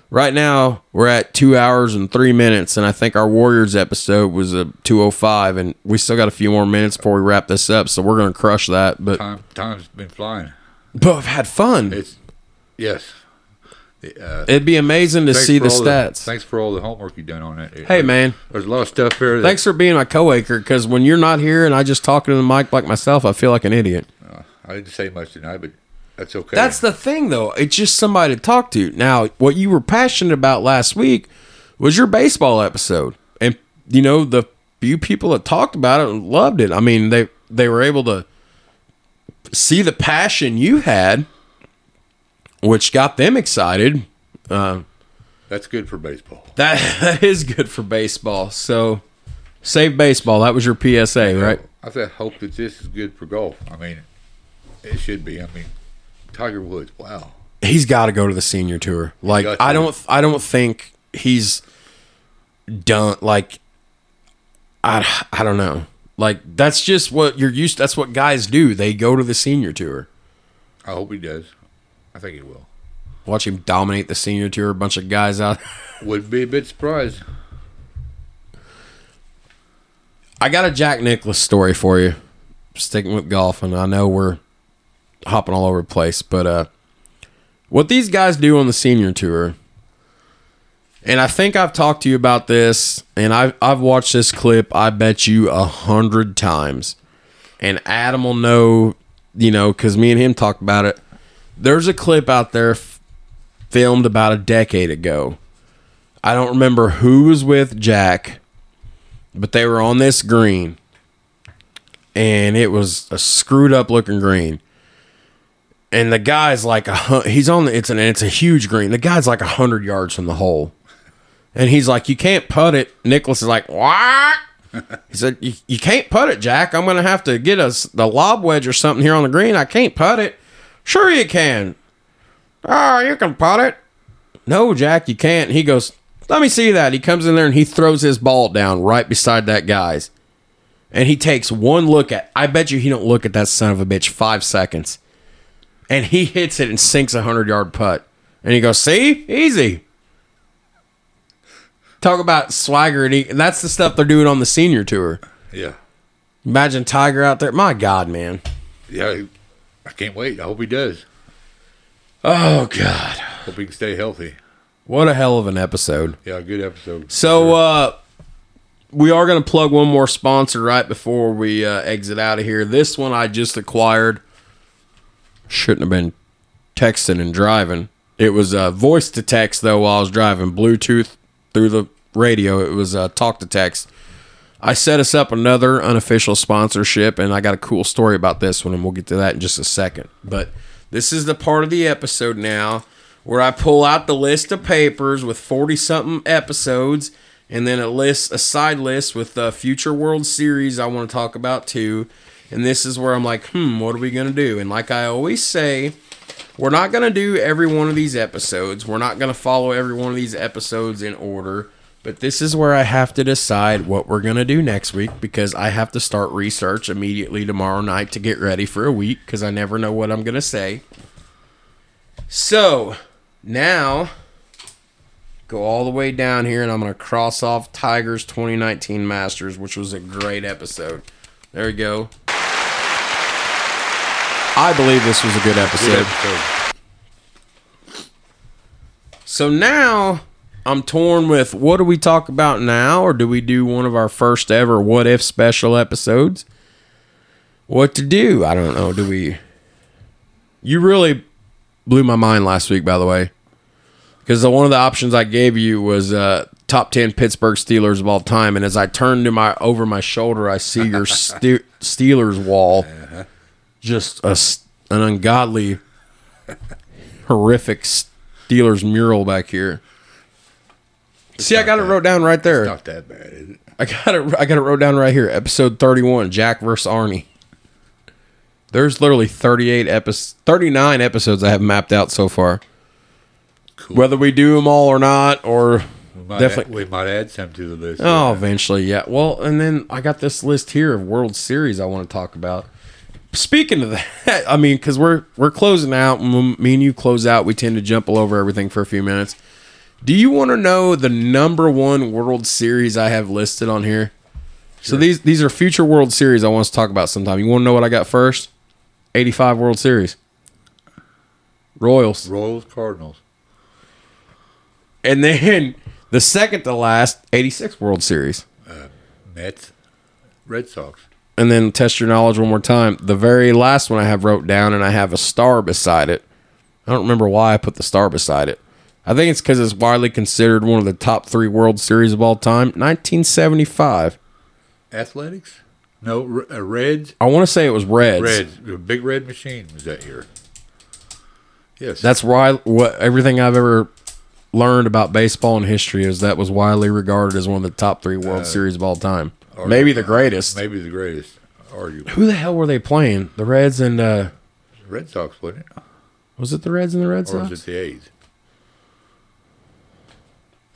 right now we're at two hours and three minutes, and I think our Warriors episode was a two oh five, and we still got a few more minutes before we wrap this up. So we're gonna crush that. But Time, time's been flying. but I've had fun. It's yes. Uh, It'd be amazing to see the stats. thanks for all the homework you've done on that. Hey man, there's a lot of stuff there. That, thanks for being my co-anchor. Because when you're not here and I just talking to the mic like myself, I feel like an idiot. Uh, I didn't say much tonight, but that's okay. That's the thing, though. It's just somebody to talk to. Now, what you were passionate about last week was your baseball episode, and you know the few people that talked about it loved it. I mean, they they were able to see the passion you had, which got them excited. Uh, that's good for baseball. that [laughs] that is good for baseball. So, save baseball. That was your PSA, right? I said, hope that this is good for golf. I mean, it should be. I mean, Tiger Woods. Wow. he's got to go to the senior tour. Like got I don't I don't think he's done like I I don't know. Like that's just what you're used that's what guys do. They go to the senior tour. I hope he does. I think he will. Watch him dominate the senior tour, a bunch of guys out. Wouldn't be a bit surprised. I got a Jack Nicklaus story for you. Sticking with golf, and I know we're hopping all over the place, but uh, what these guys do on the senior tour, and I think I've talked to you about this, and I've I've watched this clip. I bet you a hundred times, and Adam will know, you know, because me and him talked about it. There's a clip out there f- filmed about a decade ago. I don't remember who was with Jack but they were on this green and it was a screwed up looking green. And the guy's like a he's on the it's an it's a huge green. The guy's like a hundred yards from the hole, and he's like, "You can't putt it." Nicklaus is like, "What?" He said, you, "You can't putt it, Jack. I'm gonna have to get us the lob wedge or something here on the green. I can't putt it." Sure, you can. Oh, you can putt it. No, Jack, you can't. He goes, Let me see that. He comes in there and he throws his ball down right beside that guy's. And he takes one look at I bet you he don't look at that son of a bitch five seconds. And he hits it and sinks a hundred yard putt. And he goes, See? Easy. Talk about swagger and, he, and that's the stuff they're doing on the senior tour. Yeah. Imagine Tiger out there. My God, man. Yeah. I can't wait. I hope he does. Oh God. Hope he can stay healthy. What a hell of an episode. Yeah, good episode. So uh we are going to plug one more sponsor right before we uh, exit out of here. This one I just acquired. Shouldn't have been texting and driving. It was uh, voice to text though while I was driving, Bluetooth through the radio. It was uh, talk to text. I set us up another unofficial sponsorship, and I got a cool story about this one, and we'll get to that in just a second. But this is the part of the episode now where I pull out the list of papers with 40 something episodes and then a list, a side list with the future World Series I want to talk about too. And this is where I'm like, hmm, what are we going to do? And like I always say, we're not going to do every one of these episodes. We're not going to follow every one of these episodes in order. But this is where I have to decide what we're going to do next week because I have to start research immediately tomorrow night to get ready for a week because I never know what I'm going to say. So now go all the way down here and I'm going to cross off Tigers 2019 Masters, which was a great episode. There we go. I believe this was a good episode. Good episode. So now I'm torn with what do we talk about now, or do we do one of our first ever what if special episodes? What to do? I don't know. Do we? You really blew my mind last week, by the way, because one of the options I gave you was uh, top ten Pittsburgh Steelers of all time, and as I turned to my over my shoulder, I see your Ste- Steelers wall, just a an ungodly, horrific Steelers mural back here. See, I got it wrote down right there. Not that bad, is it? I got it. I got it wrote down right here. Episode thirty-one, Jack versus Arnie. There's literally thirty-eight episodes, thirty-nine episodes I have mapped out so far. Cool. Whether we do them all or not, or We might definitely. Add, we might add some to the list. Oh, eventually, yeah. Well, and then I got this list here of World Series I want to talk about. Speaking of that, [laughs] I mean, because we're we're closing out. and Me and you close out. We tend to jump all over everything for a few minutes. Do you want to know the number one World Series I have listed on here? So these these are future World Series I want to talk about sometime. You want to know what I got first? Eighty five World Series. Royals. Royals, Cardinals. And then the second to last, 86 World Series. Uh, Mets, Red Sox. And then test your knowledge one more time. The very last one I have wrote down, and I have a star beside it. I don't remember why I put the star beside it. I think it's because it's widely considered one of the top three World Series of all time. 1975. Athletics? No, uh, Reds. I want to say it was Reds. Reds. The big red machine was that year. Yes. That's why what everything I've ever learned about baseball and history is that was widely regarded as one of the top three World Series of all time. or- Maybe the greatest. maybe the greatest, arguably. Who the hell were they playing? The Reds and uh, Red Sox, wasn't it? was it the Reds and the Red Sox? Or was it the A's?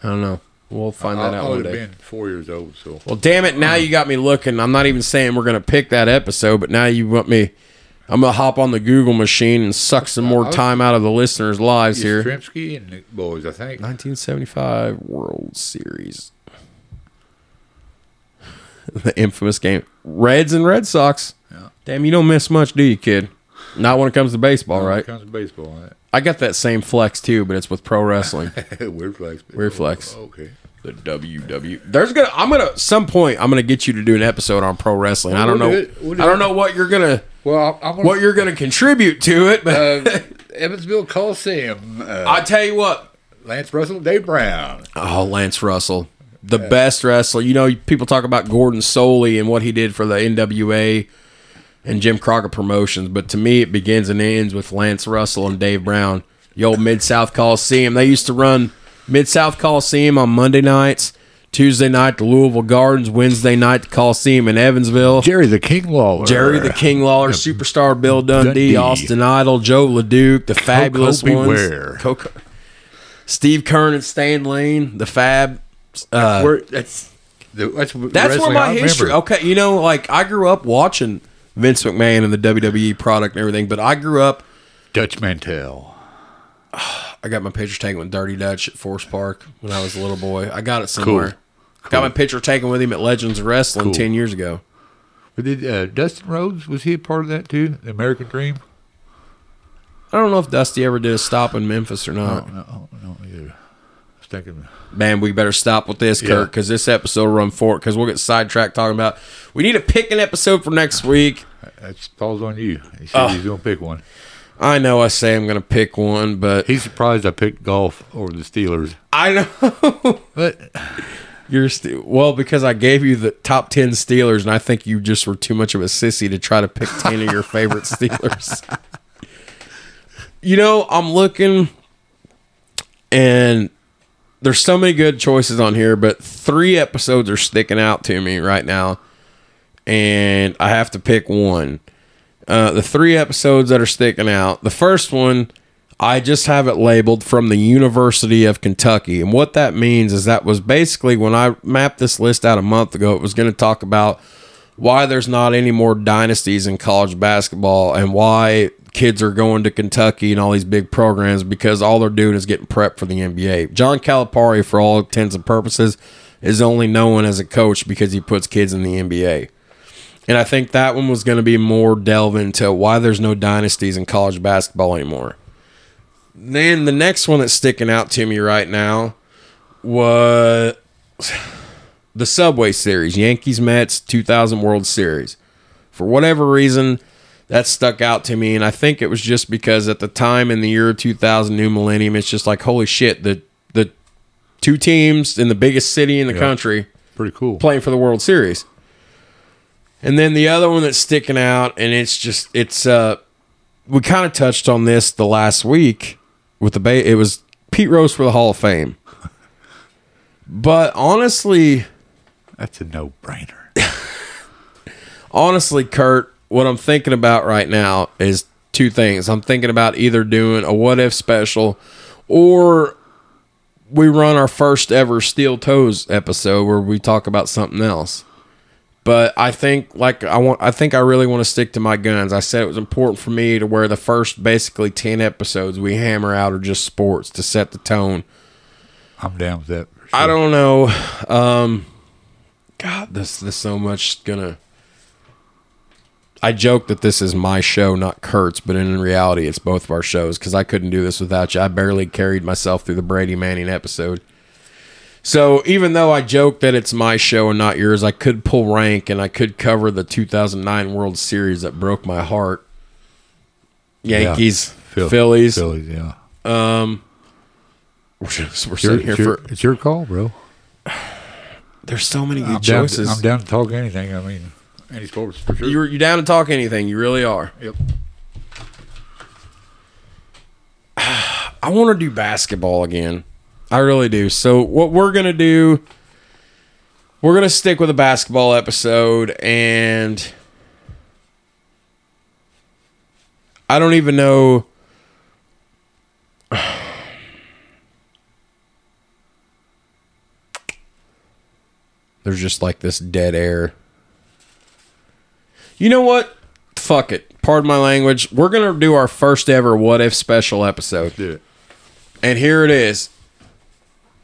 I don't know. We'll find that I, out I one have day. been four years old, so Well, damn it! Now you got me looking. I'm not even saying we're gonna pick that episode, but now you want me. I'm gonna hop on the Google machine and suck some more time out of the listeners' lives here. Yastrzemski and the boys, I think. 1975 World Series. [laughs] the infamous game. Reds and Red Sox. Yeah. Damn, you don't miss much, do you, kid? Not when it comes to baseball, When it right? comes to baseball, right? I got that same flex too, but it's with pro wrestling. [laughs] Weird flex. but- Weird flex. Okay. the WW. There's gonna. I'm gonna. Some point. I'm gonna get you to do an episode on pro wrestling. I don't know. do it. We'll do I don't it. know what you're gonna. Well, I'm gonna, What you're gonna contribute to it, but uh, [laughs] Evansville Coliseum. Uh, I tell you what. Lance Russell, Dave Brown. Oh, Lance Russell, the best wrestler. You know, people talk about Gordon Solie and what he did for the NWA and Jim Crockett Promotions. But to me, it begins and ends with Lance Russell and Dave Brown, the old Mid South Coliseum. They used to run Mid South Coliseum on Monday nights. Tuesday night, the Louisville Gardens. Wednesday night, the Coliseum in Evansville. Jerry the King Lawler. Jerry the King Lawler, Superstar Bill Dundee, Dundee. Austin Idol, Joe LeDuc, the fabulous ones. beware. Coco, Steve Keirn and Stan Lane, the Fab. Uh, Where, that's the, that's, that's where my history. remember. Okay, you know, like I grew up watching Vince McMahon and the WWE product and everything, but I grew up. Dutch Mantell. [sighs] I got my picture taken with Dirty Dutch at Forest Park when I was a little boy. I got it somewhere. Got my picture taken with him at Legends Wrestling Cool. ten years ago. Did uh, Dustin Rhodes was he a part of that too? The American Dream? I don't know if Dusty ever did a stop in Memphis or not. No, no, no either. Thinking. Man, we better stop with this, Kirk, because this episode will run forward. Because we'll get sidetracked talking about. We need to pick an episode for next week. That falls on you. He said Oh. he's going to pick one. I know I say I'm going to pick one, but He's surprised I picked golf over the Steelers. I know [laughs] But you're st- well because I gave you the top ten Steelers, and I think you just were too much of a sissy to try to pick ten of your favorite [laughs] Steelers. you know, I'm looking, and there's so many good choices on here, but three episodes are sticking out to me right now, and I have to pick one. Uh, the three episodes that are sticking out. The first one, I just have it labeled from the University of Kentucky. And what that means is that was basically when I mapped this list out a month ago, it was going to talk about why there's not any more dynasties in college basketball and why kids are going to Kentucky and all these big programs because all they're doing is getting prepped for the NBA. John Calipari, for all intents and purposes, is only known as a coach because he puts kids in the NBA. And I think that one was going to be more delve into why there's no dynasties in college basketball anymore. Then the next one that's sticking out to me right now was [sighs] the Subway Series, Yankees Mets 2000 World Series. For whatever reason, that stuck out to me, and I think it was just because at the time in the year 2000, new millennium, it's just like holy shit, the the two teams in the biggest city in the Yeah. country pretty cool. playing for the World Series. And then the other one that's sticking out, and it's just it's uh we kind of touched on this the last week with the bay. It was Pete Rose for the Hall of Fame. But honestly, That's a no-brainer. [laughs] honestly, Kurt, what I'm thinking about right now is two things. I'm thinking about either doing a what if special or we run our first ever Steel Toes episode where we talk about something else. But I think like I want I think I really want to stick to my guns. I said it was important for me to where the first basically 10 episodes we hammer out are just sports to set the tone. I'm down with that. for I don't know. Um, God, this this so much gonna. I joke that this is my show, not Kurt's, but in reality, it's both of our shows because I couldn't do this without you. I barely carried myself through the Brady Manning episode. So even though I joke that it's my show and not yours, I could pull rank and I could cover the 2009 World Series that broke my heart. Yankees, Phil- Phillies. Phillies, yeah. Um, we're, just, we're It's your, sitting here your, for. it's your call, bro. [sighs] There's so many good I'm down, to, choices. I'm down to talk anything. I mean, any sports for sure. You're you down to talk anything? You really are. Yep. [sighs] I want to do basketball again. I really do. So what we're gonna do? We're gonna stick with a basketball episode, and I don't even know. [sighs] There's just like this dead air. You know what? Fuck it. Pardon my language. We're gonna do our first ever what if special episode. Do it. And here it is.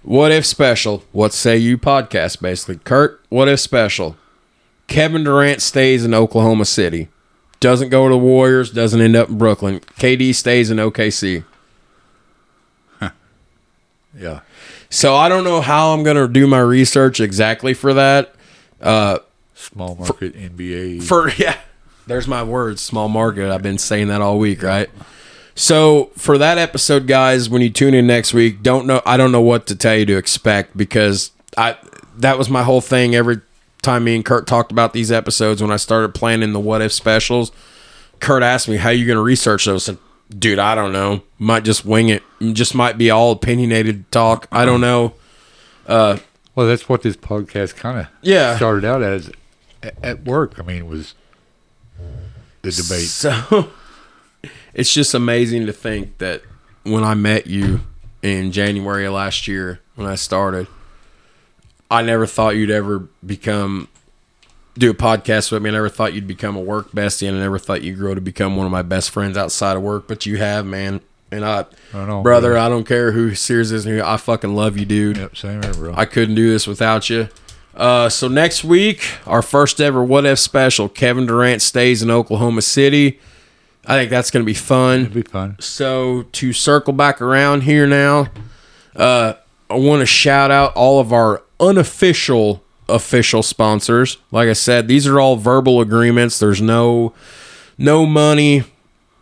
What if special? What say you podcast basically. Kurt, what if special? Kevin Durant stays in Oklahoma City. Doesn't go to the Warriors, doesn't end up in Brooklyn. KD stays in OKC. [laughs] Yeah. So I don't know how I'm going to do my research exactly for that. Uh, Small market NBA. For [laughs] yeah, there's my words, small market. I've been saying that all week, right? So for that episode, guys, when you tune in next week, don't know I don't know what to tell you to expect because I that was my whole thing. Every time me and Kurt talked about these episodes when I started planning the what if specials, Kurt asked me how you going to research those. And dude, I don't know. Might just wing it. Just might be all opinionated talk. I don't know. Well, that's what this podcast kind of Yeah. started out as a- at work. I mean, it was the debate. So [laughs] it's just amazing to think that when I met you in January of last year, when I started, I never thought you'd ever become do a podcast with me. I never thought you'd become a work bestie, and I never thought you'd grow to become one of my best friends outside of work. But you have, man. And I, I know, brother, bro. I don't care who Sears is. I fucking love you, dude. Yep, same here, bro. I couldn't do this without you. Uh, so next week, our first ever What If special. Kevin Durant stays in Oklahoma City. I think that's going to be fun. It'd be fun. So to circle back around here now, uh, I want to shout out all of our unofficial official sponsors. Like I said, these are all verbal agreements. There's no no money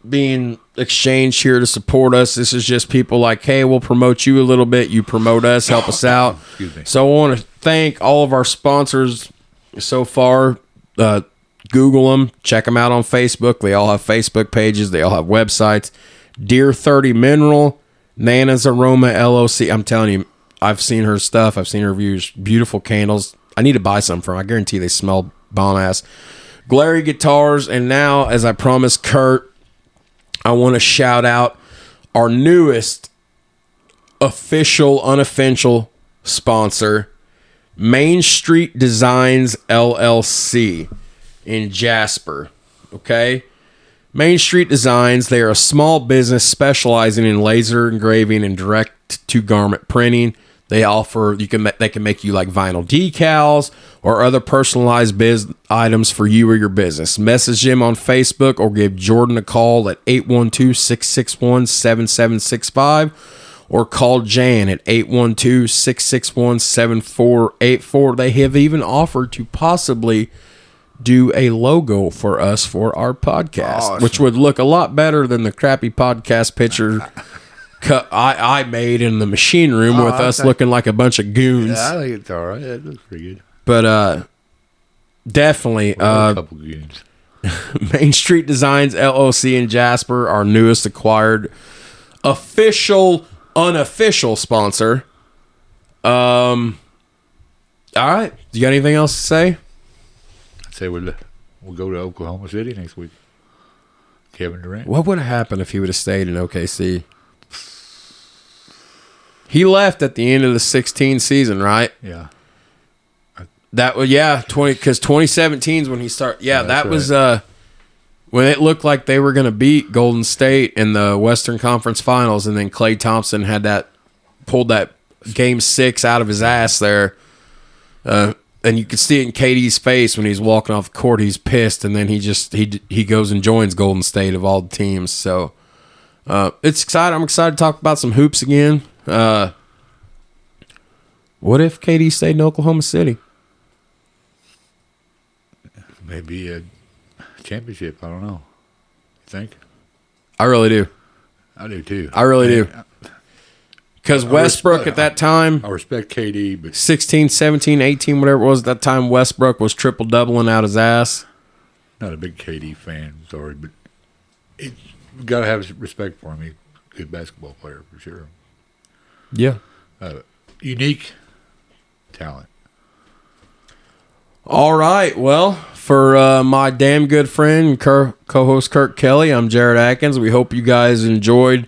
being exchanged here to support us. This is just people like, hey, we'll promote you a little bit. You promote us, help us out. Excuse me. So I want to thank all of our sponsors so far. Uh, Google them, check them out on Facebook. They all have Facebook pages. They all have websites. Deer 30 Mineral, Nana's Aroma LOC. I'm telling you, I've seen her stuff. I've seen her reviews. Beautiful candles. I need to buy some from. I guarantee they smell bomb ass. Glarry Guitars, and now, as I promised Kurt, I want to shout out our newest official, unofficial sponsor, Main Street Designs LLC in Jasper. Okay? Main Street Designs, they are a small business specializing in laser engraving and direct to garment printing. They offer you can they can make you like vinyl decals or other personalized biz items for you or your business. Message them on Facebook or give Jordan a call at 812-661-7765 or call Jan at 812-661-7484. They have even offered to possibly do a logo for us for our podcast, Awesome. which would look a lot better than the crappy podcast picture [laughs] I, I made in the machine room Oh, with us think- looking like a bunch of goons. Yeah, I think it's all right. It looks pretty good. But uh definitely a uh couple goons. [laughs] Main Street Designs LLC in Jasper, our newest acquired official unofficial sponsor. Um all right. Do you got anything else to say? I'd say we'll, we'll go to Oklahoma City next week. Kevin Durant. What would have happened if he would have stayed in OKC? He left at the end of the 16 season, right? Yeah. That was yeah, 20 cuz 2017 is when he started. Yeah, Yeah, that was uh when it looked like they were going to beat Golden State in the Western Conference Finals and then Klay Thompson had that pulled that game 6 out of his ass there. Uh and you could see it in KD's face when he's walking off the court. He's pissed, and then he just he he goes and joins Golden State of all the teams. So uh, it's exciting. I'm excited to talk about some hoops again. Uh, what if KD stayed in Oklahoma City? Maybe a championship. I don't know. You think? I really do. I do too. I really do. Because Westbrook at that time, I respect KD, but 16, 17, 18, whatever it was, at that time Westbrook was triple doubling out his ass. not a big KD fan. Sorry, but it, you got to have respect for him. He's a good basketball player for sure. Yeah. Uh, unique talent. All right. Well, for uh, my damn good friend, co host Kirk Kelly, I'm Jared Atkins. We hope you guys enjoyed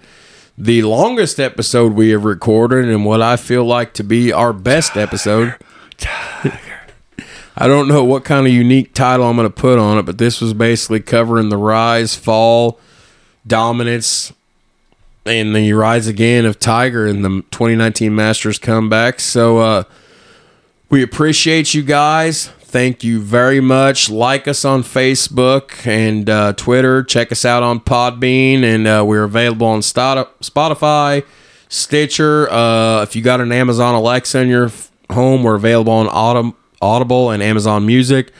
the longest episode we have recorded and what I feel like to be our best episode. I don't know what kind of unique title I'm going to put on it, but this was basically covering the rise, fall, dominance, and the rise again of Tiger in the 2019 Masters comeback. So, uh, we appreciate you guys. Thank you very much. Like us on Facebook and uh, Twitter. Check us out on Podbean, and uh, we're available on Spotify, Stitcher. Uh, if you got an Amazon Alexa in your home, we're available on Audible and Amazon Music.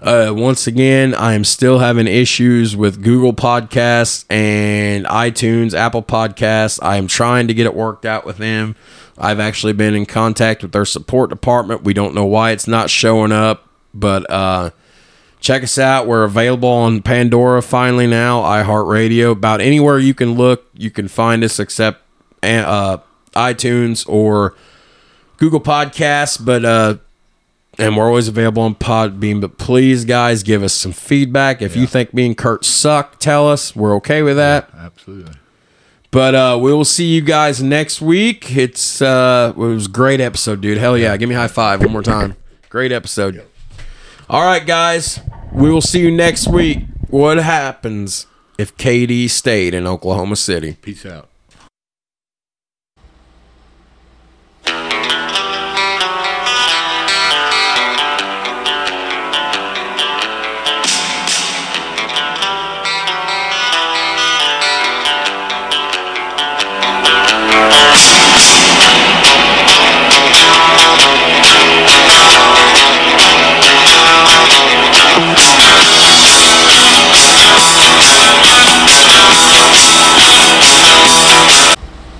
Uh, once again, I am still having issues with Google Podcasts and iTunes, Apple Podcasts. I am trying to get it worked out with them. I've actually been in contact with their support department. We don't know why it's not showing up. But uh, check us out. We're available on Pandora finally now, iHeartRadio. About anywhere you can look, you can find us except uh, iTunes or Google Podcasts. But uh, and we're always available on Podbean. But please, guys, give us some feedback. If you think me and Kurt suck, tell us. We're okay with that. Absolutely. But uh, we will see you guys next week. It's uh, it was a great episode, dude. Hell yeah! Give me a high five one more time. Great episode. All right, guys. We will see you next week. What happens if KD stayed in Oklahoma City? Peace out.